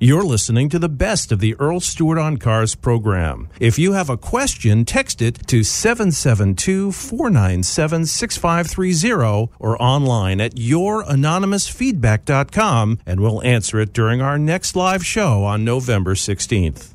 You're listening to the best of the Earl Stewart on Cars program. If you have a question, text it to 772 497 6530 or online at youranonymousfeedback.com and we'll answer it during our next live show on November 16th.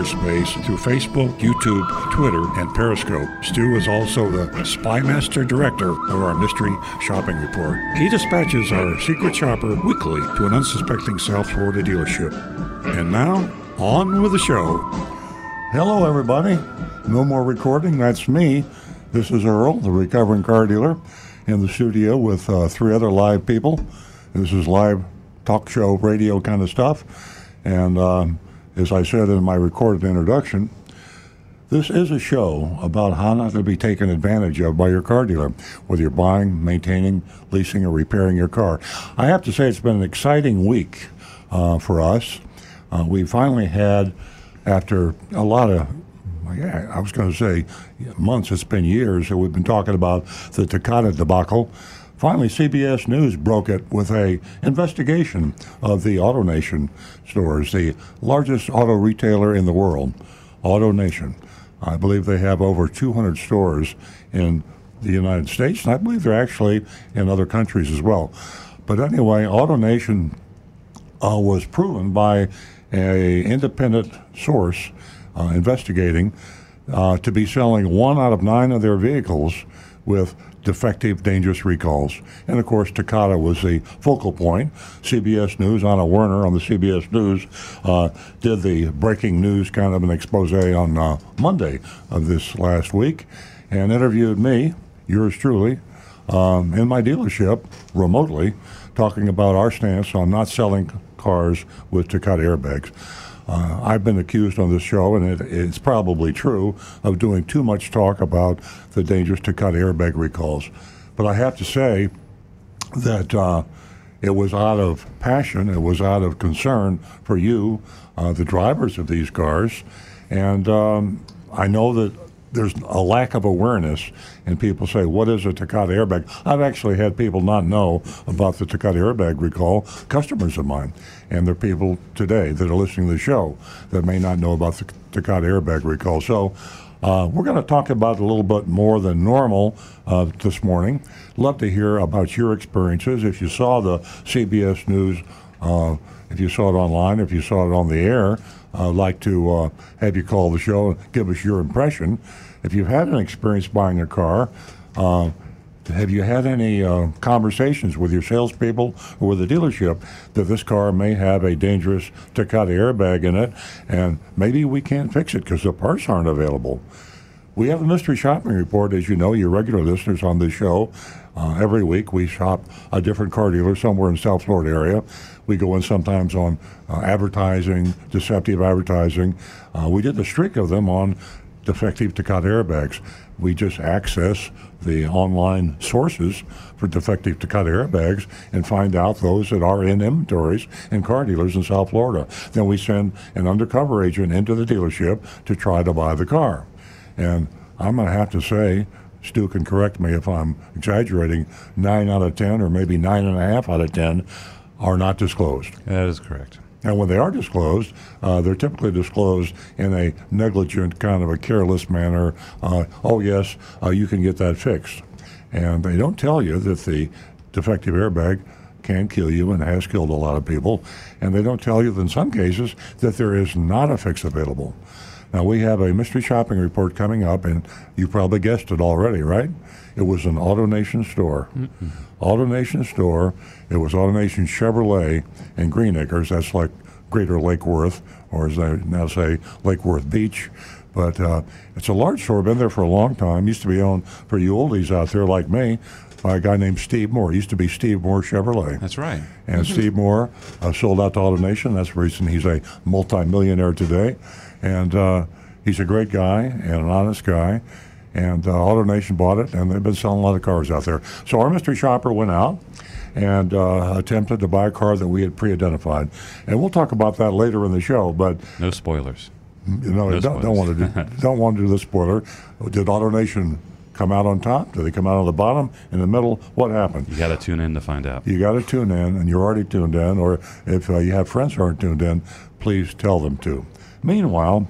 cyberspace through Facebook, YouTube, Twitter, and Periscope. Stu is also the Spymaster Director of our Mystery Shopping Report. He dispatches our secret shopper weekly to an unsuspecting South Florida dealership. And now, on with the show. Hello, everybody. No more recording. That's me. This is Earl, the recovering car dealer, in the studio with uh, three other live people. This is live talk show, radio kind of stuff. And um, as I said in my recorded introduction, this is a show about how not to be taken advantage of by your car dealer, whether you're buying, maintaining, leasing, or repairing your car. I have to say it's been an exciting week uh, for us. Uh, we finally had, after a lot of I was going to say months, it's been years that we've been talking about the Takata debacle. Finally, CBS News broke it with a investigation of the AutoNation stores, the largest auto retailer in the world, AutoNation. I believe they have over 200 stores in the United States, and I believe they're actually in other countries as well. But anyway, AutoNation uh, was proven by a independent source uh, investigating uh, to be selling one out of nine of their vehicles with defective, dangerous recalls. And of course, Takata was the focal point. CBS News, Anna Werner on the CBS News, uh, did the breaking news kind of an expose on uh, Monday of this last week and interviewed me, yours truly, um, in my dealership remotely, talking about our stance on not selling cars with Takata airbags. Uh, I've been accused on this show, and it, it's probably true, of doing too much talk about the dangers to Takata airbag recalls. But I have to say that uh, it was out of passion, it was out of concern for you, uh, the drivers of these cars. And um, I know that there's a lack of awareness, and people say, "What is a Takata airbag?" I've actually had people not know about the Takata airbag recall. Customers of mine, and there are people today that are listening to the show that may not know about the Takata airbag recall. So. Uh, we're going to talk about a little bit more than normal uh, this morning. Love to hear about your experiences. If you saw the CBS News, uh, if you saw it online, if you saw it on the air, I'd like to uh, have you call the show and give us your impression. If you've had an experience buying a car, uh, have you had any uh, conversations with your salespeople or with the dealership that this car may have a dangerous Takata airbag in it, and maybe we can't fix it because the parts aren't available? We have a mystery shopping report, as you know, your regular listeners on this show. Uh, every week we shop a different car dealer somewhere in South Florida area. We go in sometimes on uh, advertising, deceptive advertising. Uh, we did a streak of them on defective Takata airbags. We just access the online sources for defective Takata airbags and find out those that are in inventories in car dealers in South Florida. Then we send an undercover agent into the dealership to try to buy the car. And I'm going to have to say, Stu can correct me if I'm exaggerating, nine out of 10 or maybe nine and a half out of 10 are not disclosed. That is correct. And when they are disclosed, uh, they're typically disclosed in a negligent, kind of a careless manner. Uh, oh, yes, uh, you can get that fixed. And they don't tell you that the defective airbag can kill you and has killed a lot of people. And they don't tell you in some cases that there is not a fix available. Now, we have a mystery shopping report coming up, and you probably guessed it already, right? It was an AutoNation store. Mm-mm. AutoNation store. It was AutoNation Chevrolet in Greenacres. That's like Greater Lake Worth, or as they now say, Lake Worth Beach. But uh, it's a large store, been there for a long time. Used to be owned for you oldies out there like me. by a guy named Steve Moore. It used to be Steve Moore Chevrolet. That's right. And Steve Moore uh, sold out to AutoNation. That's the reason he's a multimillionaire today. And uh, he's a great guy and an honest guy. And uh, AutoNation bought it, and they've been selling a lot of cars out there. So our mystery shopper went out and uh, attempted to buy a car that we had pre-identified. And we'll talk about that later in the show. But No spoilers. you know, No don't, don't want to do don't want to do the spoiler. Did AutoNation come out on top? Did they come out on the bottom? In the middle? What happened? You got to tune in to find out. You got to tune in, and you're already tuned in. Or if uh, you have friends who aren't tuned in, please tell them to. Meanwhile,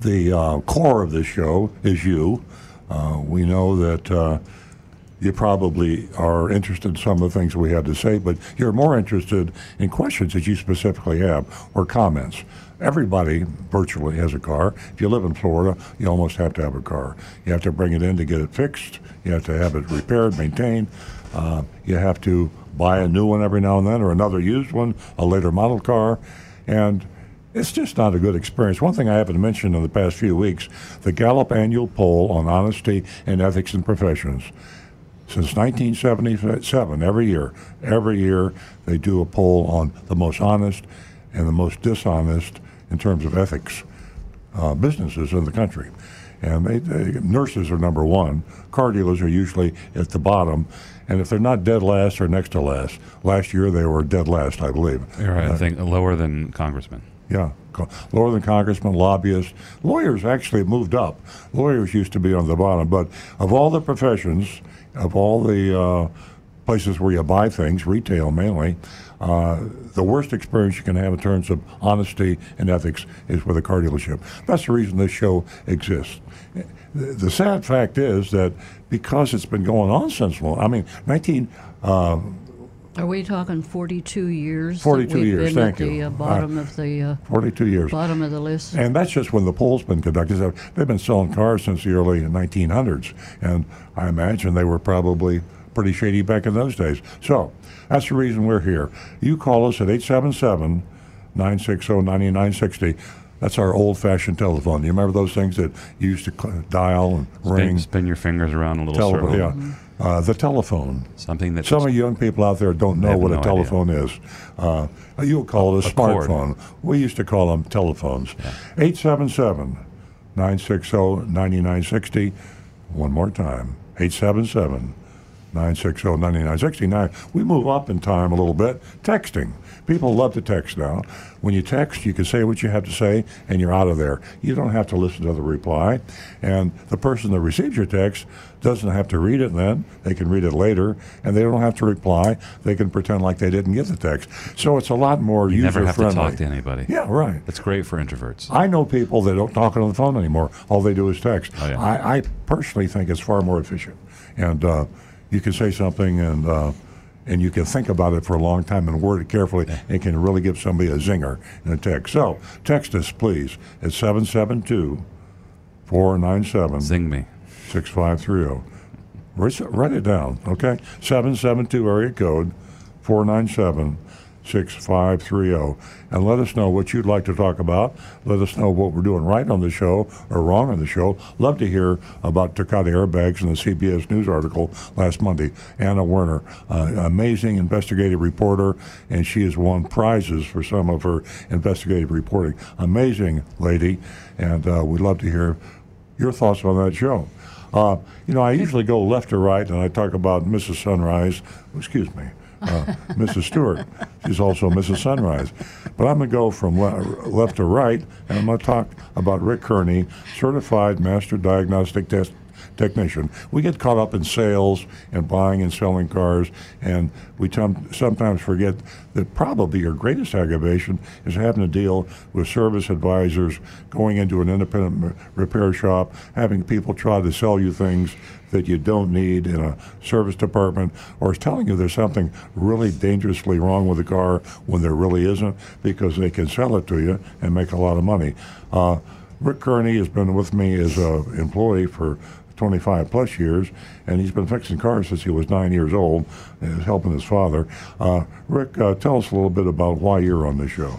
the uh, core of this show is you. Uh, we know that uh, you probably are interested in some of the things we had to say, but you're more interested in questions that you specifically have or comments. Everybody virtually has a car. If you live in Florida, you almost have to have a car. You have to bring it in to get it fixed. You have to have it repaired, maintained. Uh, you have to buy a new one every now and then or another used one, a later model car. And it's just not a good experience. One thing I haven't mentioned in the past few weeks the Gallup annual poll on honesty and ethics in professions. Since 1977, every year, every year they do a poll on the most honest and the most dishonest in terms of ethics uh, businesses in the country. And they, they, nurses are number one. Car dealers are usually at the bottom. And if they're not dead last, or next to last. Last year they were dead last, I believe. Right. Uh, I think lower than congressman. Yeah, lower than congressmen, lobbyists. Lawyers actually moved up. Lawyers used to be on the bottom. But of all the professions, of all the uh, places where you buy things, retail mainly, uh, the worst experience you can have in terms of honesty and ethics is with a car dealership. That's the reason this show exists. The, sad fact is that because it's been going on since long, I mean, 19. Uh, Are we talking 42 years? 42 that we've years, Been thank at you. the uh, bottom of the uh, 42 years. bottom of the list. And that's just when the poll's been conducted. So They've been selling cars since the early 1900s, and I imagine they were probably pretty shady back in those days. So that's the reason we're here. You call us at 877 960 9960. That's our old fashioned telephone. You remember those things that you used to cl- dial and Spin, ring? spin your fingers around a little Telephone, circle. yeah. Uh, the telephone. Something that Some of you young people out there don't know what no a idea. telephone is. Uh, you'll call it a, A cord. smartphone. We used to call them telephones. 877 960 9960. One more time 877 960 9960. Now, we move up in time a little bit. Texting. People love to text now. When you text, you can say what you have to say and you're out of there. You don't have to listen to the reply. And the person that receives your text doesn't have to read it then. They can read it later and they don't have to reply. They can pretend like they didn't get the text. So it's a lot more you user never have to talk to anybody. Yeah, right. It's great for introverts. I know people that don't talk on the phone anymore. All they do is text. Oh, yeah. I, I personally think it's far more efficient. And uh, you can say something and uh, and you can think about it for a long time and word it carefully. It can really give somebody a zinger in a text. So text us, please, at 772 497 Zing me. 6530. Write write it down, okay? 772 area code 497 6530. And let us know what you'd like to talk about. Let us know what we're doing right on the show or wrong on the show. Love to hear about Takata airbags in the CBS News article last Monday. Anna Werner, uh, amazing investigative reporter, and she has won prizes for some of her investigative reporting. Amazing lady, and uh, we'd love to hear your thoughts on that show. Uh, you know, I usually go left to right, and I talk about Mrs. Sunrise. Excuse me, uh, Mrs. Stewart. She's also Mrs. Sunrise. But I'm going to go from le- left to right, and I'm going to talk about Rick Kearney, certified master diagnostic test technician. We get caught up in sales and buying and selling cars, and we tom- sometimes forget that probably your greatest aggravation is having to deal with service advisors, going into an independent m- repair shop, having people try to sell you things that you don't need in a service department, or is telling you there's something really dangerously wrong with the car when there really isn't, because they can sell it to you and make a lot of money. Uh, Rick Kearney has been with me as an employee for 25 plus years, and he's been fixing cars since he was nine years old, and is helping his father. Uh, Rick, uh, tell us a little bit about why you're on this show.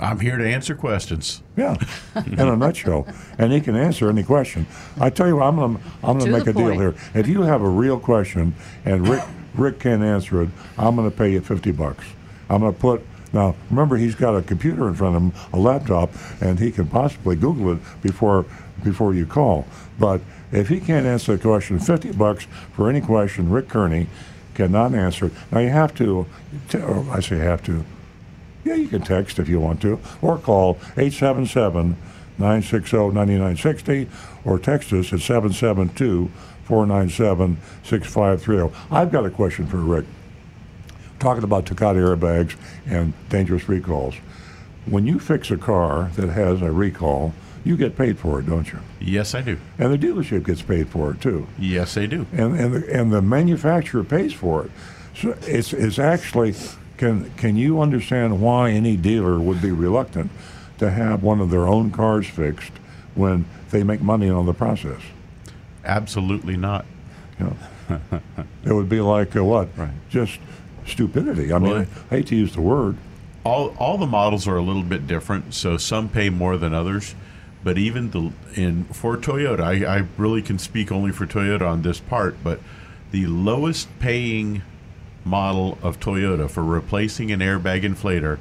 I'm here to answer questions. Yeah, in a nutshell, and he can answer any question. I tell you what, I'm gonna I'm gonna To make the a deal here. If you have a real question and Rick Rick can't answer it, I'm gonna pay you fifty bucks. I'm gonna put now. Remember, he's got a computer in front of him, a laptop, and he can possibly Google it before before you call. But if he can't answer the question, fifty bucks for any question Rick Kearney cannot answer. Now you have to. T- or I say have to. Yeah, you can text if you want to, or call 877 960 9960, or text us at 772 497 6530. I've got a question for Rick. Talking about Takata airbags and dangerous recalls. When you fix a car that has a recall, you get paid for it, don't you? Yes, I do. And the dealership gets paid for it too Yes, they do. and and the, and the manufacturer pays for it. So it's it's actually can can you understand why any dealer would be reluctant to have one of their own cars fixed when they make money on the process? Absolutely not. Know, it would be like uh, what? Right. Just stupidity. I mean, I hate to use the word. all all the models are a little bit different, so some pay more than others. But even the in for Toyota, I, I really can speak only for Toyota on this part. But the lowest paying model of Toyota for replacing an airbag inflator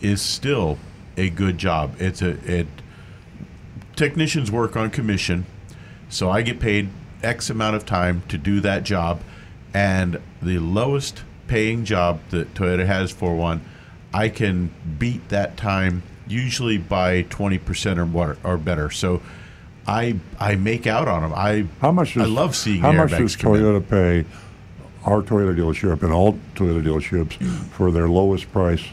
is still a good job. It's a it technicians work on commission, so I get paid X amount of time to do that job, and the lowest paying job that Toyota has for one, I can beat that time usually by twenty percent or what or better. So. I I make out on them. I How much? Does, I love seeing how much does come in. Toyota pay our Toyota dealership and all Toyota dealerships for their lowest price?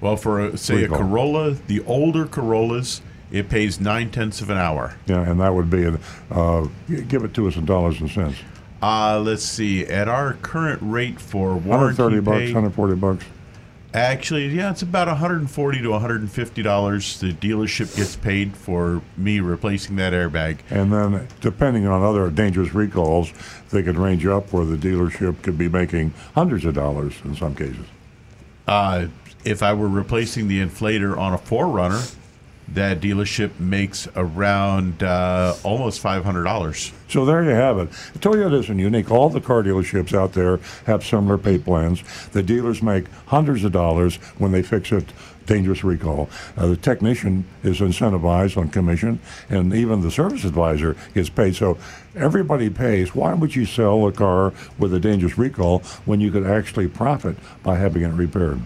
Well, for a, say Recall. a Corolla, the older Corollas, it pays nine tenths of an hour. Yeah, and that would be uh, give it to us in dollars and cents. Uh, let's see. At our current rate for warranty 130 bucks, pay, 140 bucks. Actually, yeah, it's about 140 to 150 dollars. The dealership gets paid for me replacing that airbag. And then, depending on other dangerous recalls, they could range up where the dealership could be making hundreds of dollars in some cases. Uh, if I were replacing the inflator on a 4Runner, that dealership makes around uh, almost five hundred dollars. So there you have it. Toyota isn't unique. All the car dealerships out there have similar pay plans. The dealers make hundreds of dollars when they fix a dangerous recall. Uh, the technician is incentivized on commission, and even the service advisor gets paid. So everybody pays. Why would you sell a car with a dangerous recall when you could actually profit by having it repaired?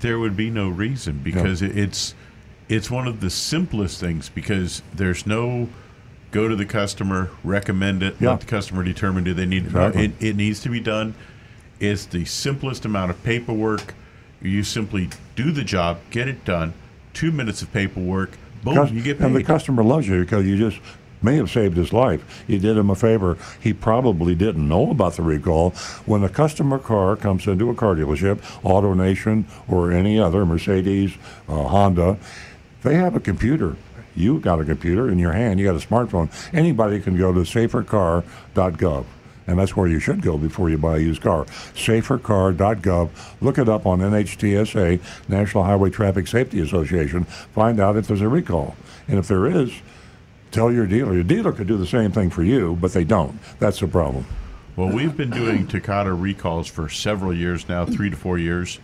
there would be no reason because it it's it's one of the simplest things because there's no go to the customer recommend it Yeah. let the customer determine do they need Exactly. it, it needs to be done it's the simplest amount of paperwork you simply do the job get it done two minutes of paperwork boom Cus- you get and the customer loves you because you just may have saved his life. You did him a favor. He probably didn't know about the recall. When a customer car comes into a car dealership, AutoNation or any other, Mercedes, uh, Honda, they have a computer. You got a computer in your hand. You got a smartphone. Anybody can go to safercar.gov. And that's where you should go before you buy a used car. Safercar.gov. Look it up on NHTSA, National Highway Traffic Safety Association. Find out if there's a recall. And if there is, tell your dealer. Your dealer could do the same thing for you, but they don't. That's the problem. Well, we've been doing Takata recalls for several years now, three to four years,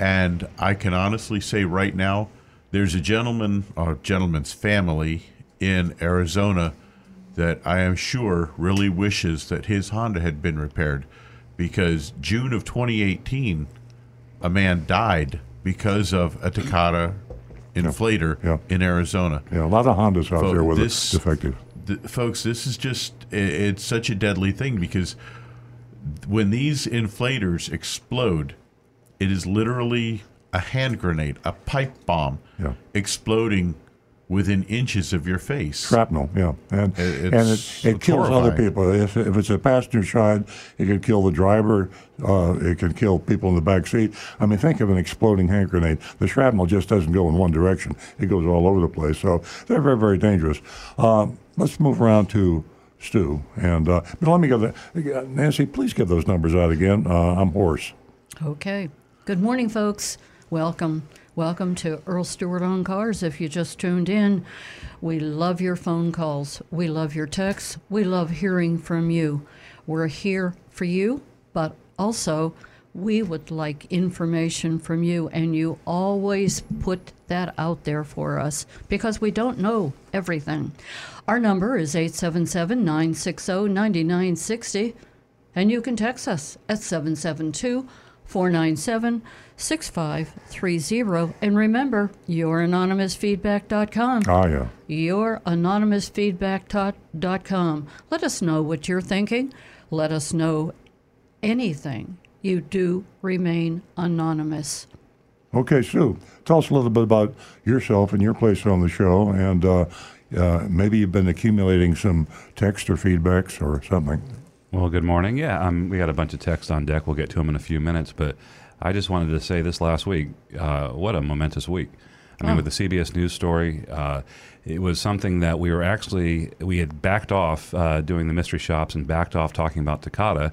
and I can honestly say right now, there's a gentleman, a gentleman's family in Arizona that I am sure really wishes that his Honda had been repaired, because June of 2018, a man died because of a Takata inflator Yeah. in Arizona. Yeah, a lot of Hondas out there with this- defective. th- folks, this is just it's such a deadly thing because when these inflators explode, it is literally a hand grenade, a pipe bomb Yeah. exploding within inches of your face. Shrapnel, yeah, and It- and it, it it's kills other people. If, if it's a passenger side, it can kill the driver. Uh, it can kill people in the back seat. I mean, think of an exploding hand grenade. The shrapnel just doesn't go in one direction; it goes all over the place. So they're very, very dangerous. Um, let's move around to Stu, and uh, but let me give the Nancy. Please give those numbers out again. Uh, I'm hoarse. Okay. Good morning, folks. Welcome. Welcome to Earl Stewart on Cars. If you just tuned in, we love your phone calls. We love your texts. We love hearing from you. We're here for you, but also we would like information from you, and you always put that out there for us because we don't know everything. Our number is 877 960 9960, and you can text us at 772 497 6530. And remember, youranonymousfeedback.com. Ah, yeah. Youranonymousfeedback.com. Let us know what you're thinking. Let us know anything. You do remain anonymous. Okay, Sue, tell us a little bit about yourself and your place on the show, and uh, uh, maybe you've been accumulating some text or feedbacks or something. Well, good morning. Yeah, um, we got a bunch of texts on deck. We'll get to them in a few minutes, but I just wanted to say this last week. Uh, what a momentous week! I mean, Oh. with the CBS News story, uh, it was something that we were actually we had backed off uh, doing the mystery shops and backed off talking about Takata.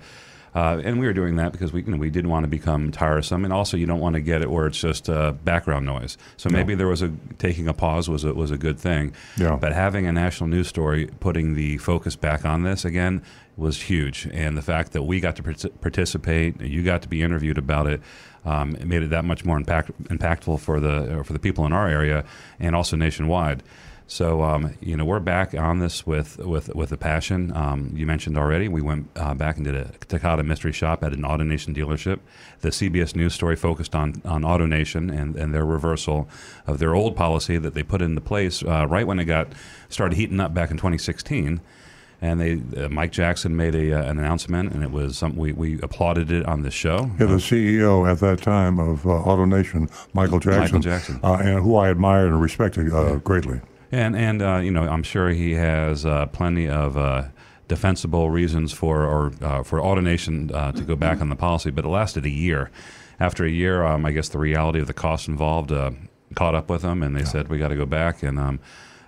Uh, and we were doing that because we, you know, we didn't want to become tiresome, and also you don't want to get it where it's just uh, background noise. So maybe there was a taking a pause was a, was a good thing. Yeah. But having a national news story putting the focus back on this again was huge, and the fact that we got to partic- participate, you got to be interviewed about it, um, it made it that much more impact- impactful for the for the people in our area and also nationwide. So um, you know we're back on this with with with a passion. Um, you mentioned already we went uh, back and did a Takata mystery shop at an AutoNation dealership. The CBS News story focused on on AutoNation and and their reversal of their old policy that they put into place uh, right when it got started heating up back in 2016. And they uh, Mike Jackson made a, uh, an announcement, and it was something we, we applauded it on the show. Yeah, the CEO at that time of uh, AutoNation, Michael Jackson, Michael Jackson. Uh, and who I admired and respected uh, greatly. And and uh, you know, I'm sure he has uh, plenty of uh, defensible reasons for or uh, for AutoNation uh, to go back on the policy, but it lasted a year. After a year, um, I guess the reality of the costs involved uh, caught up with them, and they said we got to go back. And um,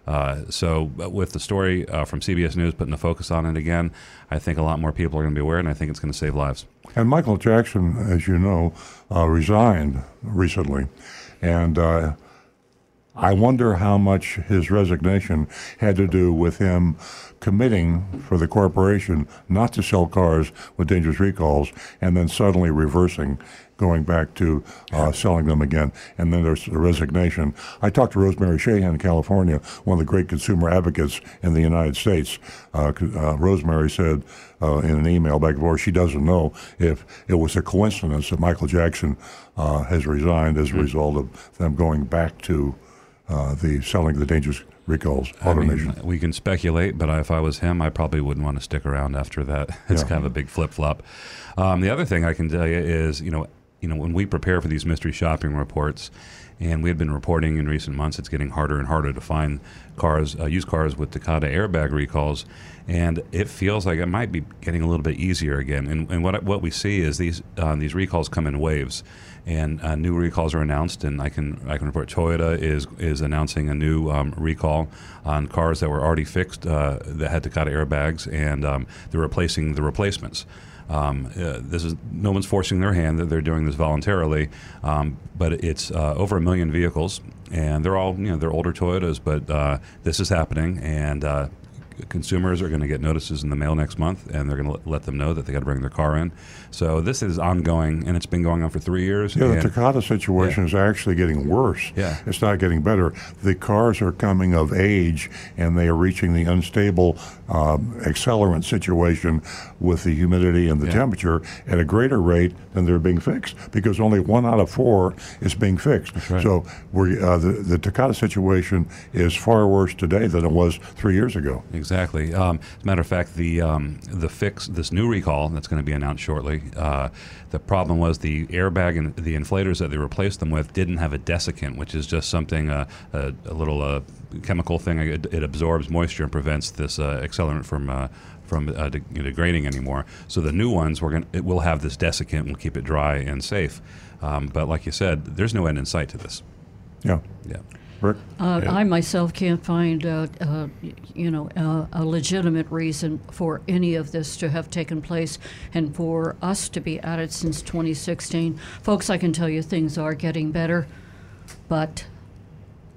uh, so, with the story uh, from CBS News putting the focus on it again, I think a lot more people are going to be aware, and I think it's going to save lives. And Michael Jackson, as you know, uh, resigned recently. And uh, I wonder how much his resignation had to do with him committing for the corporation not to sell cars with dangerous recalls and then suddenly reversing, going back to uh, selling them again. And then there's the resignation. I talked to Rosemary Shahan in California, one of the great consumer advocates in the United States. Uh, uh, Rosemary said uh, in an email back and forth she doesn't know if it was a coincidence that Michael Jackson uh, has resigned as a result of them going back to uh, the selling the dangerous recalls. I mean, we can speculate, but if I was him, I probably wouldn't want to stick around after that. It's Yeah. kind of a big flip flop. Um, the other thing I can tell you is, you know, you know, when we prepare for these mystery shopping reports, and we had been reporting in recent months, it's getting harder and harder to find cars, uh, used cars with Takata airbag recalls, and it feels like it might be getting a little bit easier again. And, and what what we see is these uh, these recalls come in waves, and uh, new recalls are announced. And I can I can report Toyota is is announcing a new um, recall on cars that were already fixed uh, that had Takata airbags, and um, they're replacing the replacements. Um, uh, this is no one's forcing their hand; that they're doing this voluntarily. Um, but it's uh, over a million vehicles, and they're all you know they're older Toyotas, but uh, this is happening, and uh, consumers are going to get notices in the mail next month, and they're going to let them know that they got to bring their car in. So this is ongoing, and it's been going on for three years. Yeah, the Takata situation is actually getting worse. Yeah. It's not getting better. The cars are coming of age and they are reaching the unstable um, accelerant situation with the humidity and the Yeah. temperature at a greater rate than they're being fixed because only one out of four is being fixed. right. So we're, uh, the, the Takata situation is far worse today than it was three years ago. Exactly. Um, as a matter of fact, the um, the fix, this new recall that's going to be announced shortly. Uh, the problem was the airbag and the inflators that they replaced them with didn't have a desiccant, which is just something uh, a, a little uh, chemical thing. It, it absorbs moisture and prevents this uh, accelerant from. Uh, from uh, de- degrading anymore, so the new ones we're going it will have this desiccant, will keep it dry and safe. Um, but like you said, there's no end in sight to this. Yeah. Yeah. Uh, I myself can't find, uh, uh, you know, uh, a legitimate reason for any of this to have taken place, and for us to be at it since 2016. Folks, I can tell you things are getting better. but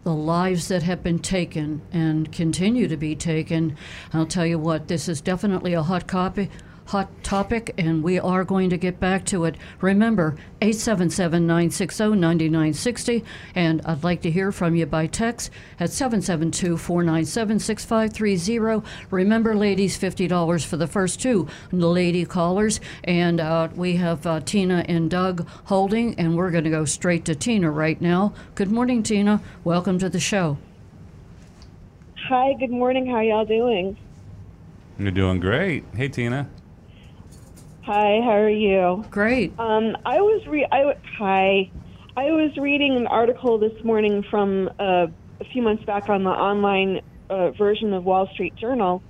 the lives that have been taken and continue to be taken, I'll tell you what, this is definitely a hot copy hot topic, and we are going to get back to it. Remember, 877 960 9960, and I'd like to hear from you by text at 772 497 6530. Remember, ladies, $50 for the first two lady callers, and uh, we have uh, Tina and Doug holding, and we're going to go straight to Tina right now. Good morning, Tina. Welcome to the show. Hi, good morning. How y'all doing? You're doing great. Hey, Tina. Hi, how are you? Great. Um, I was re- I w- hi. I was reading an article this morning from uh, a few months back on the online uh, version of Wall Street Journal,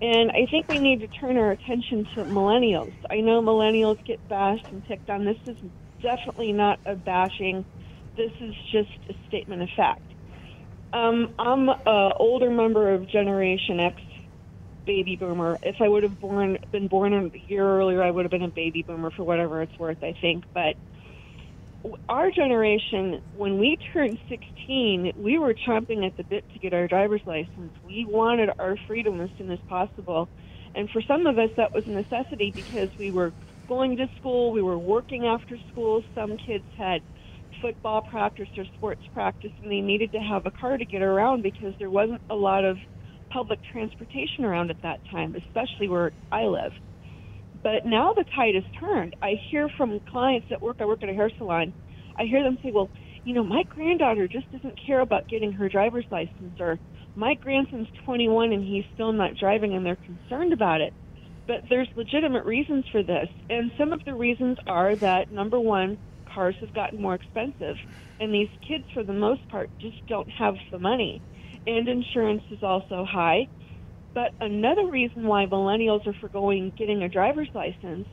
and I think we need to turn our attention to millennials. I know millennials get bashed and picked on. This is definitely not a bashing. This is just a statement of fact. Um, I'm an older member of Generation X baby boomer. If I would have born been born a year earlier, I would have been a baby boomer for whatever it's worth. I think, but our generation, when we turned 16, we were chomping at the bit to get our driver's license. We wanted our freedom as soon as possible. And for some of us, that was a necessity because we were going to school, we were working after school. Some kids had football practice or sports practice, and they needed to have a car to get around because there wasn't a lot of public transportation around at that time, especially where I live. But now the tide has turned. I hear from clients that work, I work at a hair salon, I hear them say, well, you know, my granddaughter just doesn't care about getting her driver's license, or my grandson's 21 and he's still not driving and they're concerned about it. But there's legitimate reasons for this. And some of the reasons are that, number one, cars have gotten more expensive. And these kids, for the most part, just don't have the money and insurance is also high. But another reason why millennials are forgoing getting a driver's license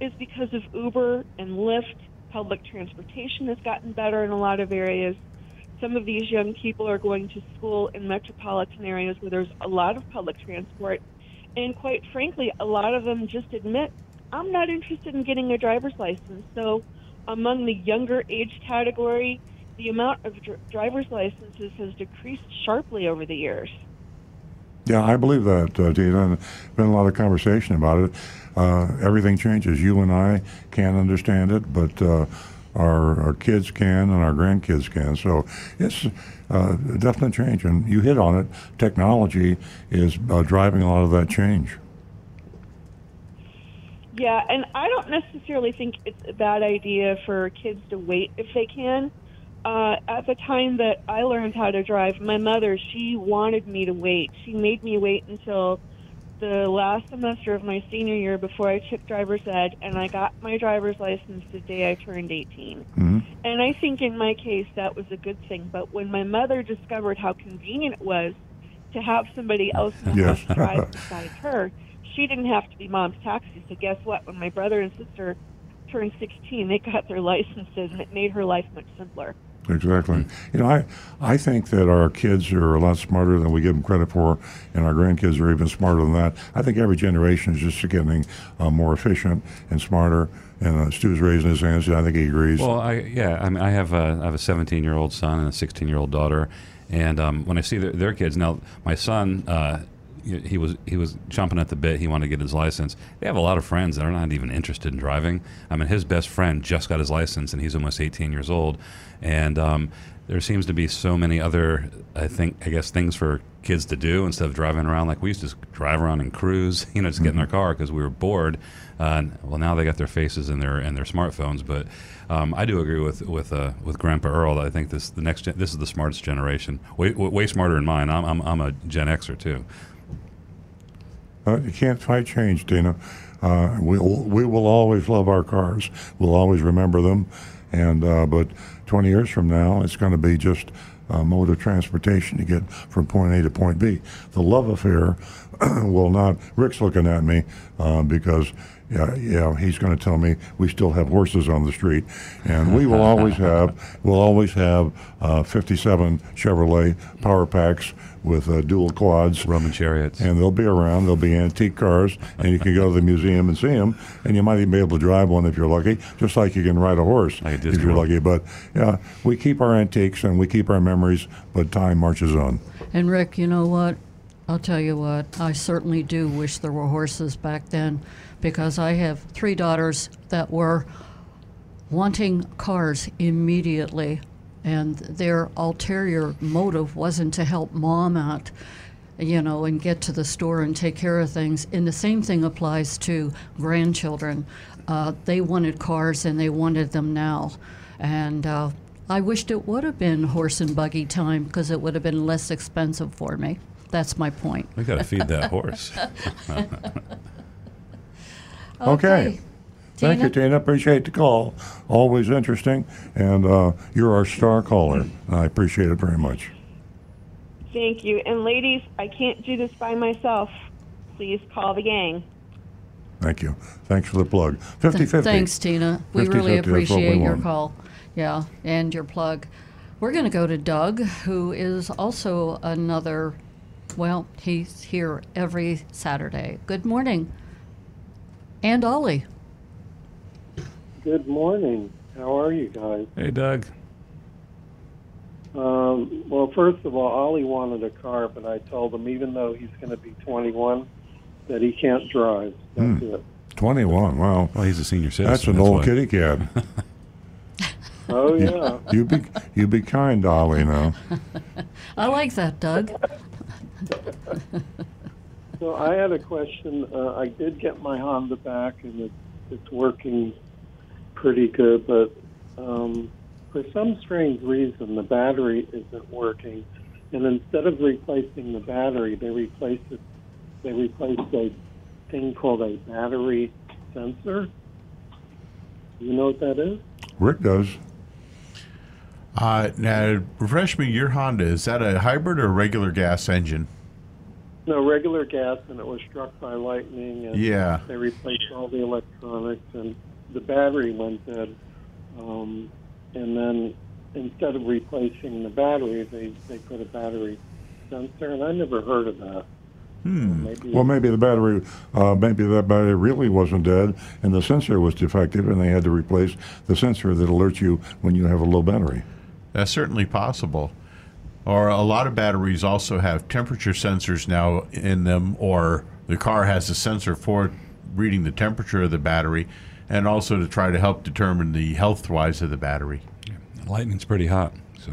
is because of Uber and Lyft. Public transportation has gotten better in a lot of areas. Some of these young people are going to school in metropolitan areas where there's a lot of public transport. And quite frankly, a lot of them just admit, I'm not interested in getting a driver's license. So, among the younger age category, the amount of dr- driver's licenses has decreased sharply over the years. Yeah, I believe that, uh, Tina. Been a lot of conversation about it. Uh, everything changes. You and I can't understand it, but uh, our, our kids can and our grandkids can. So it's uh, a definite change. And you hit on it. Technology is uh, driving a lot of that change. Yeah, and I don't necessarily think it's a bad idea for kids to wait if they can uh, at the time that I learned how to drive, my mother, she wanted me to wait. She made me wait until the last semester of my senior year before I took driver's ed, and I got my driver's license the day I turned 18. Mm-hmm. And I think in my case that was a good thing. But when my mother discovered how convenient it was to have somebody else in the house drive beside her, she didn't have to be mom's taxi. So guess what? When my brother and sister turned 16, they got their licenses, and it made her life much simpler. Exactly. You know, I I think that our kids are a lot smarter than we give them credit for, and our grandkids are even smarter than that. I think every generation is just getting uh, more efficient and smarter. And uh, Stu's raising his hands. I think he agrees. Well, I yeah, I mean, I have a I have a 17 year old son and a 16 year old daughter, and um, when I see their, their, kids now, my son. Uh, he was he was jumping at the bit. He wanted to get his license. They have a lot of friends that are not even interested in driving. I mean, his best friend just got his license, and he's almost 18 years old and um, there seems to be so many other, I think, I guess, things for kids to do instead of driving around like we used to drive around and cruise, you know, just mm-hmm. get in their mm-hmm. car because we were bored. Uh, well, now they got their faces in their in their smartphones. But um, I do agree with with uh, with Grandpa Earl. That I think this the next gen- this is the smartest generation, way way smarter than mine. I'm I'm, I'm a Gen Xer too. Uh, you can't fight change, Dana. Uh, we we will always love our cars. We'll always remember them, and uh, but 20 years from now, it's going to be just uh, mode of transportation to get from point A to point B. The love affair will not. Rick's looking at me uh, because. Yeah, yeah, he's going to tell me we still have horses on the street, and we will always have, we'll always have uh, 57 Chevrolet Power Packs with uh, dual quads, Roman chariots. and they'll be around. They'll be antique cars, and you can go to the museum and see them. And you might even be able to drive one if you're lucky, just like you can ride a horse Like a if you're World. lucky. But yeah, we keep our antiques and we keep our memories, but time marches on. And Rick, you know what? I'll tell you what. I certainly do wish there were horses back then, because I have three daughters that were wanting cars immediately, and their ulterior motive wasn't to help mom out, you know, and get to the store and take care of things. And the same thing applies to grandchildren. Uh, they wanted cars and they wanted them now, and. Uh, I wished it would have been horse and buggy time because it would have been less expensive for me. That's my point. We got to feed that horse. Okay. Thank you, Tina? Tina. Appreciate the call. Always interesting, and uh, you're our star caller. I appreciate it very much. Thank you. And ladies, I can't do this by myself. Please call the gang. Thank you. Thanks for the plug. 50 Th- 50. Thanks, Tina. We 50-50, really that's what we appreciate your want. call. Yeah, and your plug. We're going to go to Doug, who is also another, well, he's here every Saturday. Good morning. And Ollie. Good morning. How are you guys? hey, Doug. Um, well, first of all, Ollie wanted a car, but I told him even though he's going to be 21, that he can't drive. That's it. 21. Wow. Well, he's a senior citizen. That's an old why. kitty cat. Oh yeah. You be you be kind, Ollie. Now. I like that, Doug. so I had a question. Uh, I did get my Honda back, and it's it's working pretty good, but um, for some strange reason, the battery isn't working. And instead of replacing the battery, they replaced it. They replaced a thing called a battery sensor. You know what that is? Rick does. Uh, now, refresh me. Your Honda is that a hybrid or a regular gas engine? No, regular gas, and it was struck by lightning, and Yeah. they replaced all the electronics, and the battery went dead. Um, and then instead of replacing the battery, they, they put a battery sensor, and I never heard of that. Hmm. Maybe Well, maybe the battery, uh, maybe that battery really wasn't dead, and the sensor was defective, and they had to replace the sensor that alerts you when you have a low battery. That's certainly possible. Or a lot of batteries also have temperature sensors now in them, or the car has a sensor for reading the temperature of the battery, and also to try to help determine the health wise of the battery. Lightning's pretty hot, so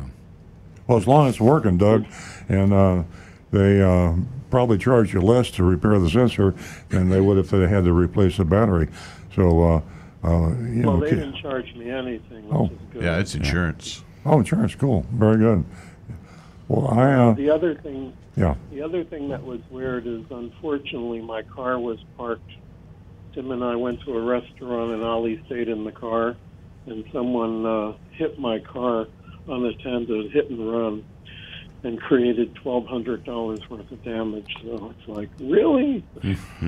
Well, as long as it's working, Doug, and uh, they uh, probably charge you less to repair the sensor than they would if they had to replace the battery. So, uh, uh, you well, know, they ki- didn't charge me anything, which Oh. is good. Yeah, it's insurance. oh, insurance, cool, very good. Well, I, uh, The other thing yeah, The other thing that was weird is, unfortunately, my car was parked. Tim and I went to a restaurant, and Ollie stayed in the car, and someone uh, hit my car unattended, hit and run, and created twelve hundred dollars worth of damage. So it's like, really?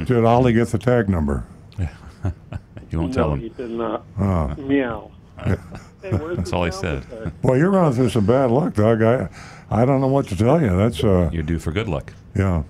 did Ollie get the tag number? you won't no, tell he did not. Ah. Meow. Hey, That's all he said. Well, you're going through some bad luck, Doug. I, I don't know what to tell you. That's, uh, You're due for good luck. yeah.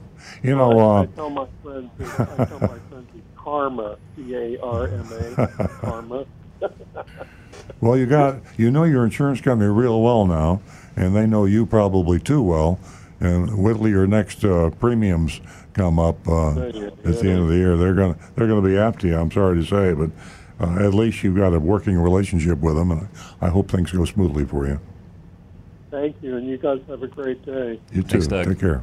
You know, I uh, tell my friends, I tell my friends, karma, C A R M A, karma. well, you got, you know your insurance company real well now, and they know you probably too well. And wait till your next uh, premiums come up uh, at the end of the year. They're gonna, they're gonna be after you. I'm sorry to say, but uh, at least you've got a working relationship with them, and I hope things go smoothly for you. Thank you, and you guys have a great day. You too. Thanks, Doug. Take care.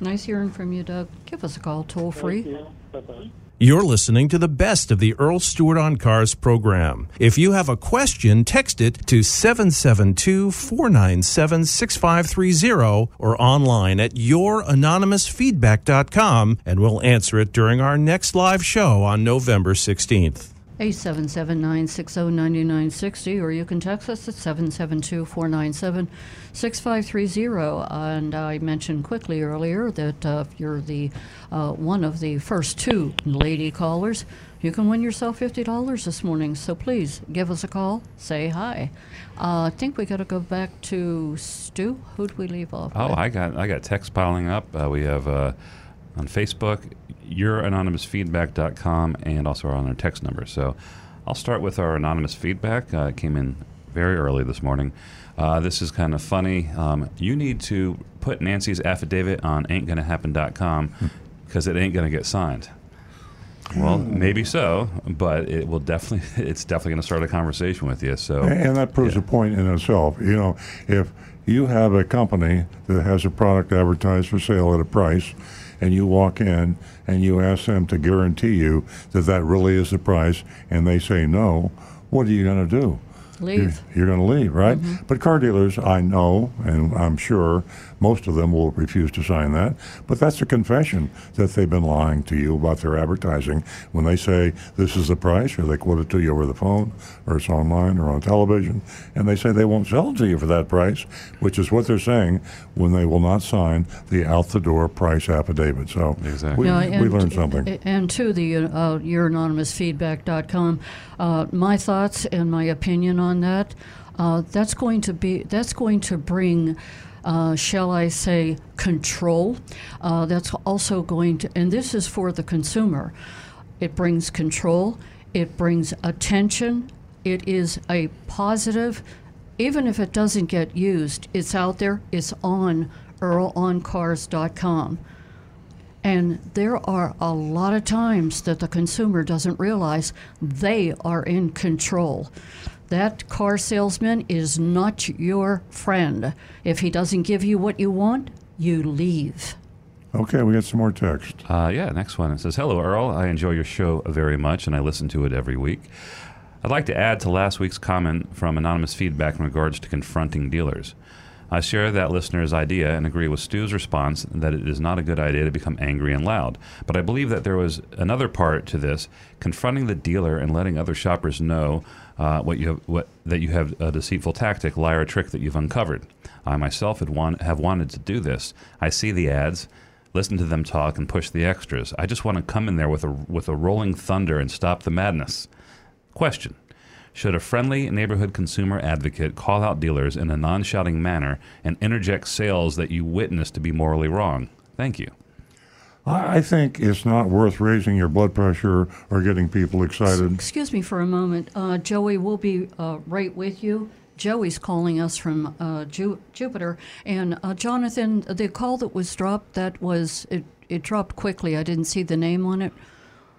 Nice hearing from you, Doug. Give us a call toll free. You. You're listening to the best of the Earl Stewart on Cars program. If you have a question, text it to 772 497 6530 or online at youranonymousfeedback.com and we'll answer it during our next live show on November 16th. 877-960-9960 or you can text us at 772-497-6530 and I mentioned quickly earlier that uh, if you're the uh, one of the first two lady callers you can win yourself $50 this morning so please give us a call say hi uh, I think we got to go back to Stu who'd we leave off Oh, with? I got I got text piling up. Uh, we have uh, on Facebook, youranonymousfeedback.com, and also on our text number. So I'll start with our anonymous feedback. Uh, it came in very early this morning. Uh, this is kind of funny. Um, you need to put Nancy's affidavit on ain'tgonnahappen.com because it ain't going to get signed. Well, maybe so, but it will definitely. It's definitely going to start a conversation with you. So, And that proves a point in itself. You know, if you have a company that has a product advertised for sale at a price, and you walk in and you ask them to guarantee you that that really is the price, and they say no, what are you going to do? leave You're, you're going to leave, right? Mm-hmm. But car dealers, I know, and I'm sure most of them will refuse to sign that. But that's a confession that they've been lying to you about their advertising when they say this is the price, or they quote it to you over the phone, or it's online or on television, and they say they won't sell it to you for that price, which is what they're saying when they will not sign the out the door price affidavit. So Exactly. we, Yeah, we learned something. And to the uh, youranonymousfeedback.com, uh, my thoughts and my opinion on that, uh, that's going to be that's going to bring. Uh, shall I say, control. Uh, that's also going to, and this is for the consumer. It brings control, it brings attention, it is a positive, even if it doesn't get used, it's out there, it's on earloncars.com. And there are a lot of times that the consumer doesn't realize they are in control. That car salesman is not your friend. If he doesn't give you what you want, you leave. Okay, we got some more text. Uh, yeah, next one. It says, Hello, Earl. I enjoy your show very much and I listen to it every week. I'd like to add to last week's comment from anonymous feedback in regards to confronting dealers. I share that listener's idea and agree with Stu's response that it is not a good idea to become angry and loud. But I believe that there was another part to this confronting the dealer and letting other shoppers know uh, what you have, what, that you have a deceitful tactic, lie, or trick that you've uncovered. I myself had want, have wanted to do this. I see the ads, listen to them talk, and push the extras. I just want to come in there with a, with a rolling thunder and stop the madness. Question Should a friendly neighborhood consumer advocate call out dealers in a non shouting manner and interject sales that you witness to be morally wrong? Thank you. I I think it's not worth raising your blood pressure or getting people excited. Excuse me for a moment. Uh, Joey, we'll be uh, right with you. Joey's calling us from uh, Ju- Jupiter. And uh, Jonathan, the call that was dropped, that was, it, it dropped quickly. I didn't see the name on it.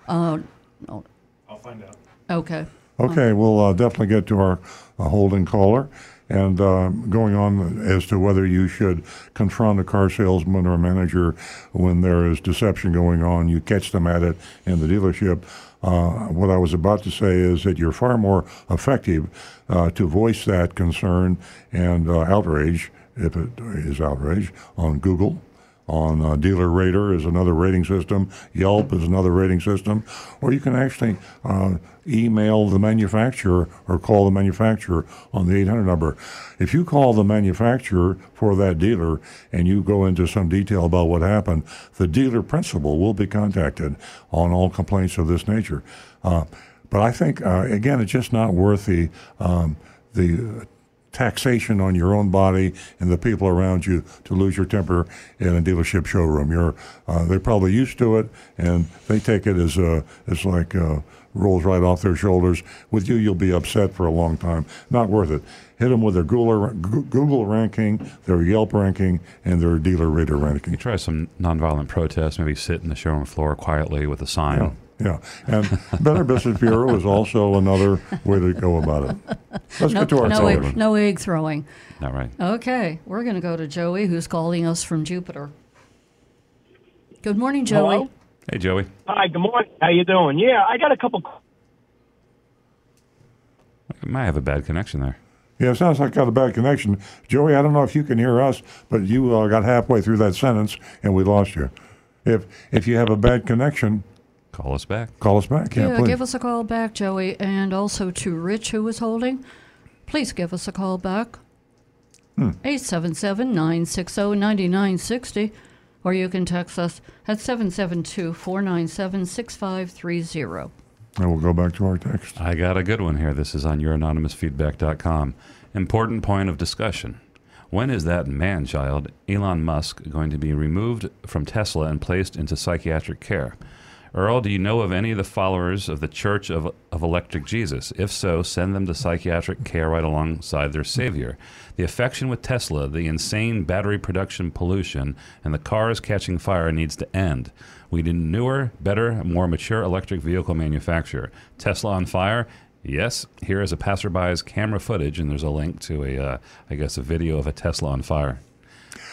Uh, no. I'll find out. Okay. Okay, we'll uh, definitely get to our uh, holding caller. And uh, going on as to whether you should confront a car salesman or a manager when there is deception going on, you catch them at it in the dealership. Uh, what I was about to say is that you're far more effective uh, to voice that concern and uh, outrage, if it is outrage, on Google on uh, Dealer Rater is another rating system. Yelp is another rating system. Or you can actually uh, email the manufacturer or call the manufacturer on the 800 number. If you call the manufacturer for that dealer and you go into some detail about what happened, the dealer principal will be contacted on all complaints of this nature. Uh, but I think, uh, again, it's just not worth the um, the taxation on your own body and the people around you to lose your temper in a dealership showroom. You're uh, they're probably used to it and they take it as uh, as like uh, rolls right off their shoulders. With you, you'll be upset for a long time. Not worth it. Hit them with their Google Google ranking, their Yelp ranking, and their dealer rater ranking. You try some nonviolent protest, maybe sit in the showroom floor quietly with a sign. Yeah. Yeah, and Better Business Bureau is also another way to go about it. Let's No, get to our no, egg, no egg throwing. Not right. Okay, we're going to go to Joey, who's calling us from Jupiter. Good morning, Joey. Hello? Hey, Joey. Hi, good morning. How you doing? Yeah, I got a couple. I might have a bad connection there. Yeah, it sounds like I got a bad connection. Joey, I don't know if you can hear us, but you uh, got halfway through that sentence and we lost you. If if you have a bad connection, Call us back. Call us back. Yeah, Yeah, please. give us a call back, Joey. And also to Rich, who is holding, please give us a call back. Hmm. 877 960 9960. Or you can text us at 772 497 6530. and we'll go back to our text. I got a good one here. This is on youranonymousfeedback.com. Important point of discussion. When is that man child, Elon Musk, going to be removed from Tesla and placed into psychiatric care? Earl, do you know of any of the followers of the Church of, of Electric Jesus? If so, send them to psychiatric care right alongside their Savior. The affection with Tesla, the insane battery production pollution, and the cars catching fire needs to end. We need a newer, better, more mature electric vehicle manufacturer. Tesla on fire? Yes. Here is a passerby's camera footage, and there's a link to a, uh, I guess, a video of a Tesla on fire.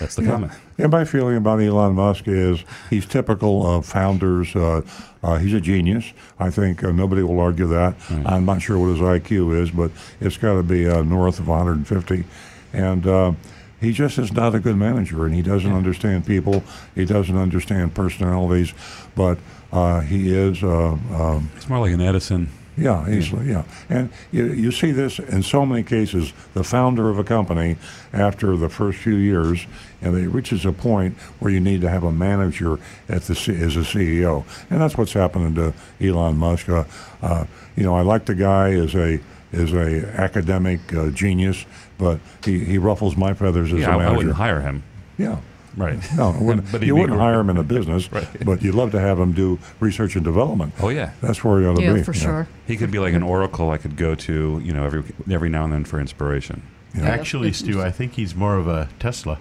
That's the comment. Yeah, my feeling about Elon Musk is he's typical of founders. Uh, uh, he's a genius. I think uh, nobody will argue that. I'm not sure what his IQ is, but it's got to be uh, north of 150. And uh, he just is not a good manager, and he doesn't understand people. He doesn't understand personalities, but uh, he is. Uh, um, It's more like an Edison. Yeah, easily, yeah. And you, you see this in so many cases. The founder of a company, after the first few years, and it reaches a point where you need to have a manager at the C, as a CEO, and that's what's happening to Elon Musk. Uh, uh, you know, I like the guy as a as a academic uh, genius, but he, he ruffles my feathers as Yeah, a I, I manager. wouldn't hire him. yeah. Right. No, wouldn't, But you wouldn't gr- hire him in a business, Right. but you'd love to have him do research and development. Oh, yeah. That's where he ought to Yeah, be. for yeah. sure. He could be like an oracle I could go to, you know, every every now and then for inspiration. Yeah. Actually, Stu, I think he's more of a Tesla.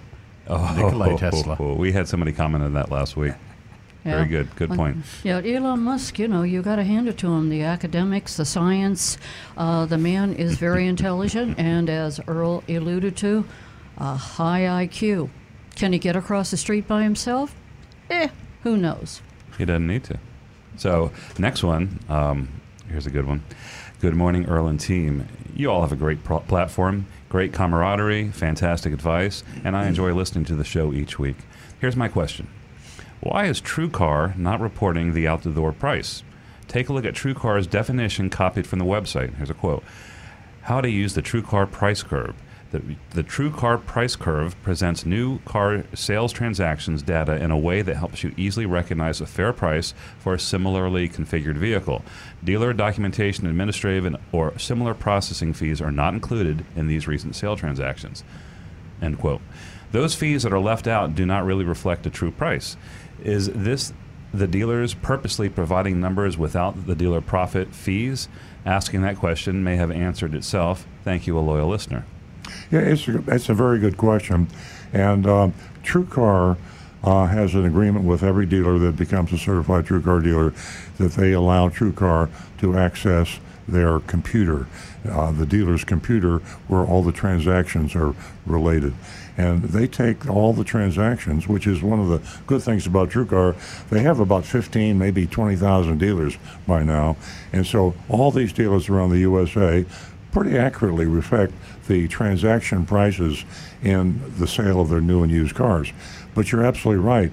Oh, Nikolai Tesla. We had somebody comment on that last week. Very good. Good point. Yeah, Elon Musk, you know, you got to hand it to him. The academics, the science, uh, the man is very intelligent, and as Earl alluded to, a high IQ. Can he get across the street by himself? Eh, who knows? He doesn't need to. So, next one. Um, here's a good one. Good morning, Earl and team. You all have a great pro- platform, great camaraderie, fantastic advice, and I enjoy listening to the show each week. Here's my question Why is TrueCar not reporting the out the door price? Take a look at TrueCar's definition copied from the website. Here's a quote How to use the TrueCar price curve. The, the TrueCar price curve presents new car sales transactions data in a way that helps you easily recognize a fair price for a similarly configured vehicle. Dealer documentation, administrative, and, or similar processing fees are not included in these recent sale transactions. End quote. Those fees that are left out do not really reflect a true price. Is this the dealers purposely providing numbers without the dealer profit fees? Asking that question may have answered itself. Thank you, a loyal listener. Yeah, it's a, it's a very good question. And um, TrueCar uh, has an agreement with every dealer that becomes a certified TrueCar dealer that they allow TrueCar to access their computer, uh, the dealer's computer, where all the transactions are related. And they take all the transactions, which is one of the good things about TrueCar. They have about 15, maybe 20,000 dealers by now. And so all these dealers around the USA pretty accurately reflect the transaction prices in the sale of their new and used cars. But you're absolutely right.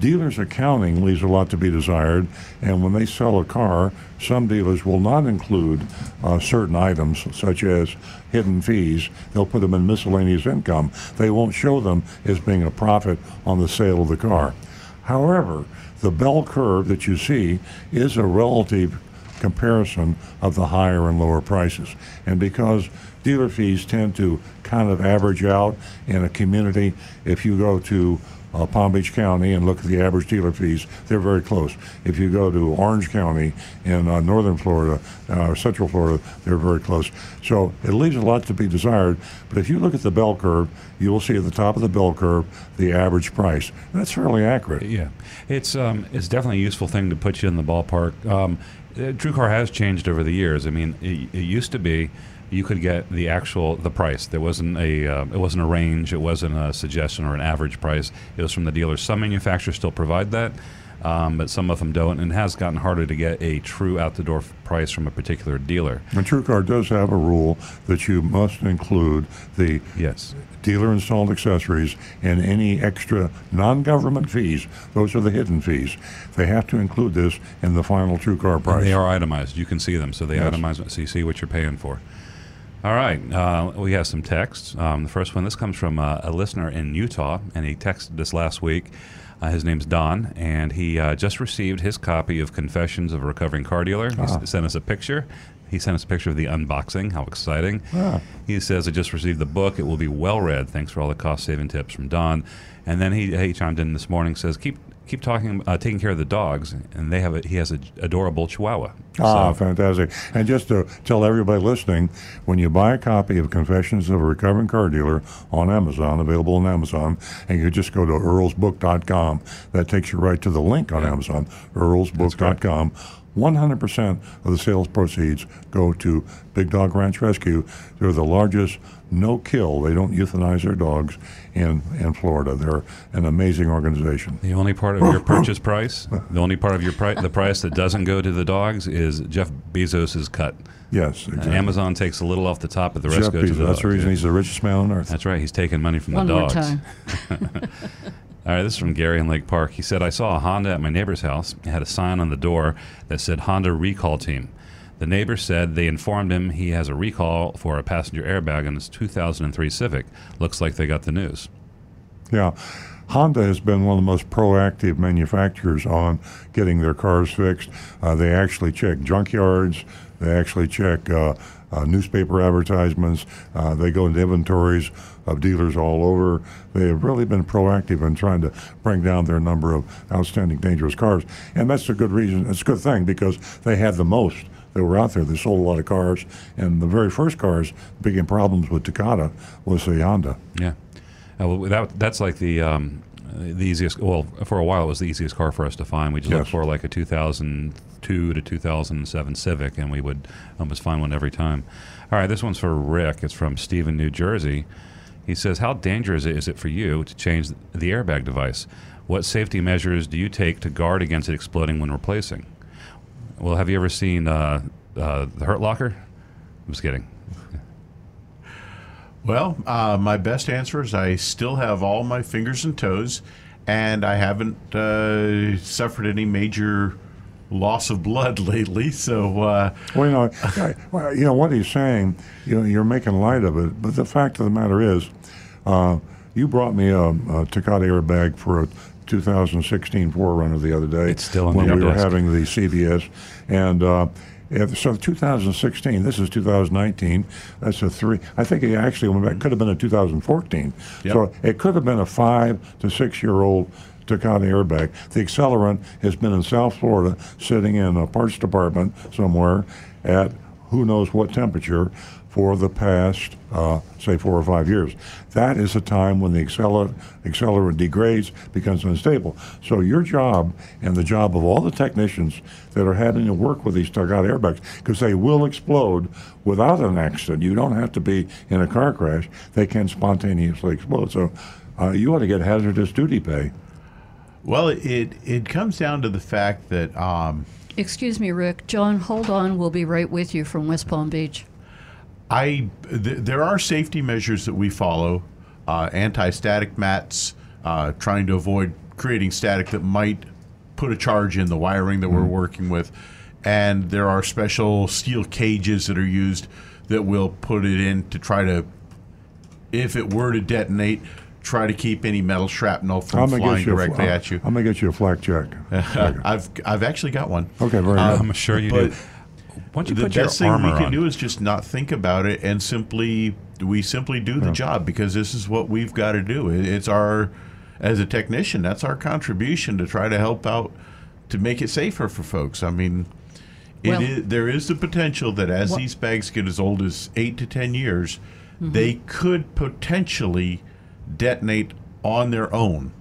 Dealers' accounting leaves a lot to be desired, and when they sell a car, some dealers will not include uh, certain items, such as hidden fees. They'll put them in miscellaneous income. They won't show them as being a profit on the sale of the car. However, the bell curve that you see is a relative comparison of the higher and lower prices. And because dealer fees tend to kind of average out in a community, if you go to uh, Palm Beach County and look at the average dealer fees, they're very close. If you go to Orange County in uh, northern Florida, uh, central Florida, they're very close. So it leaves a lot to be desired. But if you look at the bell curve, you will see at the top of the bell curve the average price. That's fairly accurate. Yeah, it's um, it's definitely a useful thing to put you in the ballpark. Um, uh, TrueCar has changed over the years. I mean, it, it used to be you could get the actual the price. There wasn't a uh, it wasn't a range. It wasn't a suggestion or an average price. It was from the dealer. Some manufacturers still provide that. Um, but some of them don't, and it has gotten harder to get a true out the door price from a particular dealer. And TrueCar does have a rule that you must include the Yes. Dealer installed accessories, and any extra non government fees. Those are the hidden fees. They have to include this in the final true car price. And they are itemized. You can see them, so they Yes. itemize, so you see what you're paying for. All right, uh, we have some texts. Um, the first one, this comes from uh, a listener in Utah, and he texted us last week. Uh, his name's Don, and he uh, just received his copy of Confessions of a Recovering Car Dealer. He s- sent us a picture. He sent us a picture of the unboxing. How exciting! He says, "I just received the book. It will be well read. Thanks for all the cost-saving tips from Don." And then he, he chimed in this morning. Says, "Keep keep talking, uh, taking care of the dogs." And they have a, he has an adorable Chihuahua. Ah, So- fantastic. And just to tell everybody listening, when you buy a copy of Confessions of a Recovering Car Dealer on Amazon, available on Amazon, and you just go to earlsbook.com, that takes you right to the link on Amazon, earlsbook.com. 100% of the sales proceeds go to Big Dog Ranch Rescue. They're the largest no kill, they don't euthanize their dogs in, in Florida. They're an amazing organization. The only part of your purchase price, the only part of your pri- the price that doesn't go to the dogs is Jeff Bezos's cut. Yes, Uh, exactly. Amazon takes a little off the top, but the rest Jeff goes to Bezos, the that's the reason he's the richest man on earth. That's right. He's taking money from One the more dogs. time. All right, this is from Gary in Lake Park. He said, I saw a Honda at my neighbor's house. It had a sign on the door that said Honda Recall Team. The neighbor said they informed him he has a recall for a passenger airbag in his 2003 Civic. Looks like they got the news. Yeah. Honda has been one of the most proactive manufacturers on getting their cars fixed. Uh, they actually check junkyards. They actually check uh, uh, newspaper advertisements. Uh, they go into inventories of dealers all over. They have really been proactive in trying to bring down their number of outstanding dangerous cars. And that's a good reason. It's a good thing because they had the most that were out there. They sold a lot of cars. And the very first cars became problems with Takata was the Honda. Yeah. Uh, well, that, that's like the um, the easiest. Well, for a while, it was the easiest car for us to find. We just looked for like a 2002 to 2007 Civic, and we would almost find one every time. All right, this one's for Rick. It's from Stephen, New Jersey. He says, "How dangerous is it for you to change the airbag device? What safety measures do you take to guard against it exploding when replacing?" Well, have you ever seen uh, uh, the Hurt Locker? I'm just kidding. Well, uh, my best answer is I still have all my fingers and toes, and I haven't uh, suffered any major loss of blood lately. So, uh, Well, you know, I- well, you know what he's saying. You know, you're making light of it, but the fact of the matter is, uh, you brought me a, a Takata airbag for a 2016 4Runner the other day. It's still when we were desk. having the CBS, and uh, if, so 2016. This is 2019. That's a three. I think it actually went back. Could have been a 2014. Yep. So it could have been a five to six year old Takata airbag. The accelerant has been in South Florida, sitting in a parts department somewhere at who knows what temperature for the past, uh, say, four or five years. That is a time when the accelerant, accelerant degrades, becomes unstable. So your job and the job of all the technicians that are having to work with these Takata airbags, because they will explode without an accident. You don't have to be in a car crash. They can spontaneously explode. So uh, you ought to get hazardous duty pay. Well, it it comes down to the fact that um, Excuse me, Rick. John, hold on. We'll be right with you from West Palm Beach. I th- there are safety measures that we follow, uh, anti-static mats, uh, trying to avoid creating static that might put a charge in the wiring that we're working with, and there are special steel cages that are used that will put it in to try to, if it were to detonate, try to keep any metal shrapnel from I'm flying you. directly a, at you. I'm gonna get you a flak check. I've I've actually got one. Okay, very good. I'm sure you but do. Why don't you the put your best thing we can on? do is just not think about it and simply we simply do the job because this is what we've got to do. It- It's our as a technician, that's our contribution to try to help out to make it safer for folks. I mean, it Well- is, there is the potential that as What- these bags get as old as eight to ten years, mm-hmm. they could potentially detonate on their own.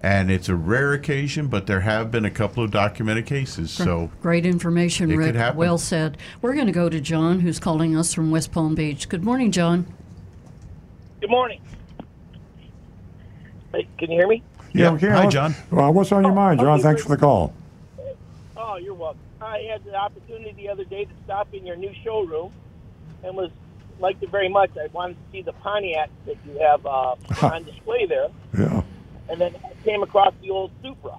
And it's a rare occasion, but there have been a couple of documented cases. So Great information, It Rick. Well said. We're going to go to John, who's calling us from West Palm Beach. Good morning, John. Good morning. Hey, can you hear me? Yeah. okay, Hi, what- John. Well, what's on your oh, mind, John? Thanks for the call. Oh, you're welcome. I had the opportunity the other day to stop in your new showroom and was liked it very much. I wanted to see the Pontiac that you have uh, on display there, Yeah. and then I came across the old Supra.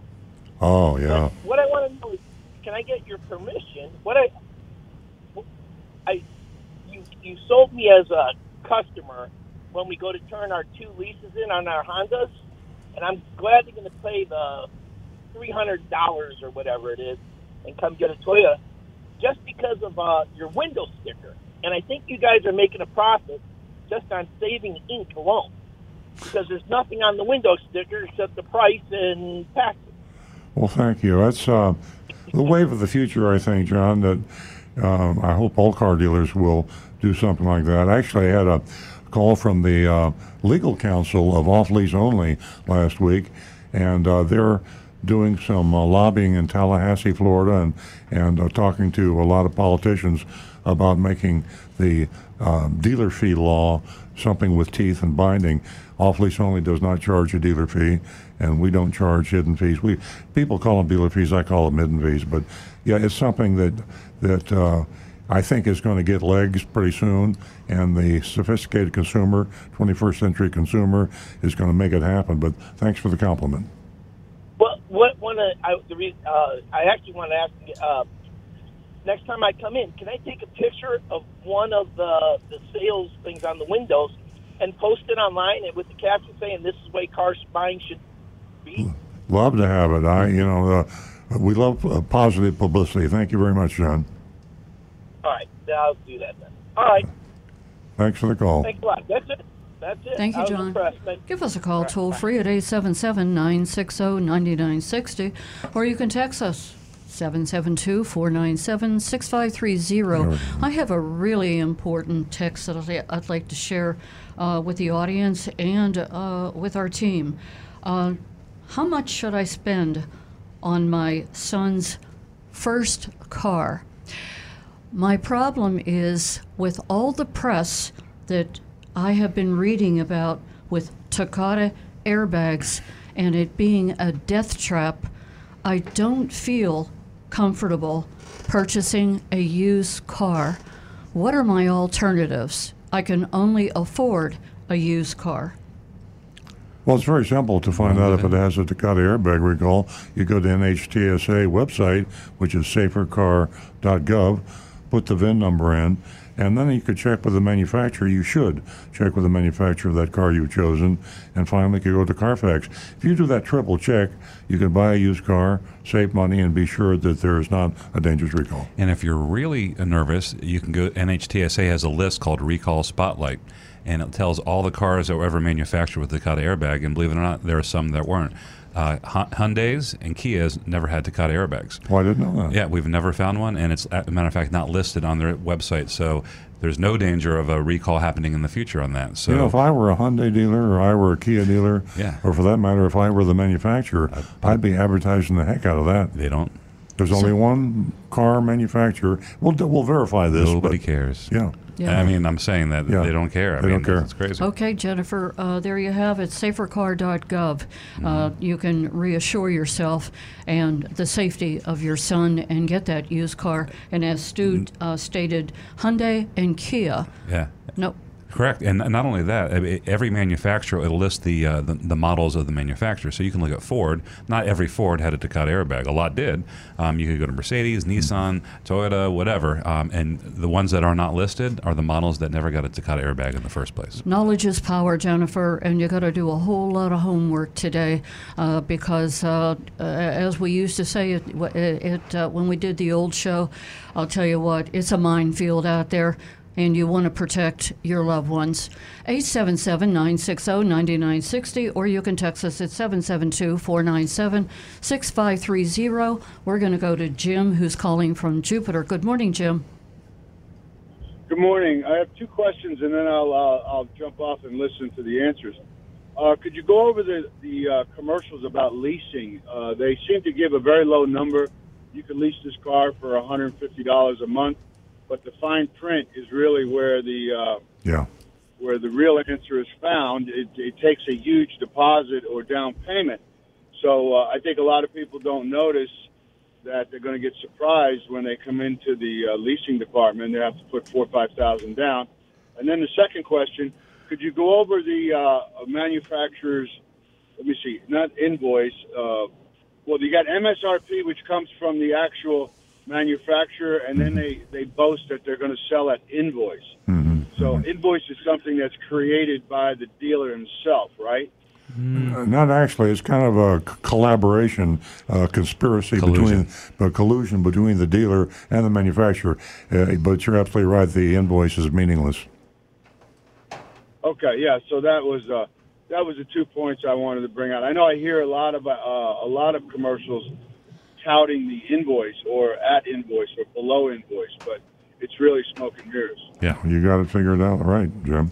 Oh, yeah. What I want to know is, can I get your permission? What I, I, you you sold me as a customer when we go to turn our two leases in on our Hondas, and I'm gladly going to pay the three hundred dollars or whatever it is and come get a Toyota just because of uh, your window sticker. And I think you guys are making a profit just on saving ink alone because there's nothing on the window sticker except the price and taxes. Well, thank you. That's uh, the wave of the future, I think, John, that um, I hope all car dealers will do something like that. Actually, I had a call from the uh, legal counsel of off lease only last week, and uh, they're doing some uh, lobbying in Tallahassee, Florida, and, and uh, talking to a lot of politicians about making the uh, dealer fee law something with teeth and binding. Off lease only does not charge a dealer fee, and we don't charge hidden fees. We people call them dealer fees, I call them hidden fees. But yeah, it's something that that uh, I think is going to get legs pretty soon, and the sophisticated consumer, 21st century consumer, is going to make it happen. But thanks for the compliment. Well, what one of I the re, uh, I actually want to ask uh, next time I come in, can I take a picture of one of the the sales things on the windows and post it online and with the caption saying this is the way car buying should be? Love to have it. I, you know, uh, we love uh, positive publicity. Thank you very much, John. All right, I'll do that then. All right, Thanks for the call. thanks a lot. That's it. That's it. Thank you, John. Give us a call toll free at 877 960 9960, or you can text us 772 497 6530. I have a really important text that I'd- I'd like to share uh, with the audience and uh, with our team. Uh, how much should I spend on my son's first car? My problem is with all the press that I have been reading about with Takata airbags and it being a death trap, I don't feel comfortable purchasing a used car. What are my alternatives? I can only afford a used car. Well, it's very simple to find out if it has a Takata airbag recall. You go to NHTSA website, which is safercar.gov, put the VIN number in, and then you could check with the manufacturer. You should check with the manufacturer of that car you've chosen, and finally you could go to Carfax. If you do that triple check, you can buy a used car, save money, and be sure that there is not a dangerous recall. And if you're really nervous, you can go. NHTSA has a list called Recall Spotlight, and it tells all the cars that were ever manufactured with the Takata airbag. And believe it or not, there are some that weren't. Uh, Hyundai's and Kias never had Takata airbags. Well, I didn't know that. Yeah, we've never found one, and it's as a matter of fact not listed on their website. So there's no danger of a recall happening in the future on that. So You know, if I were a Hyundai dealer or I were a Kia dealer, Yeah. or for that matter, if I were the manufacturer, I'd be advertising the heck out of that. they don't, There's only one car manufacturer. We'll we'll verify this. nobody but, cares. Yeah. Yeah. I mean, I'm saying that Yeah. they don't care. I They mean, don't care. It's crazy. Okay, Jennifer, uh, there you have it, safercar.gov. Uh, you can reassure yourself and the safety of your son and get that used car. And as Stu uh, stated, Hyundai and Kia. Yeah. No, Correct, and not only that, every manufacturer will list the, uh, the the models of the manufacturer. So you can look at Ford. Not every Ford had a Takata airbag. A lot did. Um, you could go to Mercedes, Nissan, Toyota, whatever. Um, and the ones that are not listed are the models that never got a Takata airbag in the first place. knowledge is power, Jennifer, and you got to do a whole lot of homework today uh, because, uh, uh, as we used to say it, it, it uh, when we did the old show, I'll tell you what, it's a minefield out there. And you want to protect your loved ones. 877 960 9960, or you can text us at 772 497 6530. We're going to go to Jim, who's calling from Jupiter. Good morning, Jim. Good morning. I have two questions, and then I'll uh, I'll jump off and listen to the answers. Uh, could you go over the the uh, commercials about leasing? Uh, they seem to give a very low number. You can lease this car for $150 a month, but the fine print is really where the uh, Yeah. where the real answer is found. It, it takes a huge deposit or down payment. So uh, I think a lot of people don't notice that they're going to get surprised when they come into the uh, leasing department. They have to put four or five thousand down. And then the second question: Could you go over the uh, manufacturer's? Let me see, not invoice. Uh, well, you got MSRP, which comes from the actual manufacturer, and then they they boast that they're going to sell at invoice. So invoice is something that's created by the dealer himself, right? Uh, Not actually. It's kind of a collaboration, uh, conspiracy Collusion. between, uh, collusion between the dealer and the manufacturer. Uh, but you're absolutely right. The invoice is meaningless. Okay, yeah. So that was uh, that was the two points I wanted to bring out. I know I hear a lot of uh, a lot of commercials touting the invoice or at invoice or below invoice, but it's really smoke and mirrors. Yeah. You got it figured out, right, Jim?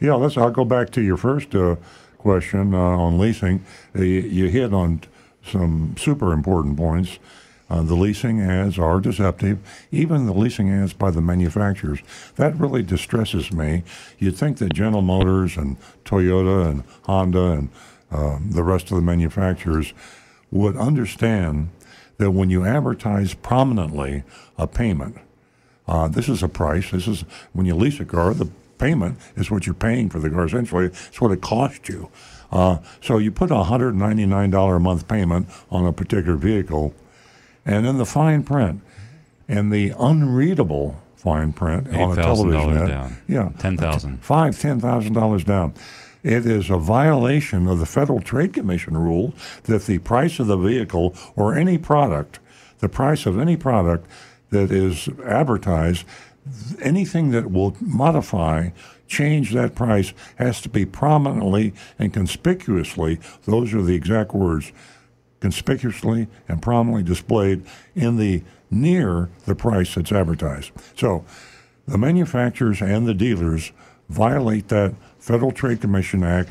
Yeah. Let's. I'll go back to your first uh, question uh, on leasing. Uh, you, you hit on some super important points. Uh, the leasing ads are deceptive, even the leasing ads by the manufacturers. That really distresses me. You'd think that General Motors and Toyota and Honda and um, the rest of the manufacturers would understand that when you advertise prominently a payment, uh, this is a price. This is when you lease a car. The payment is what you're paying for the car. Essentially, it's what it cost you. Uh, so you put a hundred ninety nine dollar a month payment on a particular vehicle, and then the fine print and the unreadable fine print on a $8,000 television ad, down. Yeah, 10,000. Five, ten thousand dollars down. It is a violation of the Federal Trade Commission rule that the price of the vehicle or any product, the price of any product that is advertised, anything that will modify, change that price has to be prominently and conspicuously, those are the exact words, conspicuously and prominently displayed in the near the price that's advertised. So the manufacturers and the dealers violate that Federal Trade Commission Act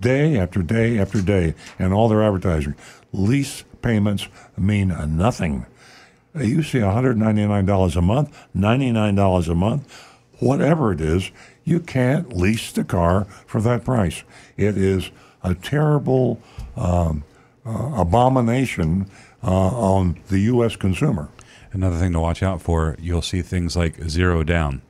day after day after day and all their advertising. Lease payments mean nothing. You see $199 a month, $99 a month, whatever it is, you can't lease the car for that price. It is a terrible um, uh, abomination uh, on the U.S. consumer. Another thing to watch out for, you'll see things like zero down.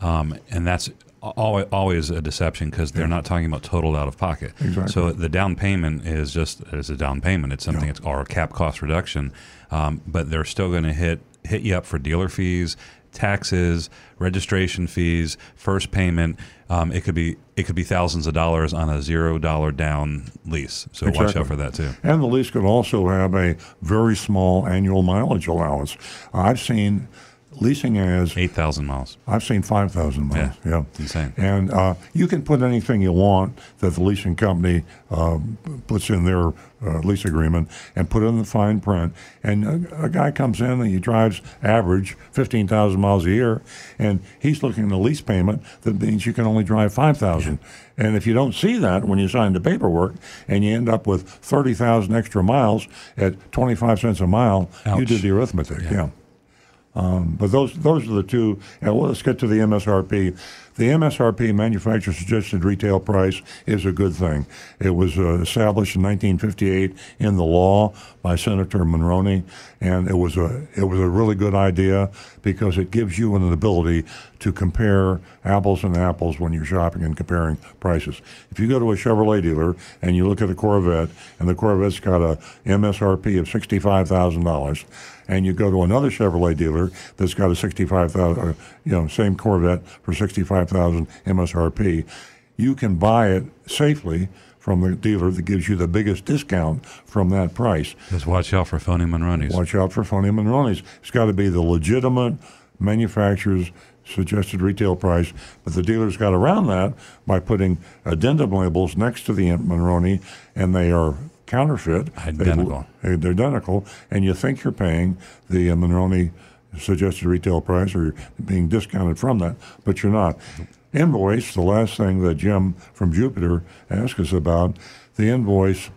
Um, and that's always, always a deception because they're not talking about total out of pocket. Exactly. So the down payment is just is a down payment. It's something it's or a cap cost reduction, um, but they're still going to hit hit you up for dealer fees, taxes, registration fees, first payment. Um, it could be it could be thousands of dollars on a zero dollar down lease. So watch out for that too. And the lease could also have a very small annual mileage allowance. I've seen leasing as Eight thousand miles. I've seen five thousand miles. Yeah, yeah. Insane. And uh, you can put anything you want that the leasing company uh, puts in their uh, lease agreement and put it in the fine print. And a, a guy comes in and he drives average fifteen thousand miles a year, and he's looking at a lease payment that means you can only drive five thousand. And if you don't see that when you sign the paperwork, and you end up with thirty thousand extra miles at twenty five cents a mile, you did the arithmetic. yeah. Um, but those those are the two. Well, let's get to the MSRP. The MSRP manufacturer suggested retail price is a good thing. It was uh, established in 1958 in the law by Senator Monroney, and it was a it was a really good idea because it gives you an ability to compare apples and apples when you're shopping and comparing prices. If you go to a Chevrolet dealer and you look at a Corvette, and the Corvette's got a MSRP of sixty-five thousand dollars and you go to another Chevrolet dealer that's got a 65,000, uh, you know, same Corvette for 65,000 MSRP, you can buy it safely from the dealer that gives you the biggest discount from that price. Just watch out for phony Monroneys. Watch out for phony Monroneys. It's got to be the legitimate manufacturer's suggested retail price, but the dealer's got around that by putting addendum labels next to the Monroney, and they are counterfeit. They- Identical. They're identical, and you think you're paying the uh, Monroney suggested retail price or you're being discounted from that, but you're not. Invoice, the last thing that Jim from Jupiter asked us about, the invoice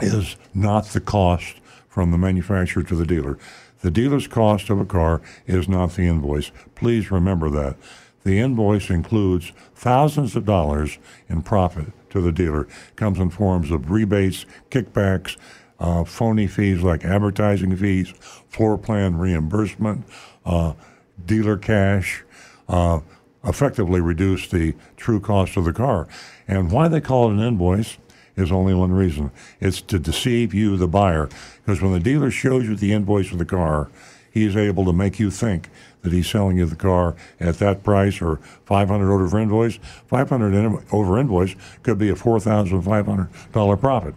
is not the cost from the manufacturer to the dealer. The dealer's cost of a car is not the invoice. Please remember that. The invoice includes thousands of dollars in profit to the dealer. It Comes in forms of rebates, kickbacks, uh, phony fees like advertising fees, floor plan reimbursement, uh, dealer cash, uh, effectively reduce the true cost of the car. And why they call it an invoice is only one reason it's to deceive you, the buyer. Because when the dealer shows you the invoice of the car, he's able to make you think that he's selling you the car at that price or 500 over invoice. 500 in- over invoice could be a $4,500 profit.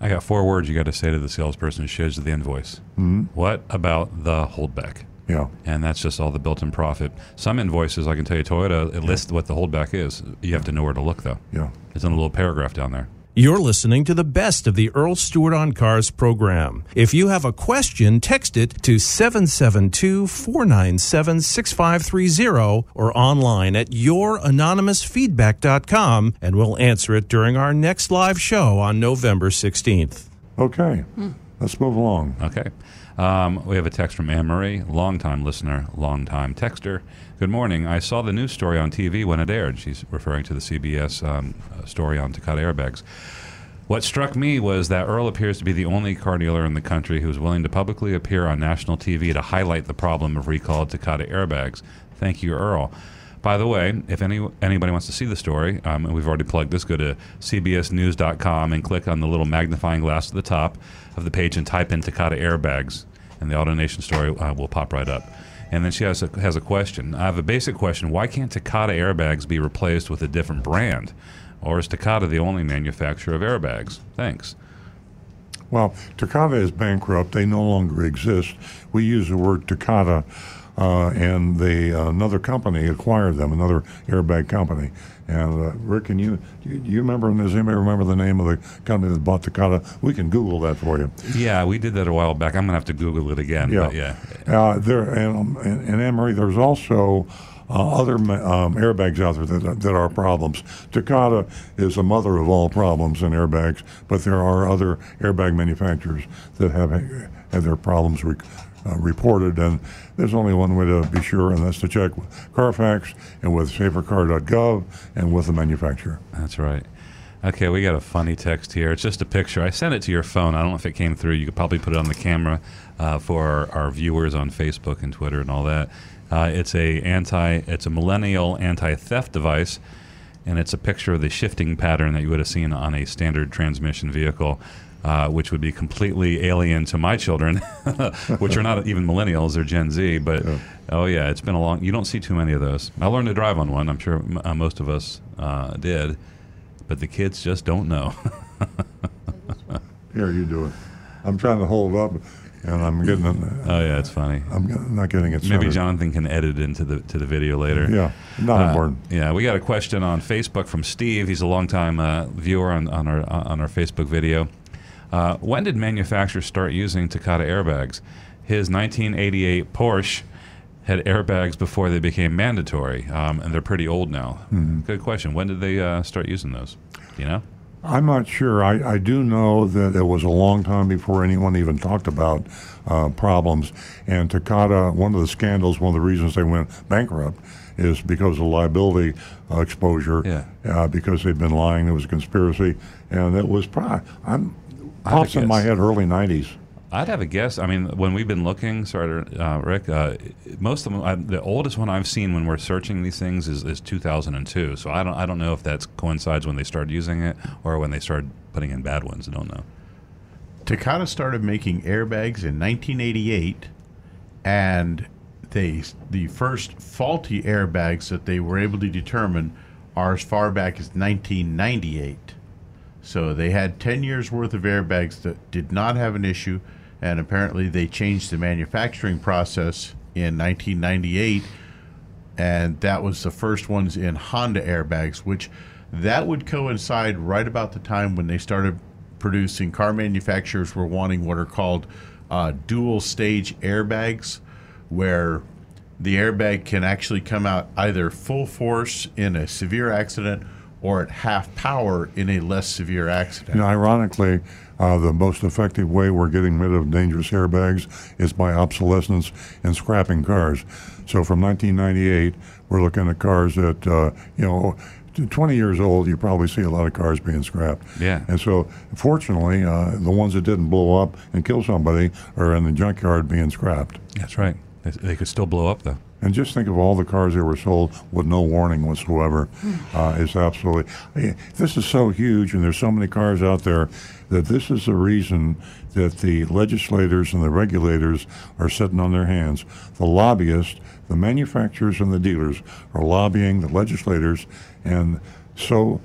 I got four words you got to say to the salesperson who shows you the invoice. Mm-hmm. What about the holdback? Yeah. And that's just all the built-in profit. Some invoices, I can tell you, Toyota it lists what the holdback is. You have to know where to look, though. Yeah. It's in a little paragraph down there. You're listening to the best of the Earl Stewart on Cars program. If you have a question, text it to 772 497 6530 or online at youranonymousfeedback.com and we'll answer it during our next live show on November 16th. Okay. Hmm. Let's move along. Okay. Um, we have a text from Anne Marie, longtime listener, longtime texter. Good morning. I saw the news story on TV when it aired. She's referring to the CBS um, uh, story on Takata airbags. What struck me was that Earl appears to be the only car dealer in the country who is willing to publicly appear on national TV to highlight the problem of recalled Takata airbags. Thank you, Earl. By the way, if any anybody wants to see the story, um, and we've already plugged this, go to cbsnews.com and click on the little magnifying glass at the top of the page and type in Takata airbags, and the AutoNation story uh, will pop right up. And then she has a, has a question. I have a basic question. Why can't Takata airbags be replaced with a different brand? Or is Takata the only manufacturer of airbags? Thanks. Well, Takata is bankrupt. They no longer exist. We use the word Takata, uh, and they, uh, another company acquired them, another airbag company. And uh, Rick, can you, do you do you remember? Does anybody remember the name of the company that bought Takata? We can Google that for you. Yeah, we did that a while back. I'm gonna have to Google it again. Yeah, But yeah. Uh, there and, um, and, and Anne Marie, there's also uh, other um, airbags out there that, that are problems. Takata is the mother of all problems in airbags, but there are other airbag manufacturers that have had their problems re- uh, reported, and there's only one way to be sure, and that's to check with Carfax and with SaferCar.gov and with the manufacturer. That's right. Okay, we got a funny text here. It's just a picture. I sent it to your phone. I don't know if it came through. You could probably put it on the camera uh, for our, our viewers on Facebook and Twitter and all that. Uh, it's a anti. It's a millennial anti-theft device, and it's a picture of the shifting pattern that you would have seen on a standard transmission vehicle. Uh, which would be completely alien to my children, which are not even millennials; they're Gen Z. But oh yeah, it's been a long. You don't see too many of those. I learned to drive on one. I'm sure m- uh, most of us uh, did, but the kids just don't know. Here, you do it. I'm trying to hold up, and I'm getting it. oh yeah, it's funny. I'm not getting it. Maybe centered. Jonathan can edit into the to the video later. Yeah, not Uh, important. Yeah, we got a question on Facebook from Steve. He's a longtime uh, viewer on, on our on our Facebook video. Uh, when did manufacturers start using Takata airbags? His 1988 Porsche had airbags before they became mandatory, um, and they're pretty old now. Mm-hmm. Good question. When did they uh, start using those? Do you know? I'm not sure. I, I do know that it was a long time before anyone even talked about uh, problems. And Takata, one of the scandals, one of the reasons they went bankrupt is because of liability uh, exposure. Yeah. Uh, because they'd been lying. There was a conspiracy. And it was probably, I'm, I have a pops in my head early 90s. I'd have a guess. I mean, when we've been looking, sorry, uh, Rick, uh, most of them, I, the oldest one I've seen when we're searching these things is, is 2002. So I don't, I don't know if that coincides when they started using it or when they started putting in bad ones. I don't know. Takata started making airbags in 1988, and they the first faulty airbags that they were able to determine are as far back as 1998. So they had 10 years worth of airbags that did not have an issue, and apparently they changed the manufacturing process in 1998 and that was the first ones in Honda airbags, which that would coincide right about the time when they started producing. Car manufacturers were wanting what are called uh, dual stage airbags, where the airbag can actually come out either full force in a severe accident or at half power in a less severe accident. You know, ironically, uh, the most effective way we're getting rid of dangerous airbags is by obsolescence and scrapping cars. So from 1998, we're looking at cars that, uh, you know, 20 years old, you probably see a lot of cars being scrapped. Yeah. And so, fortunately, uh, the ones that didn't blow up and kill somebody are in the junkyard being scrapped. That's right. They, they could still blow up, though. And just think of all the cars that were sold with no warning whatsoever. Uh, it's absolutely. This is so huge, and there's so many cars out there that this is the reason that the legislators and the regulators are sitting on their hands. The lobbyists, the manufacturers, and the dealers are lobbying the legislators, and so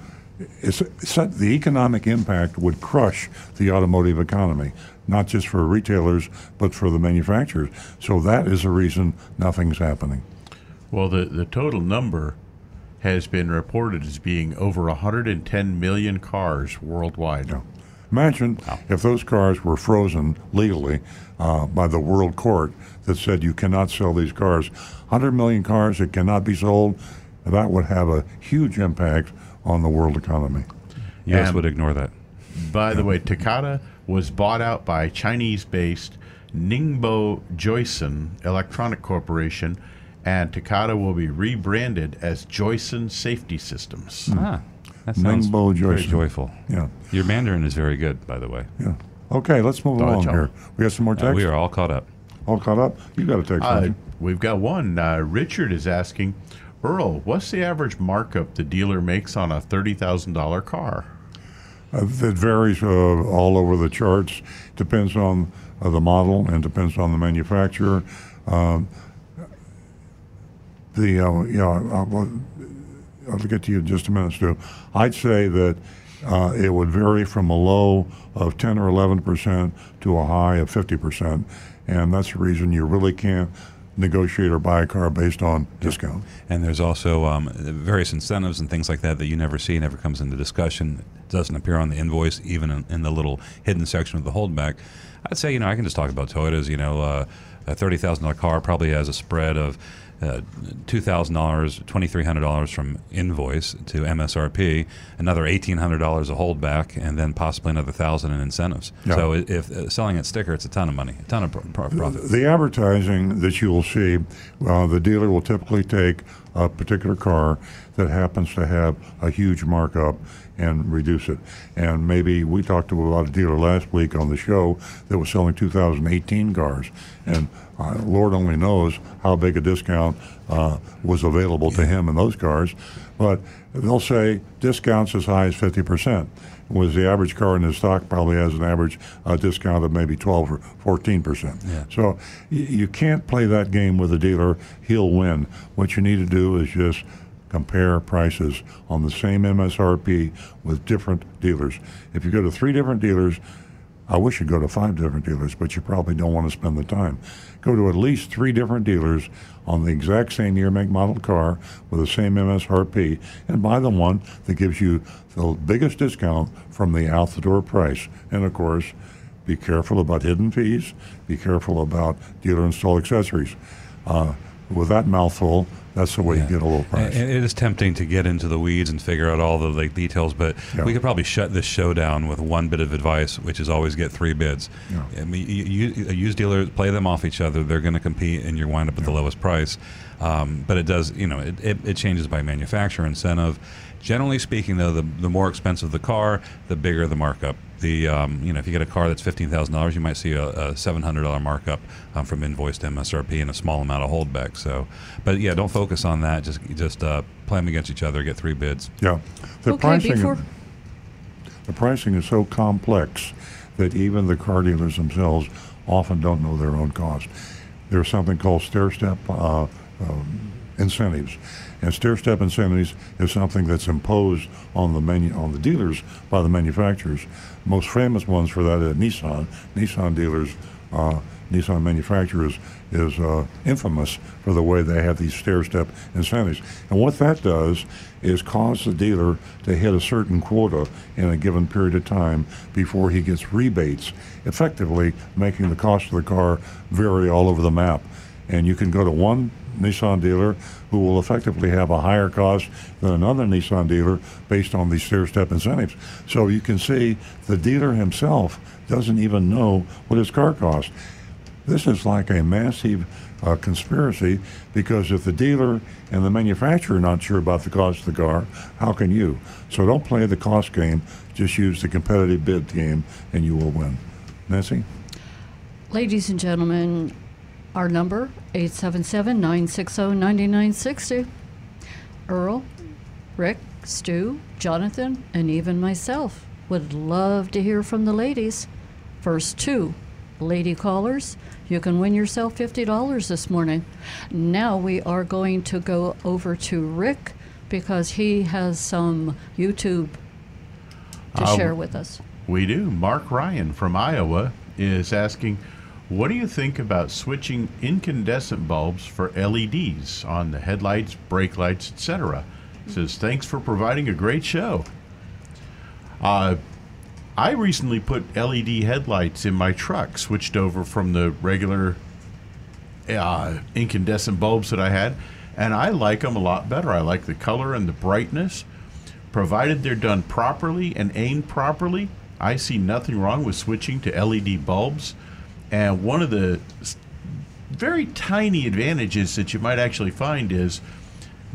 it's, it's the economic impact would crush the automotive economy, not just for retailers, but for the manufacturers. So that is the reason nothing's happening. Well, the, the total number has been reported as being over 110 million cars worldwide. Yeah. Imagine if those cars were frozen legally uh, by the World Court that said you cannot sell these cars. 100 million cars that cannot be sold, that would have a huge impact on the world economy. U.S. And- would ignore that. By the way, Takata was bought out by Chinese based Ningbo Joyson Electronic Corporation, and Takata will be rebranded as Joyson Safety Systems. Ah, that sounds Ningbo very Joyson. joyful. Yeah, Your Mandarin is very good, by the way. yeah. Okay, let's move Thought along here. We have some more Uh, text. we are all caught up. All caught up? You got a text. Uh, you? We've got one. Uh, Richard is asking, Earl, what's the average markup the dealer makes on a $30,000 car? Uh, it varies uh, all over the charts. Depends on uh, the model and depends on the manufacturer. Um, the uh, yeah, I'll, I'll get to you in just a minute, Stu. I'd say that uh, it would vary from a low of 10 or 11 percent to a high of 50 percent, and that's the reason you really can't negotiate or buy a car based on discount. And there's also um, various incentives and things like that that you never see, never comes into discussion. It doesn't appear on the invoice, even in, in the little hidden section of the holdback. I'd say, you know, I can just talk about Toyotas. You know, uh, a thirty thousand dollar car probably has a spread of uh, two thousand dollars, twenty three hundred dollars from invoice to MSRP, another eighteen hundred dollars a holdback, and then possibly another thousand in incentives. Yeah. So if uh, selling at sticker, it's a ton of money, a ton of pro- pro- profit. The advertising that you will see, uh, the dealer will typically take a particular car that happens to have a huge markup and reduce it. And maybe we talked to a dealer last week on the show that was selling 2018 cars, and uh, Lord only knows how big a discount uh, was available to him in those cars. But they'll say discounts as high as 50 percent was the average car in his stock probably has an average uh, discount of maybe 12 or 14 percent. Yeah. So y- you can't play that game with a dealer. He'll win. What you need to do is just compare prices on the same MSRP with different dealers. If you go to three different dealers, I wish you'd go to five different dealers, but you probably don't want to spend the time. Go to at least three different dealers on the exact same year, make, model car with the same MSRP and buy the one that gives you the biggest discount from the out the door price. And of course, be careful about hidden fees. Be careful about dealer install accessories. Uh, with that mouthful, that's the way you get a low price. And it is tempting to get into the weeds and figure out all the like details, but Yeah. we could probably shut this show down with one bit of advice, which is always get three bids. Yeah. I mean, you, you, a used dealer play them off each other; they're going to compete, and you wind up at the lowest price. Um, but it does, you know, it, it, it changes by manufacturer incentive. Generally speaking, though, the, the more expensive the car, the bigger the markup. The um, you know, if you get a car that's fifteen thousand dollars, you might see a, a seven hundred dollar markup um, from invoice to MSRP and a small amount of holdback. So, but yeah, don't focus on that. Just just uh, play them against each other. Get three bids. Yeah. The Okay, pricing before- the pricing is so complex that even the car dealers themselves often don't know their own cost. There's something called stair step uh, um, incentives. And stair step incentives is something that's imposed on the menu on the dealers by the manufacturers. Most famous ones for that is Nissan. Nissan dealers uh, Nissan manufacturers is uh, infamous for the way they have these stair step incentives. And what that does is cause the dealer to hit a certain quota in a given period of time before he gets rebates, effectively making the cost of the car vary all over the map. And you can go to one Nissan dealer who will effectively have a higher cost than another Nissan dealer based on these stair step incentives. So you can see the dealer himself doesn't even know what his car costs. This is like a massive uh, conspiracy because if the dealer and the manufacturer are not sure about the cost of the car, how can you? So don't play the cost game, just use the competitive bid game and you will win. Nancy? Ladies and gentlemen, Our number 877-960-9960. Earl, Rick, Stu, Jonathan, and even myself would love to hear from the ladies. First two lady callers, you can win yourself $50 this morning. Now we are going to go over to Rick because he has some YouTube to Uh, share with us. We do. Mark Ryan from Iowa is asking, what do you think about switching incandescent bulbs for LEDs on the headlights, brake lights, etc.? Says, thanks for providing a great show. Uh, I recently put LED headlights in my truck, switched over from the regular uh, incandescent bulbs that I had, and I like them a lot better. I like the color and the brightness. Provided they're done properly and aimed properly, I see nothing wrong with switching to LED bulbs. And one of the very tiny advantages that you might actually find is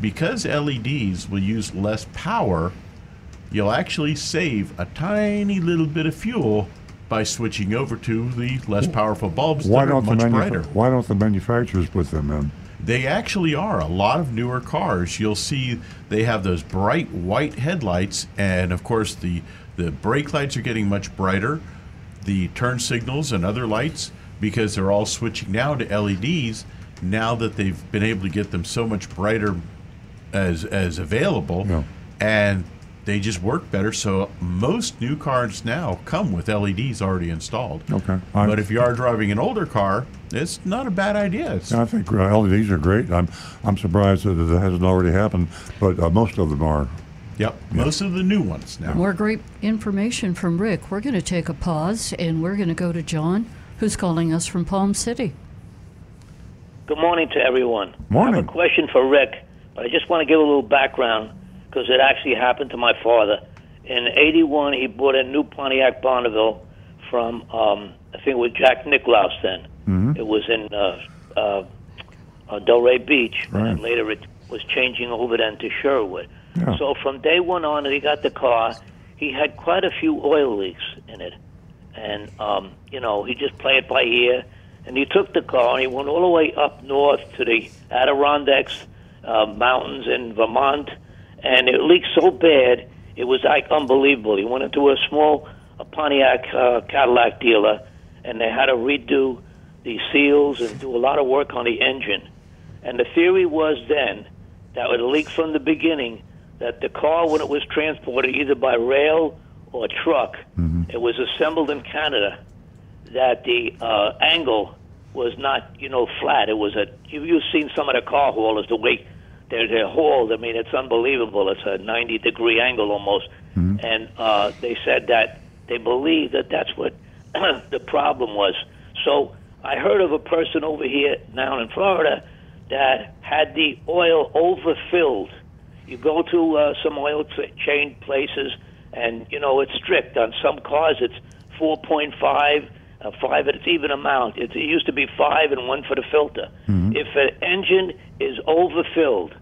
because LEDs will use less power, you'll actually save a tiny little bit of fuel by switching over to the less powerful bulbs Why that are much manufa- brighter. Why don't the manufacturers put them in? They actually are. A lot of newer cars, you'll see they have those bright white headlights, and of course the the brake lights are getting much brighter. The turn signals and other lights, because they're all switching now to LEDs. Now that they've been able to get them so much brighter as as available, Yeah. and they just work better. So most new cars now come with LEDs already installed. Okay. I- But if you are driving an older car, it's not a bad idea. It's I think uh, LEDs are great. I'm I'm surprised that it hasn't already happened, but uh, most of them are. Yep, most of the new ones now. More great information from Rick. We're going to take a pause and we're going to go to John, who's calling us from Palm City. Good morning to everyone. Morning. I have a question for Rick, but I just want to give a little background because it actually happened to my father. In '81, he bought a new Pontiac Bonneville from um, I think it was Jack Nicklaus then. It was in uh, uh, uh, Delray Beach, and then later it was changing over then to Sherwood. So from day one on he got the car, he had quite a few oil leaks in it, and um, you know he just played by ear. And he took the car and he went all the way up north to the Adirondacks uh, mountains in Vermont, and it leaked so bad it was like unbelievable. He went into a small a Pontiac uh, Cadillac dealer, and they had to redo the seals and do a lot of work on the engine. And the theory was then that it leaked from the beginning that the car, when it was transported either by rail or truck, it was assembled in Canada. That the uh, angle was not, you know, flat. It was a. You, you've seen some of the car haulers, the way they're they're hauled. I mean, it's unbelievable. It's a 90 degree angle almost. And uh, they said that they believe that that's what the problem was. So I heard of a person over here now in Florida that had the oil overfilled. You go to uh, some oil tra- chain places, and you know it's strict. On some cars, it's 4.5, uh, five its even amount. It, it used to be five and one for the filter. If an engine is overfilled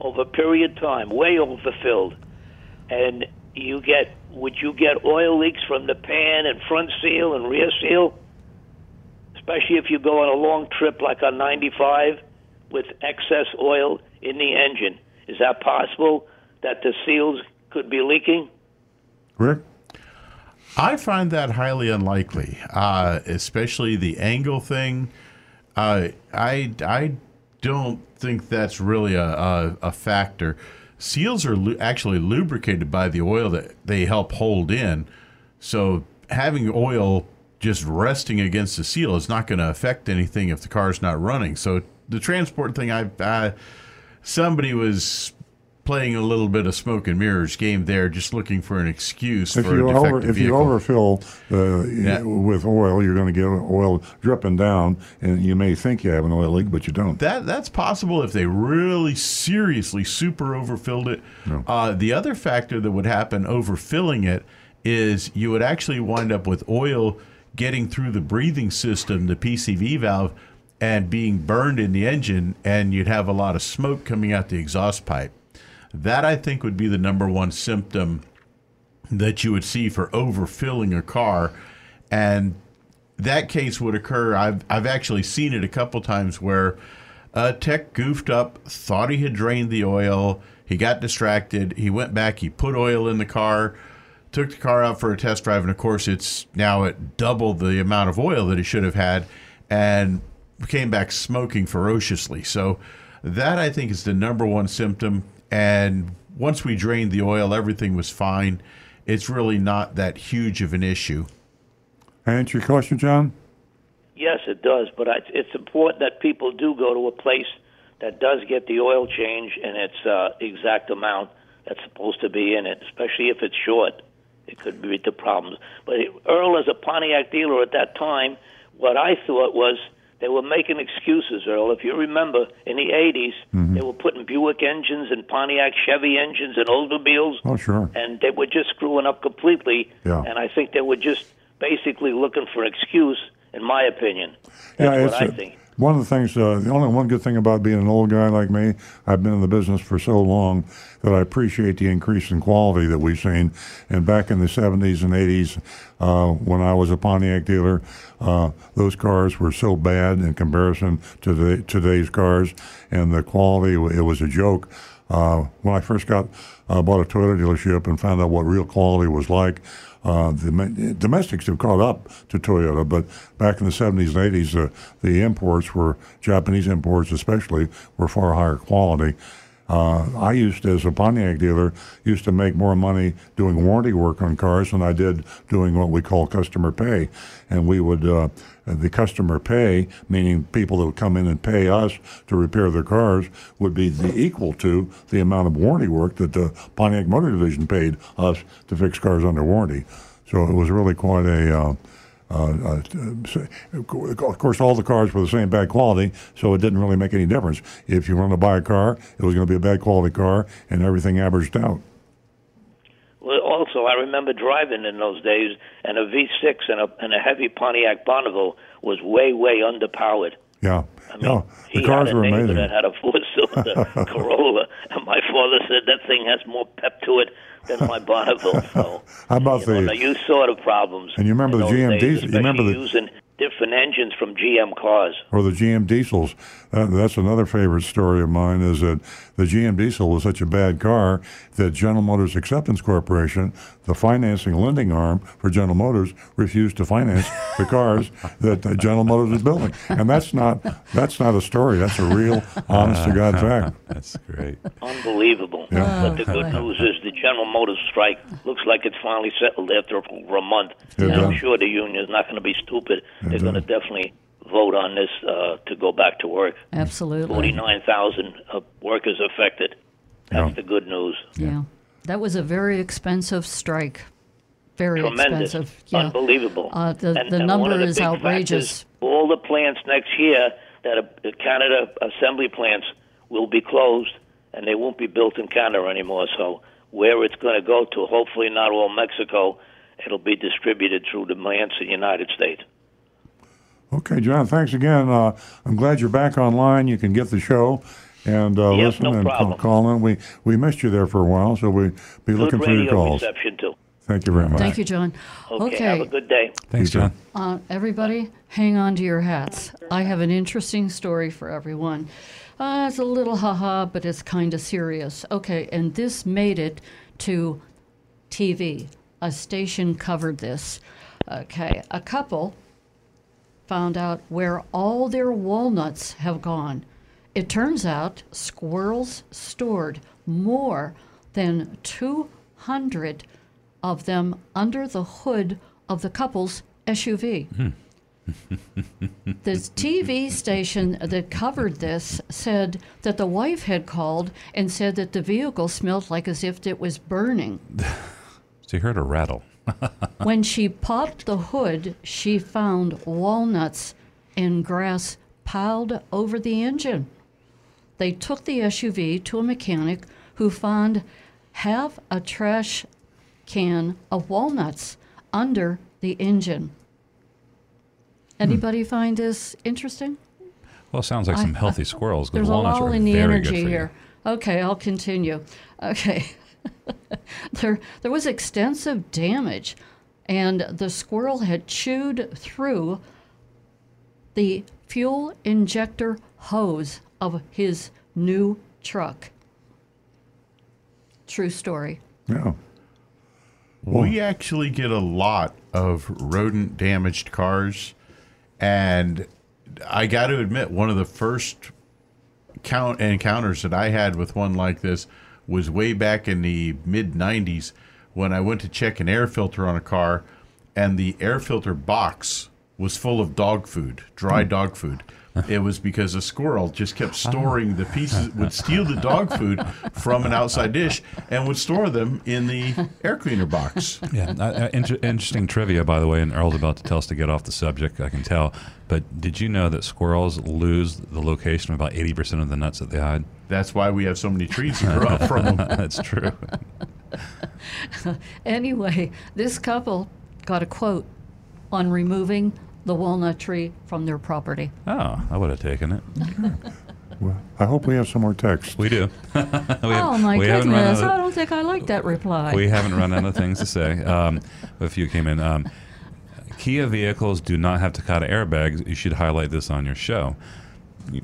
over a period of time, way overfilled, and you get would you get oil leaks from the pan and front seal and rear seal? Especially if you go on a long trip like on 95 with excess oil in the engine. Is that possible that the seals could be leaking? Rick? I find that highly unlikely, uh, especially the angle thing. Uh, I I don't think that's really a, a, a factor. Seals are lu- actually lubricated by the oil that they help hold in, so having oil just resting against the seal is not going to affect anything if the car's not running. So the transport thing, I, I somebody was playing a little bit of smoke and mirrors game there, just looking for an excuse If for you a defective over, if you overfill uh, Yeah. with oil, you're going to get oil dripping down, and you may think you have an oil leak, but you don't. That that's possible if they really seriously super overfilled it. Uh, the other factor that would happen overfilling it is you would actually wind up with oil getting through the breathing system, the PCV valve, and being burned in the engine, and you'd have a lot of smoke coming out the exhaust pipe. That I think would be the number one symptom that you would see for overfilling a car, and that case would occur. I've I've actually seen it a couple times where a tech goofed up, thought he had drained the oil. He got distracted. He went back. He put oil in the car, took the car out for a test drive, and of course, it's now at double the amount of oil that it should have had, and came back smoking ferociously. So that I think is the number one symptom. And once we drained the oil, everything was fine. It's really not that huge of an issue. Answer your question, John? Yes, it does, but I, it's important that people do go to a place that does get the oil change in its uh, exact amount that's supposed to be in it, especially if it's short. It could lead to problems. But Earl, as a Pontiac dealer at that time, what I thought was they were making excuses, Earl. If you remember, in the 80s, Mm-hmm. they were putting Buick engines and Pontiac Chevy engines and Oldsmobiles, Oh, sure. and they were just screwing up completely. Yeah. And I think they were just basically looking for an excuse, in my opinion. That's yeah, what I a- think. one of the things. Uh, the only one good thing about being an old guy like me, I've been in the business for so long that I appreciate the increase in quality that we've seen. And back in the '70s and '80s, uh, when I was a Pontiac dealer, uh, those cars were so bad in comparison to the, today's cars, and the quality it was a joke. Uh, when I first got uh, bought a Toyota dealership and found out what real quality was like, uh, the domestics have caught up to Toyota, but back in the 70s and 80s, uh, the imports were Japanese imports, especially, were far higher quality. Uh, I used, as a Pontiac dealer, used to make more money doing warranty work on cars than I did doing what we call customer pay. And we would, uh, the customer pay, meaning people that would come in and pay us to repair their cars, would be the equal to the amount of warranty work that the Pontiac Motor Division paid us to fix cars under warranty. So it was really quite a. Uh, uh, uh, of course, all the cars were the same bad quality, so it didn't really make any difference. If you wanted to buy a car, it was going to be a bad quality car, and everything averaged out. Well, also, I remember driving in those days, and a V6 and a, and a heavy Pontiac Bonneville was way, way underpowered. Yeah, I mean, he the cars were amazing. that had a four-cylinder Corolla, and my father said that thing has more pep to it than my Bonneville. So, How about you know, the? now you saw the problems. And you remember the those GM diesel- you remember the- using different engines from GM cars. or the GM diesels. That, that's another favorite story of mine. Is that the GM diesel was such a bad car that General Motors Acceptance Corporation, the financing lending arm for General Motors, refused to finance the cars that uh, General Motors is building. And that's not that's not a story. That's a real, honest to God fact. That's great. Unbelievable. Yeah. But the good news is the General Motors strike looks like it's finally settled after over a month. It and I'm sure the union is not going to be stupid. They're going to definitely vote on this uh, to go back to work. Absolutely. 49,000 uh, workers affected. That's Yeah. the good news. Yeah. That was a very expensive strike. Very Tremendous. expensive. Yeah. Unbelievable. Uh, the and, the and number the is outrageous. Factors, all the plants next year that are the Canada assembly plants will be closed and they won't be built in Canada anymore. So where it's going to go to, hopefully not all Mexico, it'll be distributed through the plants in the United States. Okay, John. Thanks again. Uh, I'm glad you're back online. You can get the show. And uh, Yep, listen no and call, problem. call in. We we missed you there for a while, so we'll be looking for your calls. reception too. Thank you very much. Thank you, John. Okay, have a good day. Thanks, You. John. Uh, everybody, hang on to your hats. I have an interesting story for everyone. Uh, it's a little haha, but it's kind of serious. Okay, and this made it to TV. A station covered this. Okay, a couple found out where all their walnuts have gone. It turns out squirrels stored more than 200 of them under the hood of the couple's SUV. the TV station that covered this said that the wife had called and said that the vehicle smelled like as if it was burning. You heard a rattle. when she popped the hood, she found walnuts and grass piled over the engine. They took the SUV to a mechanic who found half a trash can of walnuts under the engine. Hmm. Anybody find this interesting? Well, it sounds like I- some healthy squirrels. There's a walnuts lull are in the energy here. Okay, I'll continue. Okay. there, there was extensive damage and the squirrel had chewed through the fuel injector hose of his new truck. True story. Yeah. We actually get a lot of rodent damaged cars. And I got to admit, one of the first count encounters that I had with one like this was way back in the mid 90s when I went to check an air filter on a car and the air filter box was full of dog food, dry hmm. dog food. It was because a squirrel just kept storing the pieces, would steal the dog food from an outside dish and would store them in the air cleaner box. Yeah, uh, uh, inter- interesting trivia, by the way. And Earl's about to tell us to get off the subject. I can tell. But did you know that squirrels lose the location of about eighty percent of the nuts that they hide? That's why we have so many trees to grow up from them. That's true. Anyway, this couple got a quote on removing the walnut tree from their property. Oh, I would have taken it. Well, I hope we have some more text. We do. we oh my we haven't goodness! out I don't think I like that reply. We haven't run out of things to say. Um, a few came in. Um, Kia vehicles do not have Takata airbags. You should highlight this on your show.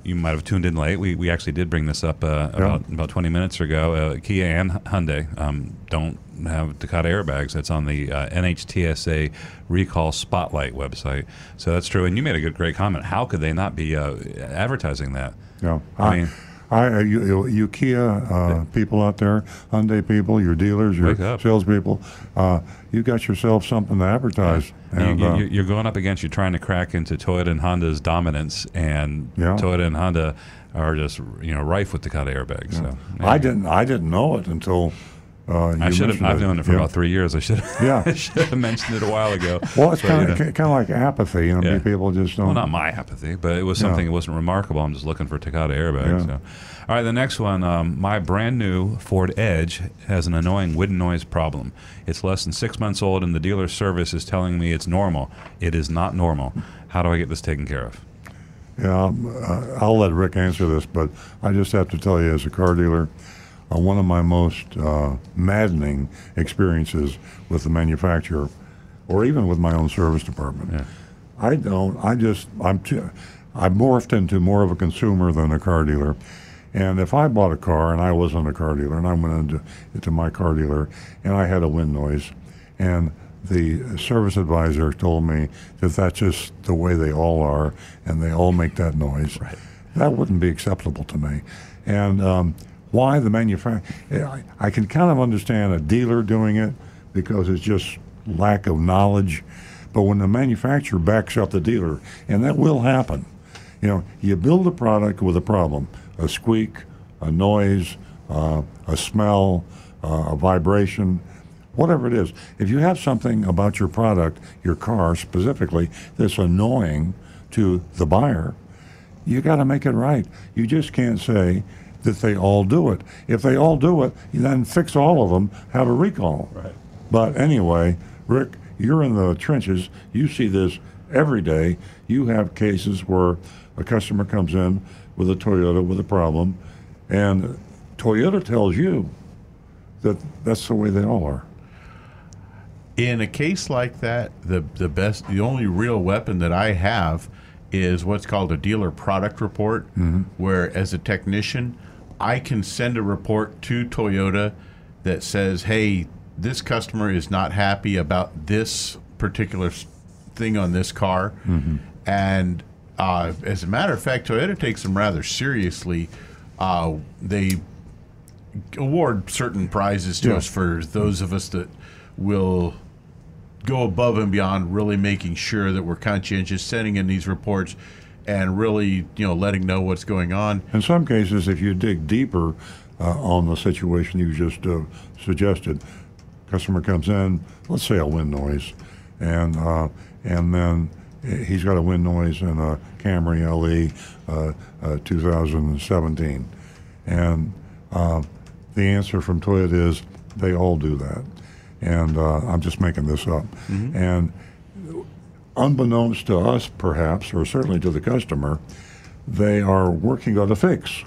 You, might have tuned in late. We, we actually did bring this up uh, about about 20 minutes ago. Uh, Kia and Hyundai um, don't have Takata airbags. That's on the uh, NHTSA Recall Spotlight website. So that's true. And you made a good, great comment. How could they not be uh, advertising that? Yeah. I mean, I, uh, you, you, you Kia uh, people out there, Hyundai people, your dealers, your Wake up. salespeople, uh, you got yourself something to advertise. And, you, uh, you, you're going up against, you're trying to crack into Toyota and Honda's dominance, and Yeah. Toyota and Honda are just you know rife with Takata airbags. So I didn't I didn't know it until uh, you I should have. I've known it for Yeah. about three years. I should. Yeah. I should have mentioned it a while ago. Well, it's kind you of know. kind of like apathy. You know, Yeah. people just don't. Well, not my apathy, but it was Yeah. something that wasn't remarkable. I'm just looking for Takata airbags. Yeah. So. All right, the next one. Um, my brand new Ford Edge has an annoying wind noise problem. It's less than six months old, and the dealer service is telling me it's normal. It is not normal. How do I get this taken care of? Yeah, um, uh, I'll let Rick answer this, but I just have to tell you, as a car dealer, uh, one of my most uh, maddening experiences with the manufacturer, or even with my own service department. I don't. I just. I'm. Too, I morphed into more of a consumer than a car dealer. And if I bought a car and I wasn't a car dealer, and I went into, into my car dealer and I had a wind noise, and the service advisor told me that that's just the way they all are, and they all make that noise. Right. That wouldn't be acceptable to me. And um, why the manufacturer? I, I can kind of understand a dealer doing it because it's just lack of knowledge. But when the manufacturer backs up the dealer, and that will happen, you know, you build a product with a problem, a squeak, a noise, uh, a smell, uh, a vibration, whatever it is. If you have something about your product, your car specifically, that's annoying to the buyer, you got to make it right. You just can't say that they all do it. If they all do it, you then fix all of them, have a recall. Right. But anyway, Rick, you're in the trenches. You see this every day. You have cases where a customer comes in with a Toyota with a problem, and Toyota tells you that that's the way they all are. In a case like that, the the best, the only real weapon that I have is what's called a dealer product report, mm-hmm. where as a technician, I can send a report to Toyota that says, "Hey, this customer is not happy about this particular thing on this car," and uh, as a matter of fact, Toyota takes them rather seriously. Uh, they award certain prizes to Yeah. us for those of us that will go above and beyond really making sure that we're conscientious sending in these reports and really you know letting know what's going on. In some cases, if you dig deeper uh, on the situation you just uh, suggested, customer comes in, let's say a wind noise, and uh, and then he's got a wind noise in a Camry LE uh, uh, 2017, and uh, the answer from Toyota is they all do that, and uh, I'm just making this up, and unbeknownst to us, perhaps, or certainly to the customer, they are working on a fix.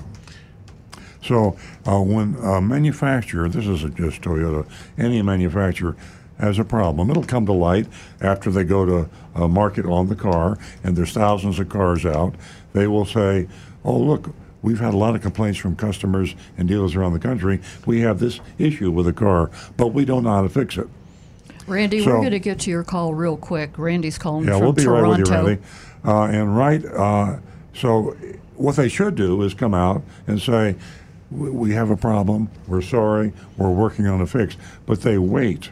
So uh, when a manufacturer, this isn't just Toyota, any manufacturer has a problem. It'll come to light after they go to a market on the car, and there's thousands of cars out. They will say, "Oh, look." We've had a lot of complaints from customers and dealers around the country. We have this issue with the car, but we don't know how to fix it. Randy, So- we're going to get to your call real quick. Randy's calling Yeah, from we'll be Toronto. right with you, Randy. Uh, and right, uh, so what they should do is come out and say, "We- "We have a problem. We're sorry. We're working on a fix." But they wait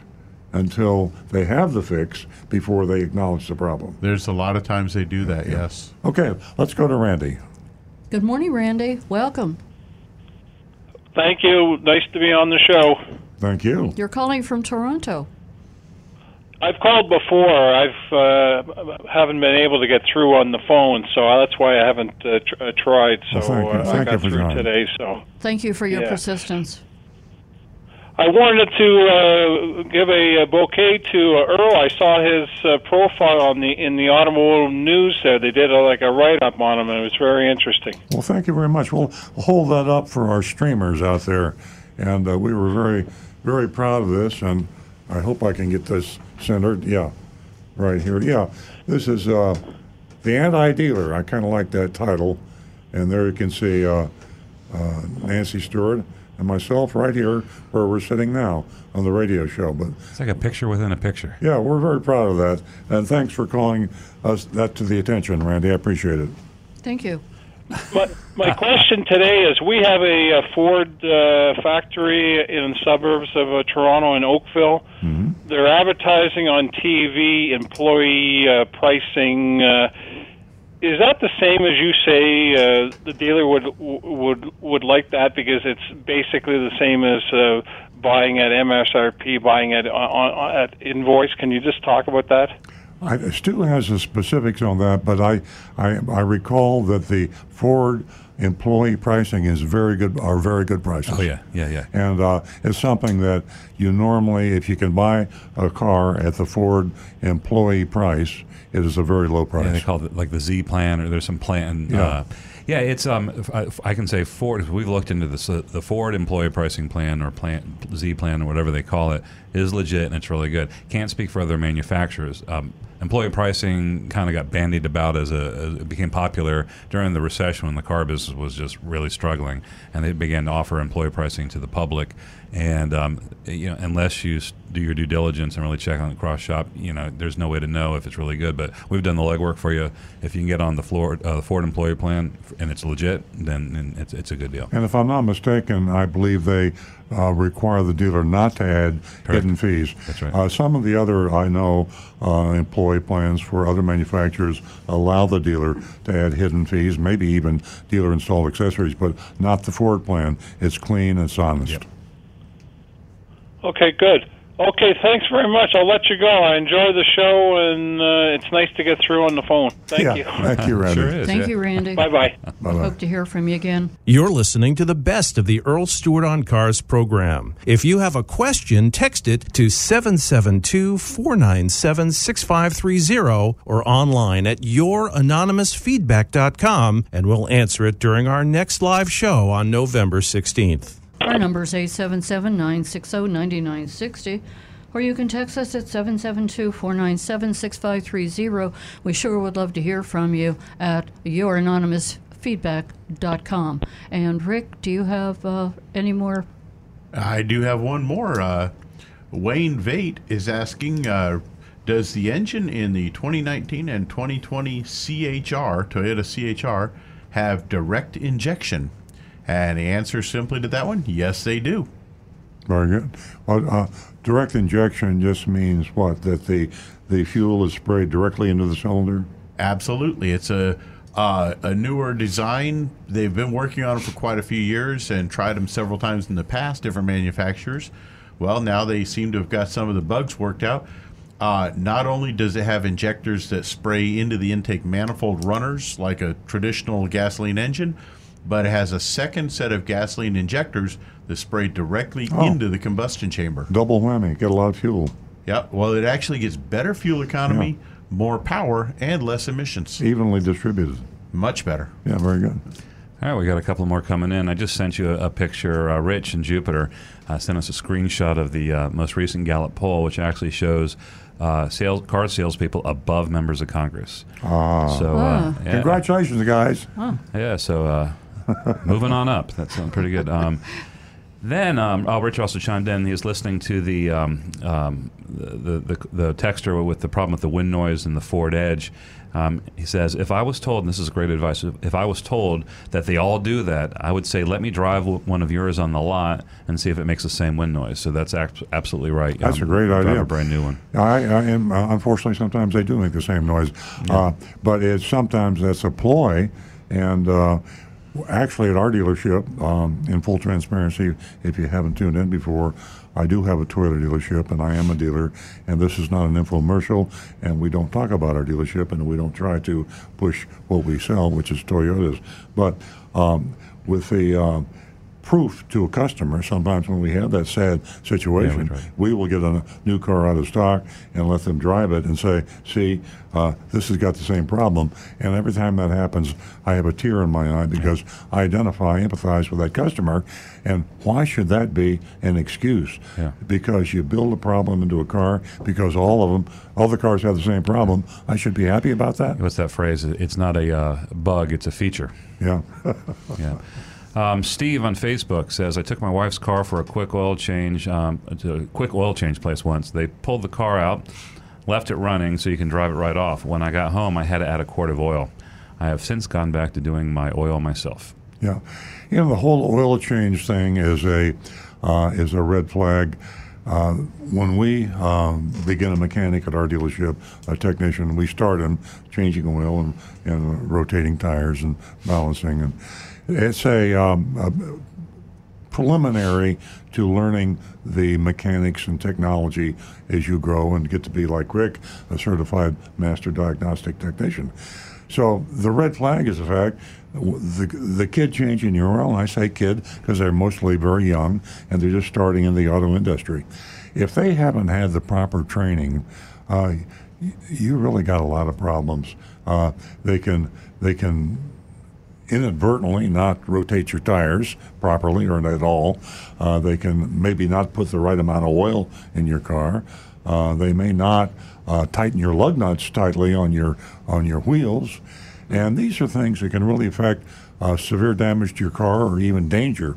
until they have the fix before they acknowledge the problem. There's a lot of times they do that. Yes. Okay, let's go to Randy. Good morning, Randy. Welcome. Thank you. Nice to be on the show. Thank you. You're calling from Toronto. I've called before. I've uh, haven't been able to get through on the phone, so that's why I haven't uh, tr- uh, tried. So Well, thank you. uh, I Thank you got for through trying. today. So Thank you for your Yeah. persistence. I wanted to uh, give a, a bouquet to uh, Earl. I saw his uh, profile on the in the automotive news. There, they did a, like a write up on him, and it was very interesting. Well, thank you very much. We'll hold that up for our streamers out there, and uh, we were very, very proud of this. And I hope I can get this centered. Yeah, right here. Yeah, this is uh, the anti-dealer. I kind of like that title, and there you can see uh, uh, Nancy Stewart and myself right here where we're sitting now on the radio show. But It's like a picture within a picture. yeah, we're very proud of that, and thanks for calling us that to the attention, Randy. I appreciate it. Thank you. My, my question today is: We have a, a Ford uh, factory in suburbs of uh, Toronto in Oakville. They're advertising on TV employee uh, pricing. Uh, is that the same as you say? Uh, the dealer would would would like that because it's basically the same as uh, buying at MSRP, buying at on, on, at invoice. Can you just talk about that? I, Stu has the specifics on that, but I, I, I recall that the Ford employee pricing is very good, are very good prices. Oh yeah, yeah, yeah. And uh, it's something that you normally, if you can buy a car at the Ford employee price, it is a very low price. Yeah, they call it like the Z plan, or there's some plan. Yeah. Uh, yeah, it's um. I, I can say Ford. We've looked into this. uh, The Ford employee pricing plan or plan Z plan or whatever they call it is legit and it's really good. Can't speak for other manufacturers. Um, employee pricing kind of got bandied about as a as it became popular during the recession when the car business was just really struggling, and they began to offer employee pricing to the public. And um, you know, unless you do your due diligence and really check on the cross shop, you know, there's no way to know if it's really good. But we've done the legwork for you. If you can get on the floor, uh, the Ford employee plan, and it's legit, then, then it's it's a good deal. And if I'm not mistaken, I believe they uh, require the dealer not to add hidden fees. That's right. Uh, some of the other, I know, uh, employee plans for other manufacturers allow the dealer to add hidden fees, maybe even dealer installed accessories, but not the Ford plan. It's clean, and it's honest. Okay, good. Okay, thanks very much. I'll let you go. I enjoy the show, and uh, it's nice to get through on the phone. Thank yeah. you. Thank you, Randy. Sure is. Thank yeah. you, Randy. Bye bye. Bye-bye. Hope to hear from you again. You're listening to the best of the Earl Stewart on Cars program. If you have a question, text it to 772 497 6530 or online at youranonymousfeedback.com and we'll answer it during our next live show on November 16th. Our number is 877 960 9960. Or you can text us at 772 497 6530. We sure would love to hear from you at youranonymousfeedback.com. And Rick, do you have uh, any more? I do have one more. Uh, Wayne Vate is asking uh, Does the engine in the 2019 and 2020 CHR, Toyota CHR, have direct injection? And the answer simply to that one yes, they do. Very good. Well, uh, direct injection just means what? That the, the fuel is sprayed directly into the cylinder? Absolutely. It's a uh, a newer design. They've been working on it for quite a few years and tried them several times in the past, different manufacturers. Well, now they seem to have got some of the bugs worked out. Uh, not only does it have injectors that spray into the intake manifold runners like a traditional gasoline engine, but it has a second set of gasoline injectors that spray directly Oh. into the combustion chamber. Double whammy. Get a lot of fuel. Yeah, well, it actually gets better fuel economy, more power, and less emissions. Evenly distributed. Much better. Yeah, very good. All right, we got a couple more coming in. I just sent you a, a picture. Uh, Rich in Jupiter uh, sent us a screenshot of the uh, most recent Gallup poll, which actually shows uh, sales car salespeople above members of Congress. Ah. So, uh, Ah. yeah. Congratulations, guys. Yeah, so uh, moving on up. That sounds pretty good. Um, then um, oh, Rich also chimed in. He was listening to the, um, um, the, the the texter with the problem with the wind noise and the Ford Edge. Um, he says, if I was told, and this is great advice, if- I was told that they all do that, I would say, let me drive one of yours on the lot and see if it makes the same wind noise. So that's ac- absolutely right. That's Um, a great idea. a brand new one. I, I am uh, unfortunately sometimes they do make the same noise, uh, but it's sometimes that's a ploy, and uh, actually at our dealership, um, in full transparency, if you haven't tuned in before, I do have a Toyota dealership, and I am a dealer, and this is not an infomercial, and we don't talk about our dealership, and we don't try to push what we sell, which is Toyotas, but um, with the uh, proof to a customer. Sometimes when we have that sad situation, right. we will get a new car out of stock and let them drive it and say, "See, uh, this has got the same problem." And every time that happens, I have a tear in my eye because I identify, empathize with that customer. And why should that be an excuse? Yeah. Because you build a problem into a car because all of them, all the cars have the same problem. I should be happy about that. What's that phrase? It's not a uh, bug; it's a feature. Yeah. Yeah. Um, Steve on Facebook says, I took my wife's car for a quick oil change, um, to a quick oil change place once. They pulled the car out, left it running so you can drive it right off. When I got home, I had to add a quart of oil. I have since gone back to doing my oil myself. Yeah, you know the whole oil change thing is a uh, is a red flag. Uh, when we um, begin a mechanic at our dealership, a technician, we start him changing oil and, and rotating tires and balancing, and it's a, um, a preliminary to learning the mechanics and technology as you grow and get to be like Rick, a certified master diagnostic technician. So the red flag is the fact the the kid changing your oil. And I say kid because they're mostly very young and they're just starting in the auto industry. If they haven't had the proper training, uh, you really got a lot of problems. Uh, they can they can inadvertently not rotate your tires properly or at all. Uh, they can maybe not put the right amount of oil in your car. Uh, they may not uh, tighten your lug nuts tightly on your on your wheels, and these are things that can really affect uh, severe damage to your car or even danger.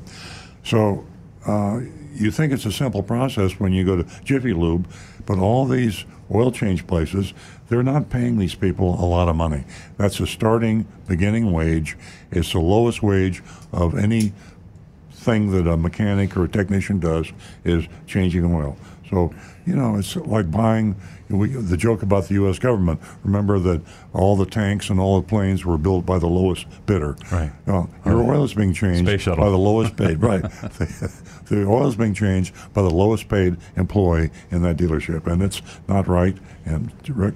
So uh, you think it's a simple process when you go to Jiffy Lube, but all these oil change places, they're not paying these people a lot of money. That's a starting beginning wage. It's the lowest wage of any thing that a mechanic or a technician does is changing oil. So, you know, it's like buying we, the joke about the U.S. government. Remember that all the tanks and all the planes were built by the lowest bidder. Right. Well, your oil is being changed Space shuttle. by the lowest paid. right. the, the oil is being changed by the lowest paid employee in that dealership, and it's not right. And Rick,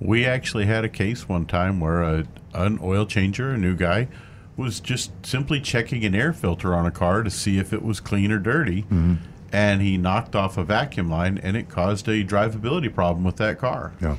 We actually had a case one time where a, an oil changer, a new guy, was just simply checking an air filter on a car to see if it was clean or dirty. Mm-hmm. And he knocked off a vacuum line, and it caused a drivability problem with that car. Yeah,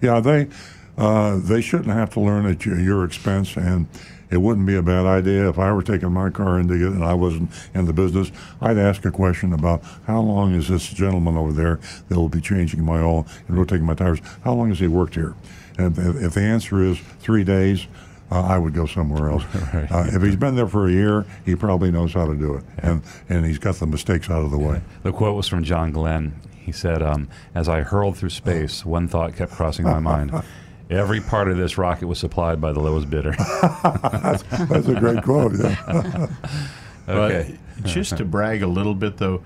yeah, they uh, they shouldn't have to learn at your, expense, and it wouldn't be a bad idea if I were taking my car into it and I wasn't in the business. I'd ask a question about how long is this gentleman over there that will be changing my oil and rotating my tires? How long has he worked here? And if the answer is three days. Uh, I would go somewhere else. Uh, if he's been there for a year, he probably knows how to do it, and and he's got the mistakes out of the way. The quote was from John Glenn. He said, um, As I hurled through space, one thought kept crossing my mind. Every part of this rocket was supplied by the lowest bidder. that's, that's a great quote. Yeah. okay. But just to brag a little bit, though,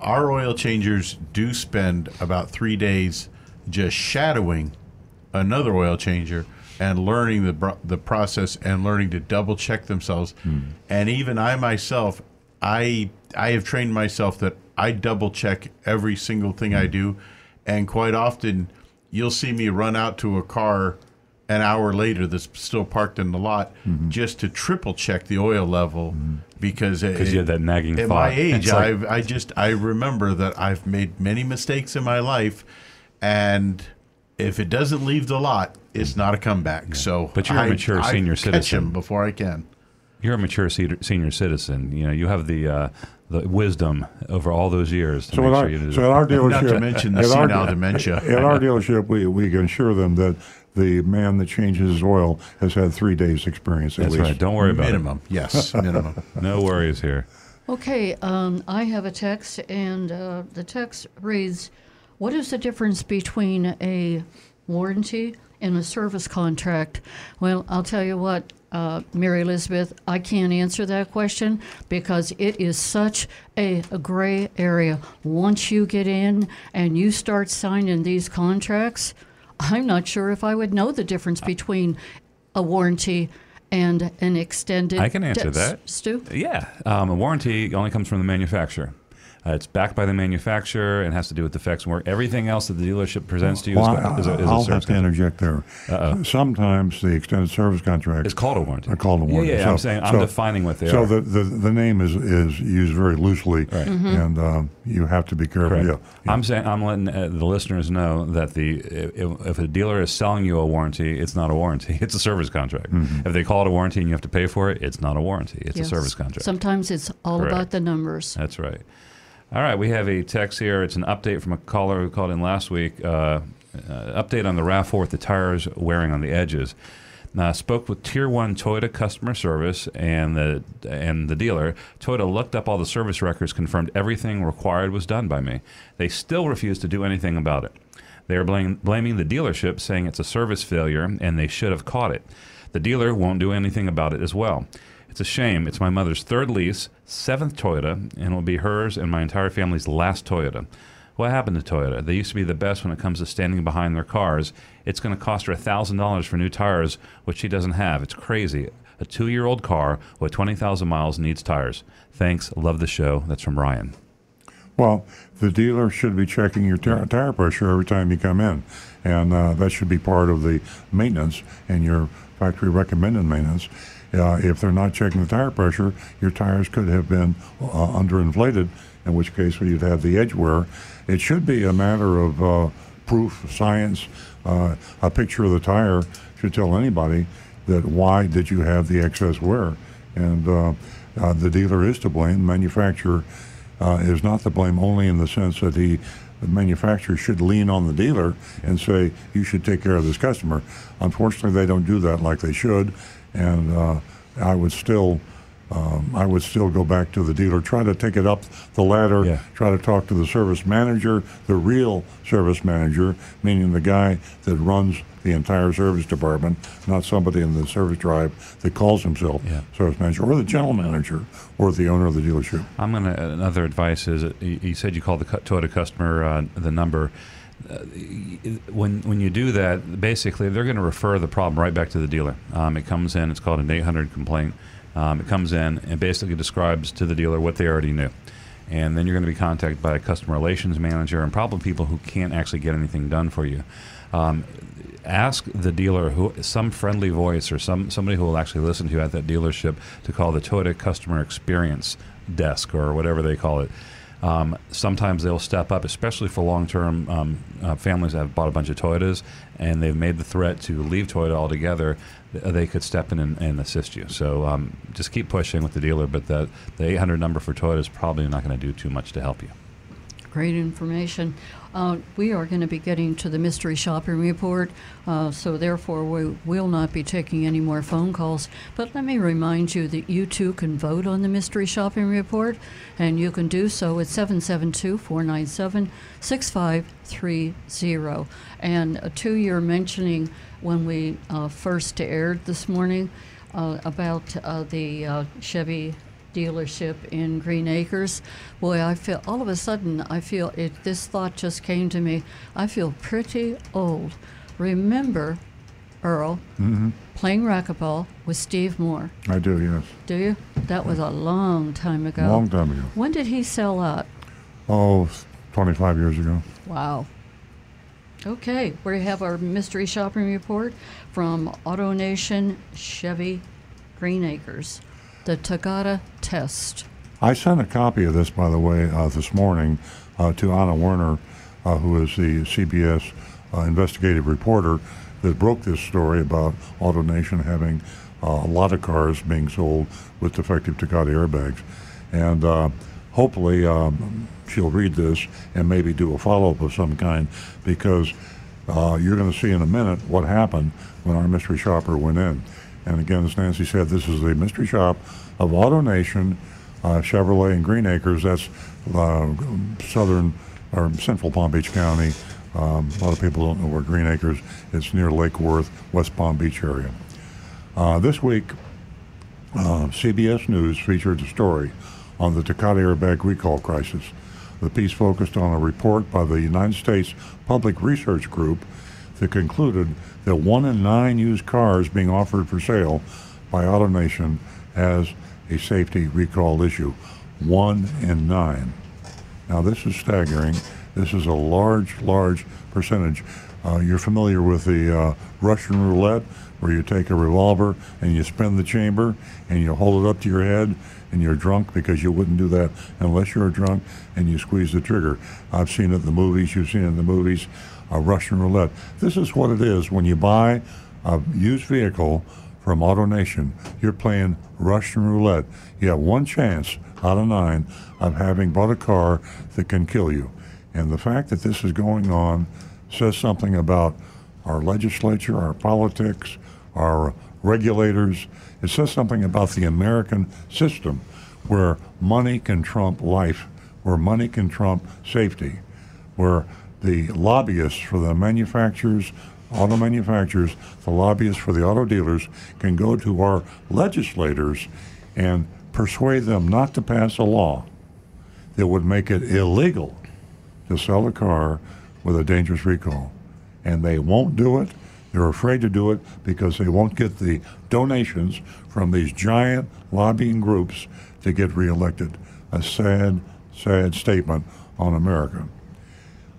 our oil changers do spend about three days just shadowing another oil changer and learning the the process and learning to double check themselves. Hmm. And even I myself, I I have trained myself that I double check every single thing I hmm. do, and quite often you'll see me run out to a car an hour later that's still parked in the lot mm-hmm. just to triple check the oil level mm-hmm. because it- 'Cause you had that nagging at thought. my age like- I've, I just I remember that I've made many mistakes in my life and if it doesn't leave the lot it's not a comeback so But you're a I- mature I senior catch citizen. him before I can You're a mature se- senior citizen. You know, you have the uh, the wisdom over all those years. To So make at sure our, you so at our dealership, Not to mention the at our- dementia. At our dealership, we, we can assure them that the man that changes his oil has had three days' experience at That's least. right. Don't worry about minimum. Yes, minimum. No worries here. Okay, um, I have a text, and uh, the text reads What is the difference between a warranty and a service contract? Well, I'll tell you what, uh, Mary Elizabeth, I can't answer that question because it is such a, a gray area. Once you get in and you start signing these contracts, I'm not sure if I would know the difference between a warranty and an extended. I can answer that. Stu? Yeah, um, a warranty only comes from the manufacturer. Uh, it's backed by the manufacturer and has to do with defects and work. Everything else that the dealership presents to you Well, is, I, is a, is a I'll service have to interject there. Uh-oh. Sometimes the extended service contract It's called a warranty. are called a Yeah, warranty. yeah, I'm saying- I'm defining what they so are. the, the the name is is used very loosely, Right. and um, you have to be careful. Yeah, yeah. I'm saying I'm letting uh, the listeners know that the if, if a dealer is selling you a warranty, it's not a warranty. It's a service contract. Mm-hmm. If they call it a warranty and you have to pay for it, it's not a warranty. It's Yes. a service contract. Sometimes it's all Correct. about the numbers. That's right. All right, we have a text here. It's an update from a caller who called in last week. Uh, uh, update on the RAV4 with the tires wearing on the edges. Now, spoke with Tier One Toyota customer service and the and the dealer. Toyota looked up all the service records, confirmed everything required was done by me. They still refuse to do anything about it. They are blaming, blaming the dealership, saying it's a service failure and they should have caught it. The dealer won't do anything about it as well. It's a shame. It's my mother's third lease, seventh Toyota, and will be hers and my entire family's last Toyota. What happened to Toyota? They used to be the best when it comes to standing behind their cars. It's going to cost her $1,000 for new tires, which she doesn't have. It's crazy. A two year old car with 20,000 miles needs tires. Thanks. Love the show. That's from Ryan. Well, the dealer should be checking your tire, tire pressure every time you come in, and uh, that should be part of the maintenance and your factory recommended maintenance. Uh, if they're not checking the tire pressure, your tires could have been uh, underinflated, in which case you'd have the edge wear. It should be a matter of uh, proof, science. Uh, a picture of the tire should tell anybody that why did you have the excess wear, and uh, uh, the dealer is to blame. The manufacturer is not to blame only in the sense that he, the manufacturer should lean on the dealer and say, you should take care of this customer. Unfortunately, they don't do that like they should, and uh, I would still. Um, I would still go back to the dealer, try to take it up the ladder, Yeah. try to talk to the service manager, the real service manager, meaning the guy that runs the entire service department, not somebody in the service drive that calls himself Yeah. service manager, or the general manager, or the owner of the dealership. I'm gonna. Another advice is uh, you said you called the Toyota customer uh, the number. Uh, when when you do that, basically they're going to refer the problem right back to the dealer. Um, it comes in. It's called an 800 complaint. Um, it comes in and basically describes to the dealer what they already knew, and then you're going to be contacted by a customer relations manager and probably people who can't actually get anything done for you. Um, ask the dealer who some friendly voice or some somebody who will actually listen to you at that dealership to call the Toyota customer experience desk or whatever they call it. Um, sometimes they'll step up, especially for long-term um, uh, families that have bought a bunch of Toyotas and they've made the threat to leave Toyota altogether. They could step in and, and assist you. So um, just keep pushing with the dealer, but that the 800 number for Toyota is probably not going to do too much to help you. Great information. Uh, we are going to be getting to the mystery shopping report, uh, so therefore we will not be taking any more phone calls. But let me remind you that you too can vote on the mystery shopping report, and you can do so at 772 497 6530. And uh, two, you're mentioning when we uh, first aired this morning uh, about uh, the Chevy dealership in Greenacres. Boy, I feel all of a sudden I feel it. This thought just came to me. I feel pretty old. Remember, Earl, mm-hmm. playing racquetball with Steve Moore. I do, yes. Do you? That was a long time ago. Long time ago. When did he sell out? Oh, 25 years ago. Wow. Okay, we have our mystery shopping report from AutoNation Chevy Greenacres, the Takata test. I sent a copy of this, by the way, uh, this morning uh, to Anna Werner, uh, who is the CBS uh, investigative reporter that broke this story about AutoNation having uh, a lot of cars being sold with defective Takata airbags. And uh, hopefully um, she'll read this and maybe do a follow up of some kind because you're going to see in a minute what happened when our mystery shopper went in. And again, as Nancy said, this is a mystery shop of AutoNation, uh, Chevrolet, and Greenacres. That's uh, southern or central Palm Beach County. Um, a lot of people don't know where Greenacres is it's near Lake Worth, West Palm Beach area. Uh, this week, uh, CBS News featured a story on the Takata airbag recall crisis. The piece focused on a report by the United States Public Research Group that concluded that one in nine used cars being offered for sale by AutoNation has a safety recall issue. One in nine. Now, this is staggering. This is a large, large percentage. Uh, you're familiar with the uh, Russian roulette, where you take a revolver and you spin the chamber and you hold it up to your head and you're drunk because you wouldn't do that unless you're drunk and you squeeze the trigger. I've seen it in the movies, you've seen it in the movies, uh, Russian roulette. This is what it is when you buy a used vehicle from AutoNation. You're playing Russian roulette. You have one chance out of nine of having bought a car that can kill you. And the fact that this is going on says something about our legislature, our politics, our regulators. It says something about the American system where money can trump life, where money can trump safety, where the lobbyists for the manufacturers, auto manufacturers, the lobbyists for the auto dealers can go to our legislators and persuade them not to pass a law that would make it illegal to sell a car with a dangerous recall. And they won't do it. They're afraid to do it because they won't get the donations from these giant lobbying groups to get reelected. A sad, sad statement on America.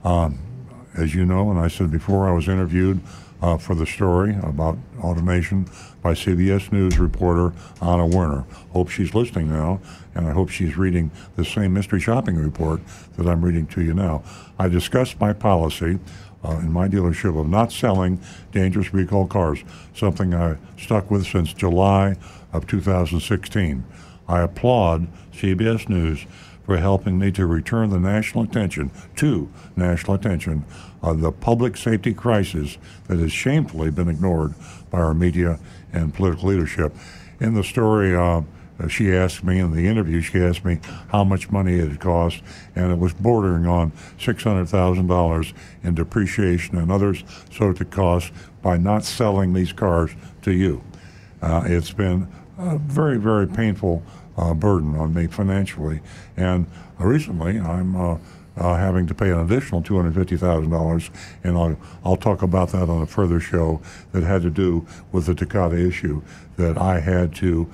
Um, as you know, and I said before, I was interviewed uh, for the story about AutoNation by CBS News reporter Anna Werner. Hope she's listening now, and I hope she's reading the same mystery shopping report that I'm reading to you now. I discussed my policy uh, in my dealership of not selling dangerous recall cars, something I stuck with since July of 2016. I applaud CBS News for helping me to return the national attention to national attention of the public safety crisis that has shamefully been ignored by our media and political leadership. In the story, uh, she asked me in the interview, she asked me how much money it had cost, and it was bordering on $600,000 in depreciation and others sort of costs by not selling these cars to you. Uh, it's been a very, very painful uh, burden on me financially. And uh, recently, I'm uh, uh, having to pay an additional $250,000, and I'll, I'll talk about that on a further show that had to do with the Takata issue that I had to,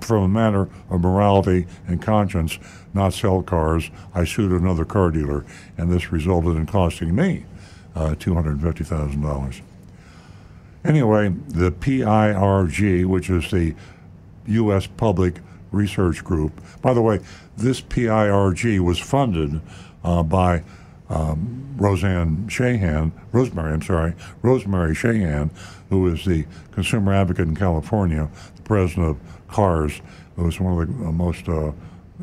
from a matter of morality and conscience, not sell cars. I sued another car dealer, and this resulted in costing me uh, $250,000. Anyway, the PIRG, which is the U.S. Public Research Group. By the way, this PIRG was funded uh, by um, Roseanne Shahan, Rosemary, I'm sorry, Rosemary Shahan, who is the consumer advocate in California, the president of CARS, who is one of the most uh,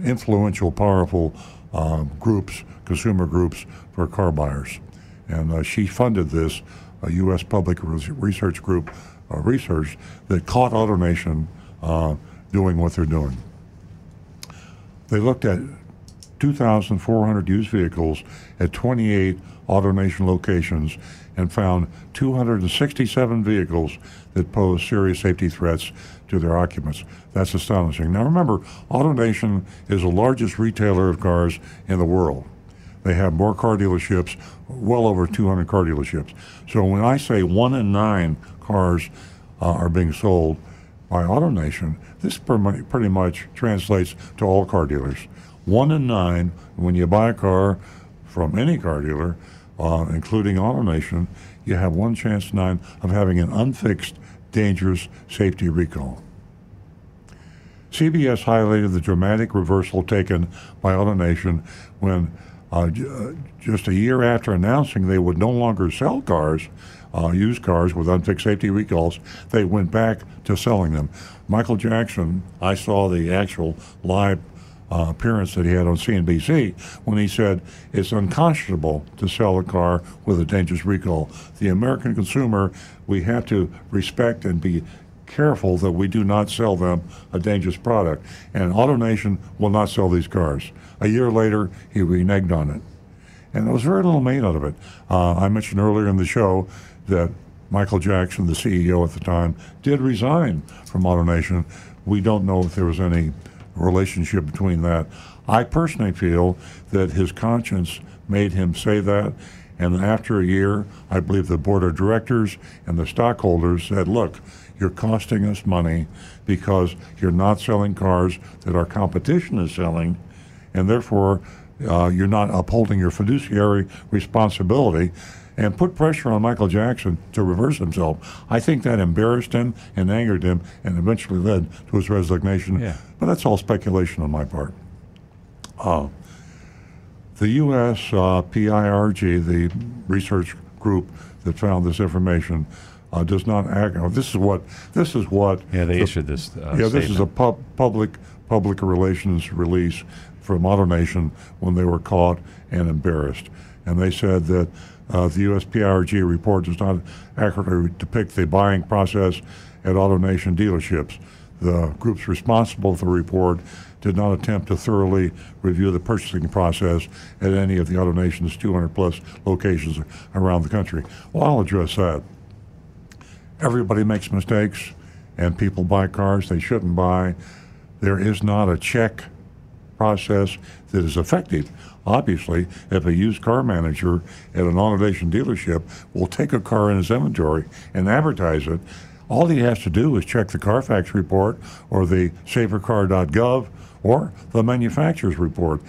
influential, powerful uh, groups, consumer groups for car buyers. And uh, she funded this U.S. Public Research Group uh, research that caught AutoNation uh, doing what they're doing. They looked at 2,400 used vehicles at 28 AutoNation locations and found 267 vehicles that pose serious safety threats to their occupants. That's astonishing. Now remember, AutoNation is the largest retailer of cars in the world. They have more car dealerships, well over 200 car dealerships. So when I say one in nine cars uh, are being sold by AutoNation, this pretty much translates to all car dealers. One in nine, when you buy a car from any car dealer, uh, including AutoNation, you have one chance in nine of having an unfixed, dangerous safety recall. CBS highlighted the dramatic reversal taken by AutoNation when, uh, uh, just a year after announcing they would no longer sell cars uh, used cars with unfixed safety recalls, they went back to selling them. Michael Jackson, I saw the actual live uh, appearance that he had on CNBC when he said it's unconscionable to sell a car with a dangerous recall. The American consumer, we have to respect and be careful that we do not sell them a dangerous product. And AutoNation will not sell these cars. A year later, he reneged on it. And there was very little made out of it. Uh, I mentioned earlier in the show that Michael Jackson, the CEO at the time, did resign from AutoNation. We don't know if there was any relationship between that. I personally feel that his conscience made him say that. And after a year, I believe the board of directors and the stockholders said, look, you're costing us money because you're not selling cars that our competition is selling, and therefore uh, you're not upholding your fiduciary responsibility and put pressure on Michael Jackson to reverse himself. I think that embarrassed him and angered him and eventually led to his resignation. Yeah. But that's all speculation on my part. Uh, the U.S. Uh, PIRG, the research group that found this information, uh, does not act. oh, this is what this is what. Yeah, they the- issued this. Uh, yeah, this is a pub, public public relations release from AutoNation when they were caught and embarrassed, and they said that uh, the USPIRG report does not accurately depict the buying process at AutoNation dealerships. The groups responsible for the report did not attempt to thoroughly review the purchasing process at any of the AutoNation's 200 plus locations around the country. Well, I'll address that everybody makes mistakes and people buy cars they shouldn't buy. There is not a check process that is effective. Obviously, if a used car manager at an AutoNation dealership will take a car in his inventory and advertise it, all he has to do is check the Carfax report or the safercar.gov or the manufacturer's report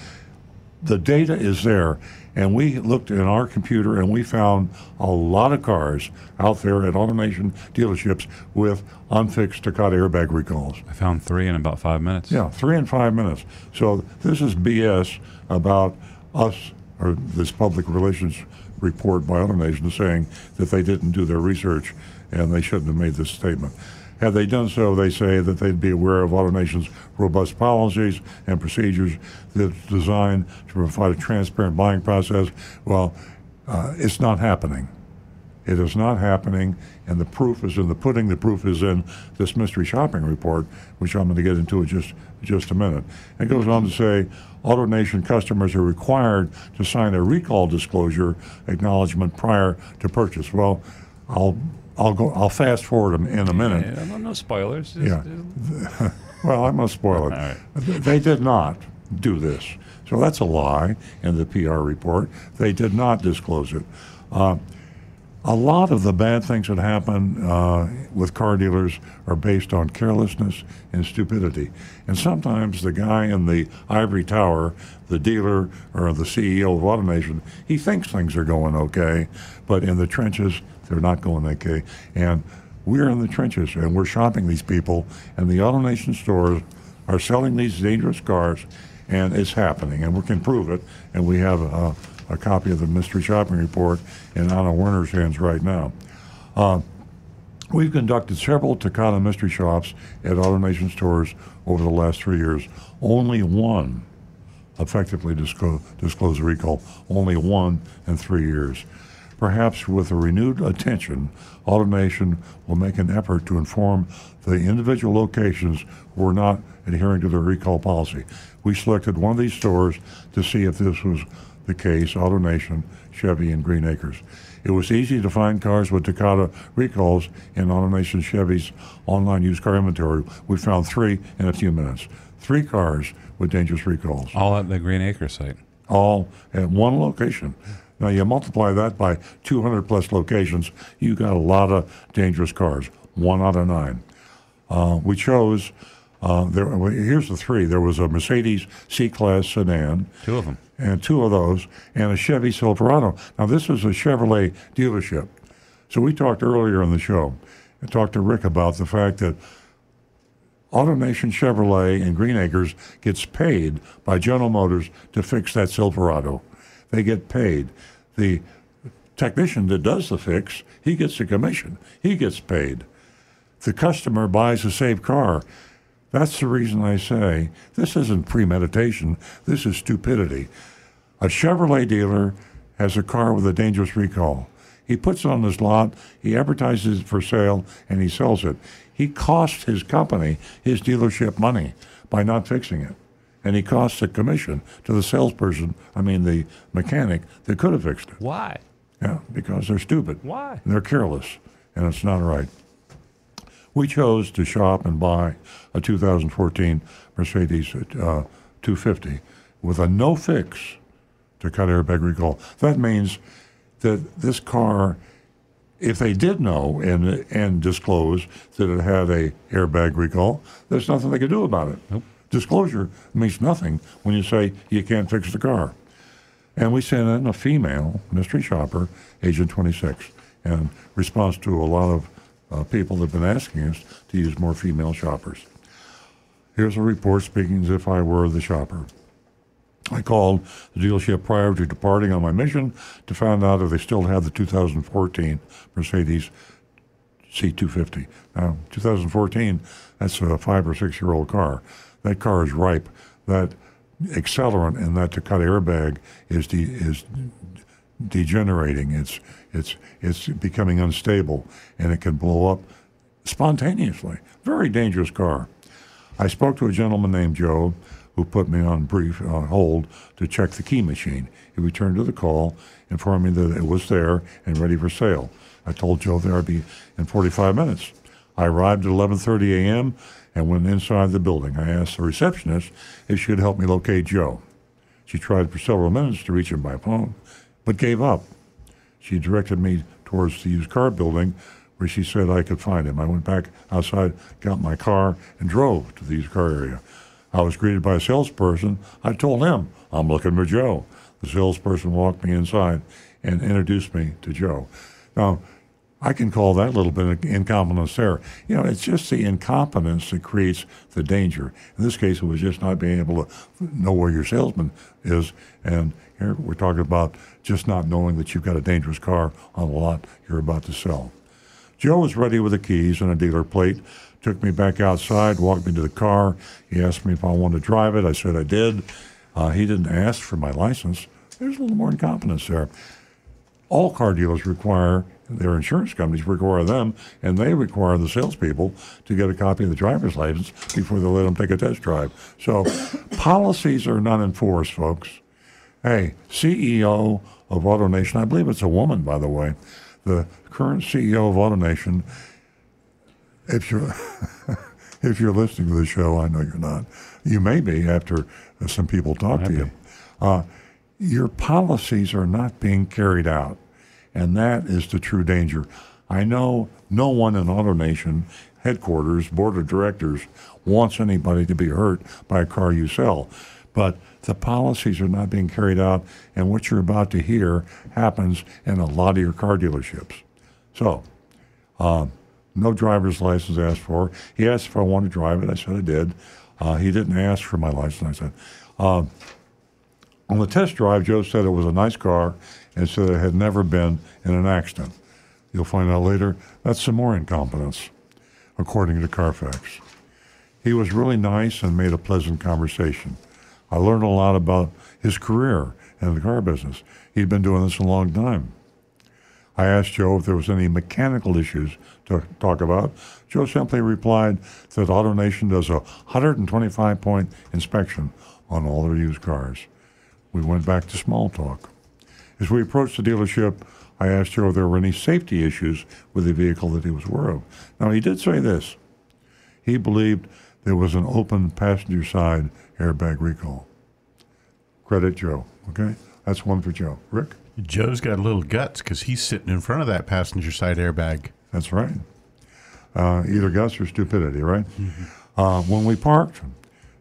the data is there. And we looked in our computer and we found a lot of cars out there at AutoNation dealerships with unfixed Takata airbag recalls. I found three in about five minutes. Yeah, three in five minutes. So this is BS about us or this public relations report by AutoNation saying that they didn't do their research and they shouldn't have made this statement. Had they done so, they say that they'd be aware of AutoNation's robust policies and procedures that's designed to provide a transparent buying process. Well, uh, it's not happening. It is not happening, and the proof is in the pudding. The proof is in this mystery shopping report, which I'm going to get into in just just a minute. It goes on to say, AutoNation customers are required to sign a recall disclosure acknowledgement prior to purchase. Well, I'll I'll go. I'll fast forward in, in a minute. Yeah, no, no spoilers. Just- Yeah. well, I'm going to spoil it. Right. They did not do this. So that's a lie in the PR report. They did not disclose it. Uh, a lot of the bad things that happen uh, with car dealers are based on carelessness and stupidity. And sometimes the guy in the ivory tower, the dealer or the CEO of AutoNation, he thinks things are going okay, but in the trenches, they're not going okay. And we're in the trenches and we're shopping these people, and the AutoNation stores are selling these dangerous cars, and it's happening, and we can prove it. And we have a, a copy of the mystery shopping report in Anna Werner's hands right now. Uh, we've conducted several Takata mystery shops at AutoNation stores over the last three years. Only one effectively disclose, disclose a recall. Only one in three years. Perhaps with a renewed attention, AutoNation will make an effort to inform the individual locations who are not adhering to their recall policy. We selected one of these stores to see if this was the case AutoNation, Chevy, and Greenacres. It was easy to find cars with Takata recalls in AutoNation Chevy's online used car inventory. We found three in a few minutes. Three cars with dangerous recalls All at the Green Acre site. all at one location. Now you multiply that by 200 plus locations, you got a lot of dangerous cars. One out of nine. Uh, we chose. Uh, there. well, Here's the three. There was a Mercedes C-Class sedan, Two of them. and two of those, and a Chevy Silverado. Now this is a Chevrolet dealership. So we talked earlier in the show, and talked to Rick about the fact that AutoNation Chevrolet in Greenacres gets paid by General Motors to fix that Silverado. They get paid. The technician that does the fix, he gets a commission. He gets paid. The customer buys a safe car. That's the reason I say this isn't premeditation. This is stupidity. A Chevrolet dealer has a car with a dangerous recall. He puts it on his lot, he advertises it for sale, and he sells it. He costs his company, his dealership money by not fixing it. And he costs a commission to the salesperson, I mean the mechanic, that could have fixed it. Why? Yeah, because they're stupid. Why? And they're careless, and it's not right. We chose to shop and buy a 2014 Mercedes uh, 250 with a no fix Takata airbag recall. That means that this car, if they did know and and disclose that it had a airbag recall, there's nothing they could do about it. Nope. Disclosure means nothing when you say you can't fix the car. And we sent in a female mystery shopper, Agent 26, in response to a lot of uh, people that have been asking us to use more female shoppers. Here's a report speaking as if I were the shopper. I called the dealership prior to departing on my mission to find out if they still had the 2014 Mercedes C250. Now, 2014, that's a five or six year old car. That car is ripe. That accelerant in that Takata airbag is de- is degenerating. It's it's it's becoming unstable, and it can blow up spontaneously. Very dangerous car. I spoke to a gentleman named Joe who put me on brief on hold to check the key machine. He returned to the call, informed me that it was there and ready for sale. I told Joe there I'd be in 45 minutes. I arrived at 11:30 a.m. and went inside the building. I asked the receptionist if she could help me locate Joe. She tried for several minutes to reach him by phone, but gave up. She directed me towards the used car building where she said I could find him. I went back outside, got my car, and drove to the used car area. I was greeted by a salesperson. I told him, I'm looking for Joe. The salesperson walked me inside and introduced me to Joe. Now, I can call that a little bit of incompetence there. You know, it's just the incompetence that creates the danger. In this case, it was just not being able to know where your salesman is. And here we're talking about just not knowing that you've got a dangerous car on the lot you're about to sell. Joe was ready with the keys and a dealer plate, took me back outside, walked me to the car. He asked me if I wanted to drive it. I said I did. Uh, he didn't ask for my license. There's a little more incompetence there. All car dealers require their insurance companies require them, and they require the salespeople to get a copy of the driver's license before they let them take a test drive. So policies are not enforced, folks. Hey, CEO of AutoNation, I believe it's a woman, by the way, the current CEO of AutoNation. If you're if you're listening to the show, I know you're not. You may be after some people talk to you. Uh, your policies are not being carried out. And that is the true danger. I know no one in AutoNation headquarters, board of directors, wants anybody to be hurt by a car you sell. But the policies are not being carried out, and what you're about to hear happens in a lot of your car dealerships. So, uh, no driver's license asked for. He asked if I wanted to drive it. I said I did. Uh, he didn't ask for my license. I said, uh, on the test drive, Joe said it was a nice car and said it had never been in an accident. You'll find out later that's some more incompetence, according to Carfax. He was really nice and made a pleasant conversation. I learned a lot about his career in the car business. He'd been doing this a long time. I asked Joe if there was any mechanical issues to talk about. Joe simply replied that AutoNation does a 125 point inspection on all their used cars. We went back to small talk. As we approached the dealership, I asked Joe if there were any safety issues with the vehicle that he was aware of. Now, he did say this. He believed there was an open passenger side airbag recall. Credit Joe, okay? That's one for Joe. Rick? Joe's got a little guts because he's sitting in front of that passenger side airbag. That's right. Uh, either guts or stupidity, right? Uh, when we parked,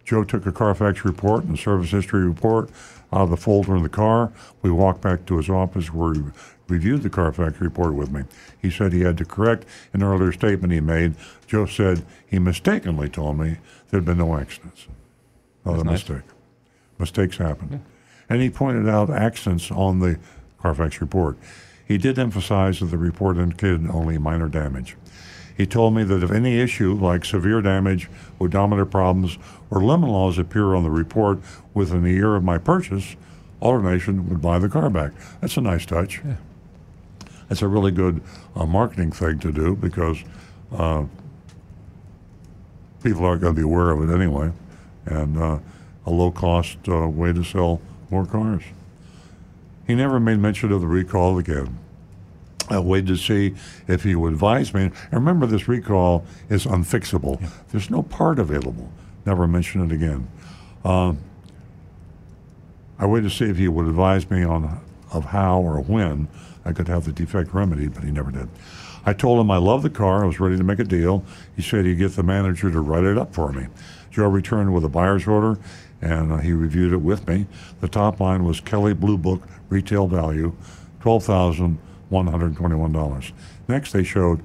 Joe took a Carfax report and a service history report out of the folder in the car. We walked back to his office where he reviewed the Carfax report with me. He said he had to correct an earlier statement he made. Joe said he mistakenly told me there had been no accidents. Another nice. mistake. Mistakes happen. And he pointed out accidents on the Carfax report. He did emphasize that the report indicated only minor damage. He told me that if any issue like severe damage, odometer problems, or lemon laws appear on the report within a year of my purchase, AutoNation would buy the car back. That's a nice touch. Yeah. That's a really good uh, marketing thing to do because uh, people aren't going to be aware of it anyway, and uh, a low cost uh, way to sell more cars. He never made mention of the recall again. I'll wait to see if he would advise me. And remember, this recall is unfixable. Yeah. There's no part available. Never mention it again. Um, I waited to see if he would advise me on of how or when I could have the defect remedied, but he never did. I told him I loved the car. I was ready to make a deal. He said he'd get the manager to write it up for me. Joe returned with a buyer's order, and uh, he reviewed it with me. The top line was Kelley Blue Book retail value, twelve thousand. dollars $121. Next, they showed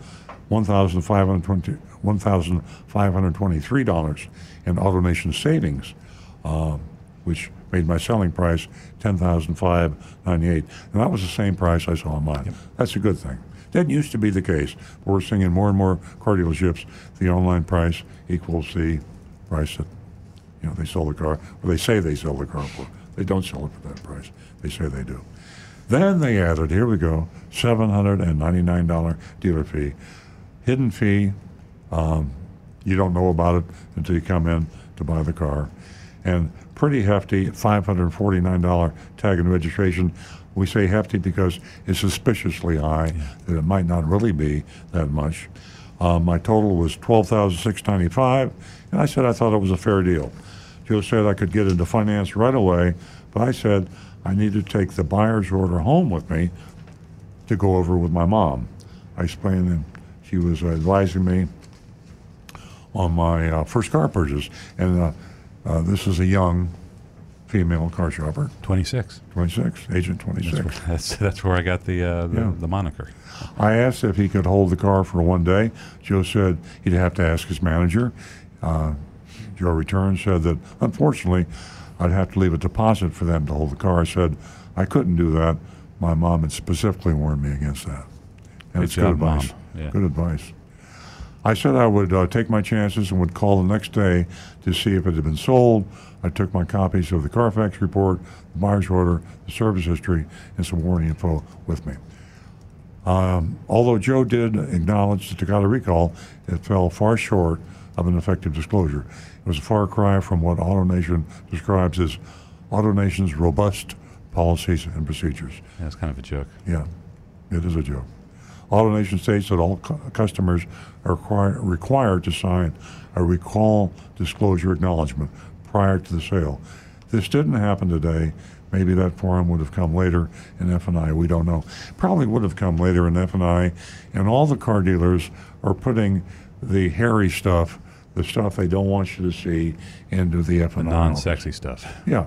$1,520, $1,523 in AutoNation savings, uh, which made my selling price $10,598. And that was the same price I saw online. Yep. That's a good thing. That used to be the case. But we're seeing in more and more car dealerships the online price equals the price that you know they sell the car, or they say they sell the car for. They don't sell it for that price. They say they do. Then they added, here we go, seven hundred and ninety-nine dollar dealer fee, hidden fee. Um, you don't know about it until you come in to buy the car, and pretty hefty five hundred forty-nine dollar tag and registration. We say hefty because it's suspiciously high. That it might not really be that much. Um, my total was twelve thousand six ninety-five, and I said I thought it was a fair deal. Joe said I could get into finance right away, but I said I needed to take the buyer's order home with me to go over with my mom. I explained that she was advising me on my uh, first car purchase, and uh, uh, this is a young female car shopper, 26. 26, agent 26. That's where, that's, that's where I got the, uh, the, Yeah. the moniker. I asked if he could hold the car for one day. Joe said he'd have to ask his manager. Uh, Joe returned, said that unfortunately I'd have to leave a deposit for them to hold the car. I said I couldn't do that. My mom had specifically warned me against that. And Good it's job, good advice. Mom. Yeah. Good advice. I said I would uh, take my chances and would call the next day to see if it had been sold. I took my copies of the Carfax report, the buyer's order, the service history, and some warranty info with me. Um, although Joe did acknowledge that the a recall, it fell far short of an effective disclosure. It was a far cry from what AutoNation describes as AutoNation's robust policies and procedures. That's kind of a joke. Yeah, it is a joke. AutoNation states that all cu- customers are require, required to sign a recall disclosure acknowledgement prior to the sale. This didn't happen today. Maybe that form would have come later in F&I. We don't know. Probably would have come later in F&I. And all the car dealers are putting the hairy stuff, the stuff they don't want you to see, into the F&I. The non-sexy stuff. Yeah.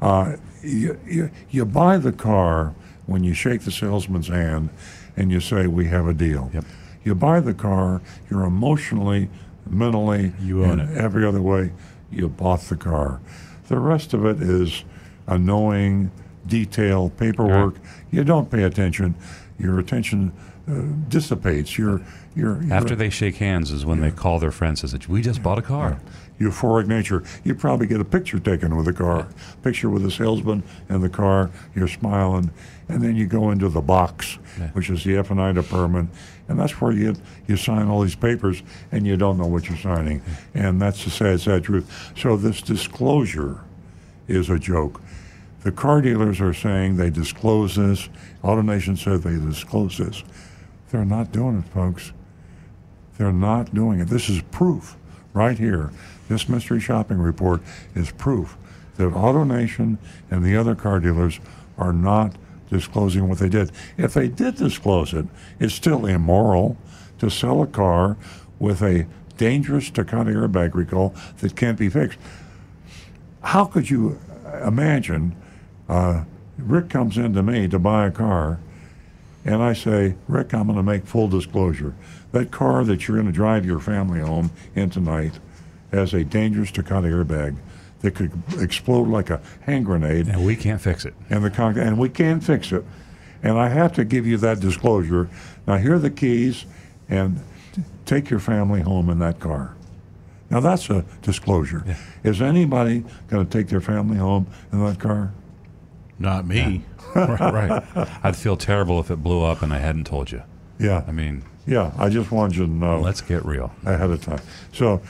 Uh, you, you, you buy the car when you shake the salesman's hand and you say, We have a deal. Yep. You buy the car, you're emotionally, mentally, You own and it. every other way, you bought the car. The rest of it is annoying, detail, paperwork. You don't pay attention. Your attention uh, dissipates. You're, you're, you're After they shake hands is when they call their friends and say, we just bought a car. euphoric nature. You probably get a picture taken with the car, picture with the salesman and the car. You're smiling, and then you go into the box, which is the F and I department, and that's where you you sign all these papers, and you don't know what you're signing, and that's the sad, sad truth. So this disclosure is a joke. The car dealers are saying they disclose this. AutoNation said they disclose this. They're not doing it, folks. They're not doing it. This is proof right here. This mystery shopping report is proof that AutoNation and the other car dealers are not disclosing what they did. If they did disclose it, it's still immoral to sell a car with a dangerous Takata airbag recall that can't be fixed. How could you imagine uh, Rick comes in to me to buy a car and I say, Rick, I'm going to make full disclosure. That car that you're going to drive your family home in tonight has a dangerous Takata airbag that could explode like a hand grenade, And we can't fix it. and the con- and we can fix it. And I have to give you that disclosure. Now, here are the keys, and take your family home in that car. Now, that's a disclosure. Is anybody going to take their family home in that car? Not me. right, right. I'd feel terrible if it blew up and I hadn't told you. Yeah. I mean, Yeah, I just wanted you to know. let's get real. ahead of time. So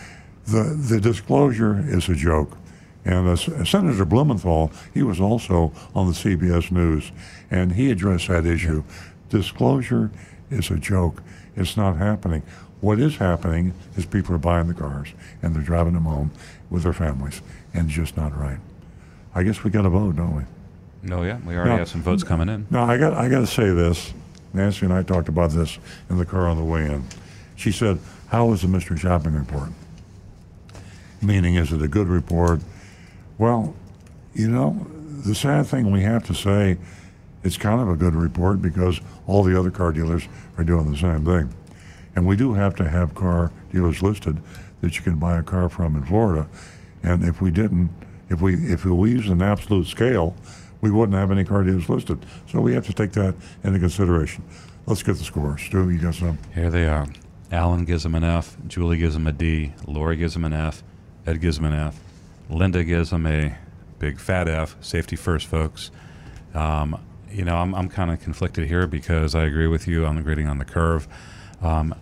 the the disclosure is a joke. And uh, Senator Blumenthal, he was also on the CBS News, and he addressed that issue. Disclosure is a joke. It's not happening. What is happening is people are buying the cars and they're driving them home with their families, and it's just not right. I guess we got to vote, don't we? No, yeah, we already No. have some votes coming in. No, I got I got to say this. Nancy and I talked about this in the car on the way in. She said, "How was the mystery shopping report?" Meaning, is it a good report? Well, you know, the sad thing we have to say, it's kind of a good report because all the other car dealers are doing the same thing, and we do have to have car dealers listed that you can buy a car from in Florida. And if we didn't, if we if we used an absolute scale, we wouldn't have any car dealers listed. So we have to take that into consideration. Let's get the scores. Stu, you got some? Here they are. Alan gives him an F. Julie gives him a D. Lori gives him an F. Ed gives him an F. Linda gives him a big fat F. Safety first, folks. Um, you know, I'm, I'm kind of conflicted here because I agree with you on the grading on the curve. Um,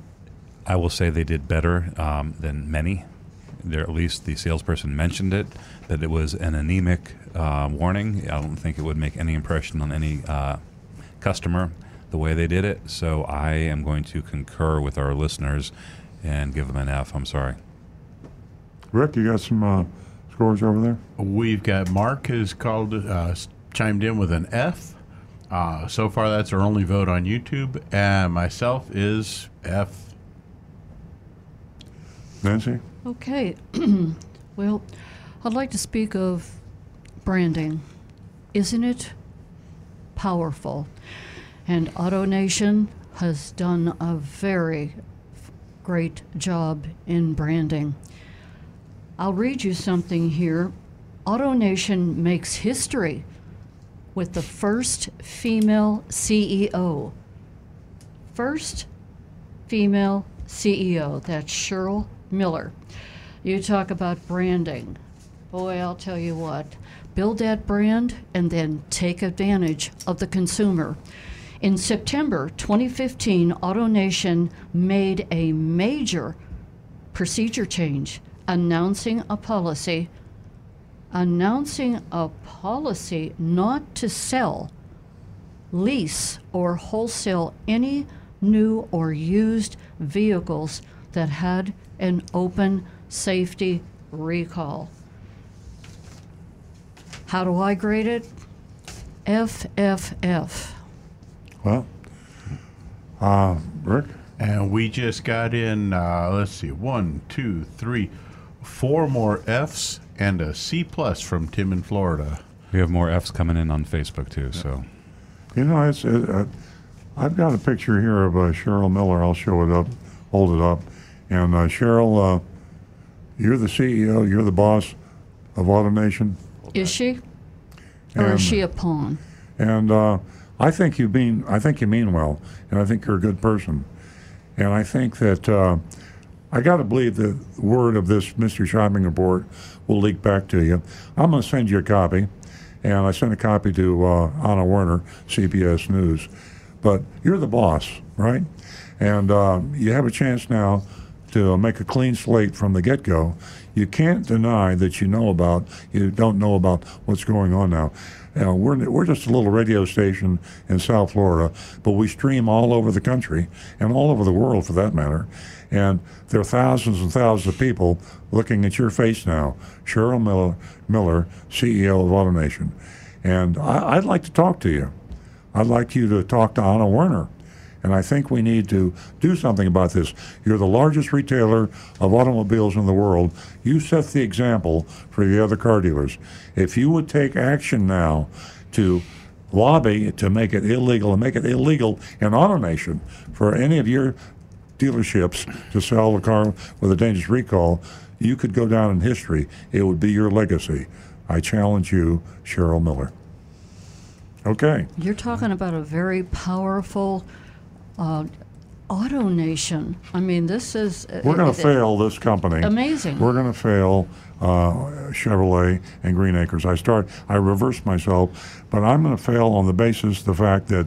I will say they did better um, than many. There, at least the salesperson mentioned it, that it was an anemic uh, warning. I don't think it would make any impression on any uh, customer the way they did it. So I am going to concur with our listeners and give them an F. I'm sorry. Rick, you got some uh, scores over there? We've got Mark has called, uh, chimed in with an F. Uh, so far, that's our only vote on YouTube. And myself is F. Nancy? Okay. well, I'd like to speak of branding. Isn't it powerful? And AutoNation has done a very great job in branding. I'll read you something here. AutoNation makes history with the first female CEO. First female CEO. That's Cheryl Miller. You talk about branding. Boy, I'll tell you what. Build that brand and then take advantage of the consumer. In September 2015, AutoNation made a major procedure change announcing a policy announcing a policy not to sell lease or wholesale any new or used vehicles that had an open safety recall. How do I grade it? FFF. Well, uh, Rick? And we just got in, uh, let's see, one, two, three, four more Fs and a C plus from Tim in Florida. We have more Fs coming in on Facebook too. So You know, it's. It, uh, I've got a picture here of uh, Cheryl Miller. I'll show it up, hold it up, and uh, Cheryl, uh, you're the CEO. You're the boss of AutoNation, Is she? Or And- is she a pawn? and uh, I think you mean. I think you mean well, and I think you're a good person, and I think that. Uh, I got to believe the word of this mystery shopping report will leak back to you. I'm going to send you a copy, and I sent a copy to uh, Anna Werner, CBS News. But you're the boss, right? And uh, you have a chance now to make a clean slate from the get-go. You can't deny that you know about, you don't know about what's going on now. Uh, we're, we're just a little radio station in South Florida, but we stream all over the country and all over the world for that matter. And there are thousands and thousands of people looking at your face now. Cheryl Miller, Miller CEO of AutoNation. And I, I'd like to talk to you. I'd like you to talk to Anna Werner. And I think we need to do something about this. You're the largest retailer of automobiles in the world. You set the example for the other car dealers. If you would take action now to lobby to make it illegal and make it illegal in AutoNation for any of your dealerships to sell a car with a dangerous recall, you could go down in history. It would be your legacy. I challenge you, Cheryl Miller. Okay. You're talking about a very powerful uh, AutoNation. I mean, this is. We're going to fail this company. Amazing. We're going to fail uh, Chevrolet and Greenacres. I start. I reverse myself, but I'm going to fail on the basis of the fact that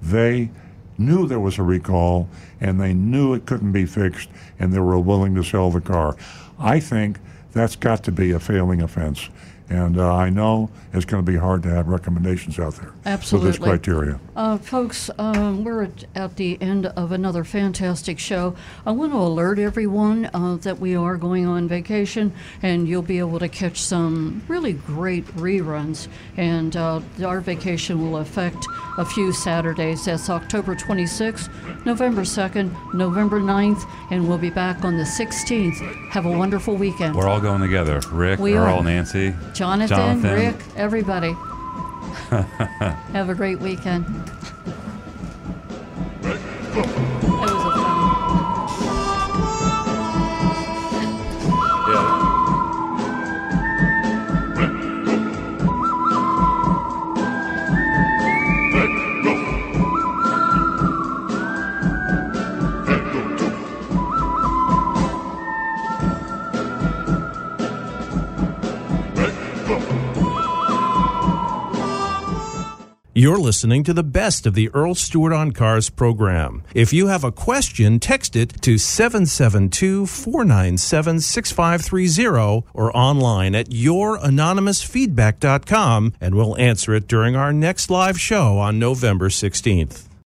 they knew there was a recall and they knew it couldn't be fixed, and they were willing to sell the car. I think that's got to be a failing offense. And uh, I know it's going to be hard to have recommendations out there with Absolutely. this criteria. Uh, folks, um, we're at, at the end of another fantastic show. I want to alert everyone uh, that we are going on vacation, and you'll be able to catch some really great reruns. And uh, our vacation will affect a few Saturdays. That's October 26th, November 2nd, November 9th, and we'll be back on the 16th. Have a wonderful weekend. We're all going together. Rick, We Earl, are. Nancy, Jonathan, Jonathan. Rick, everybody. Have a great weekend. You're listening to the best of the Earl Stewart on Cars program. If you have a question, text it to 772 497 6530 or online at youranonymousfeedback.com and we'll answer it during our next live show on November 16th.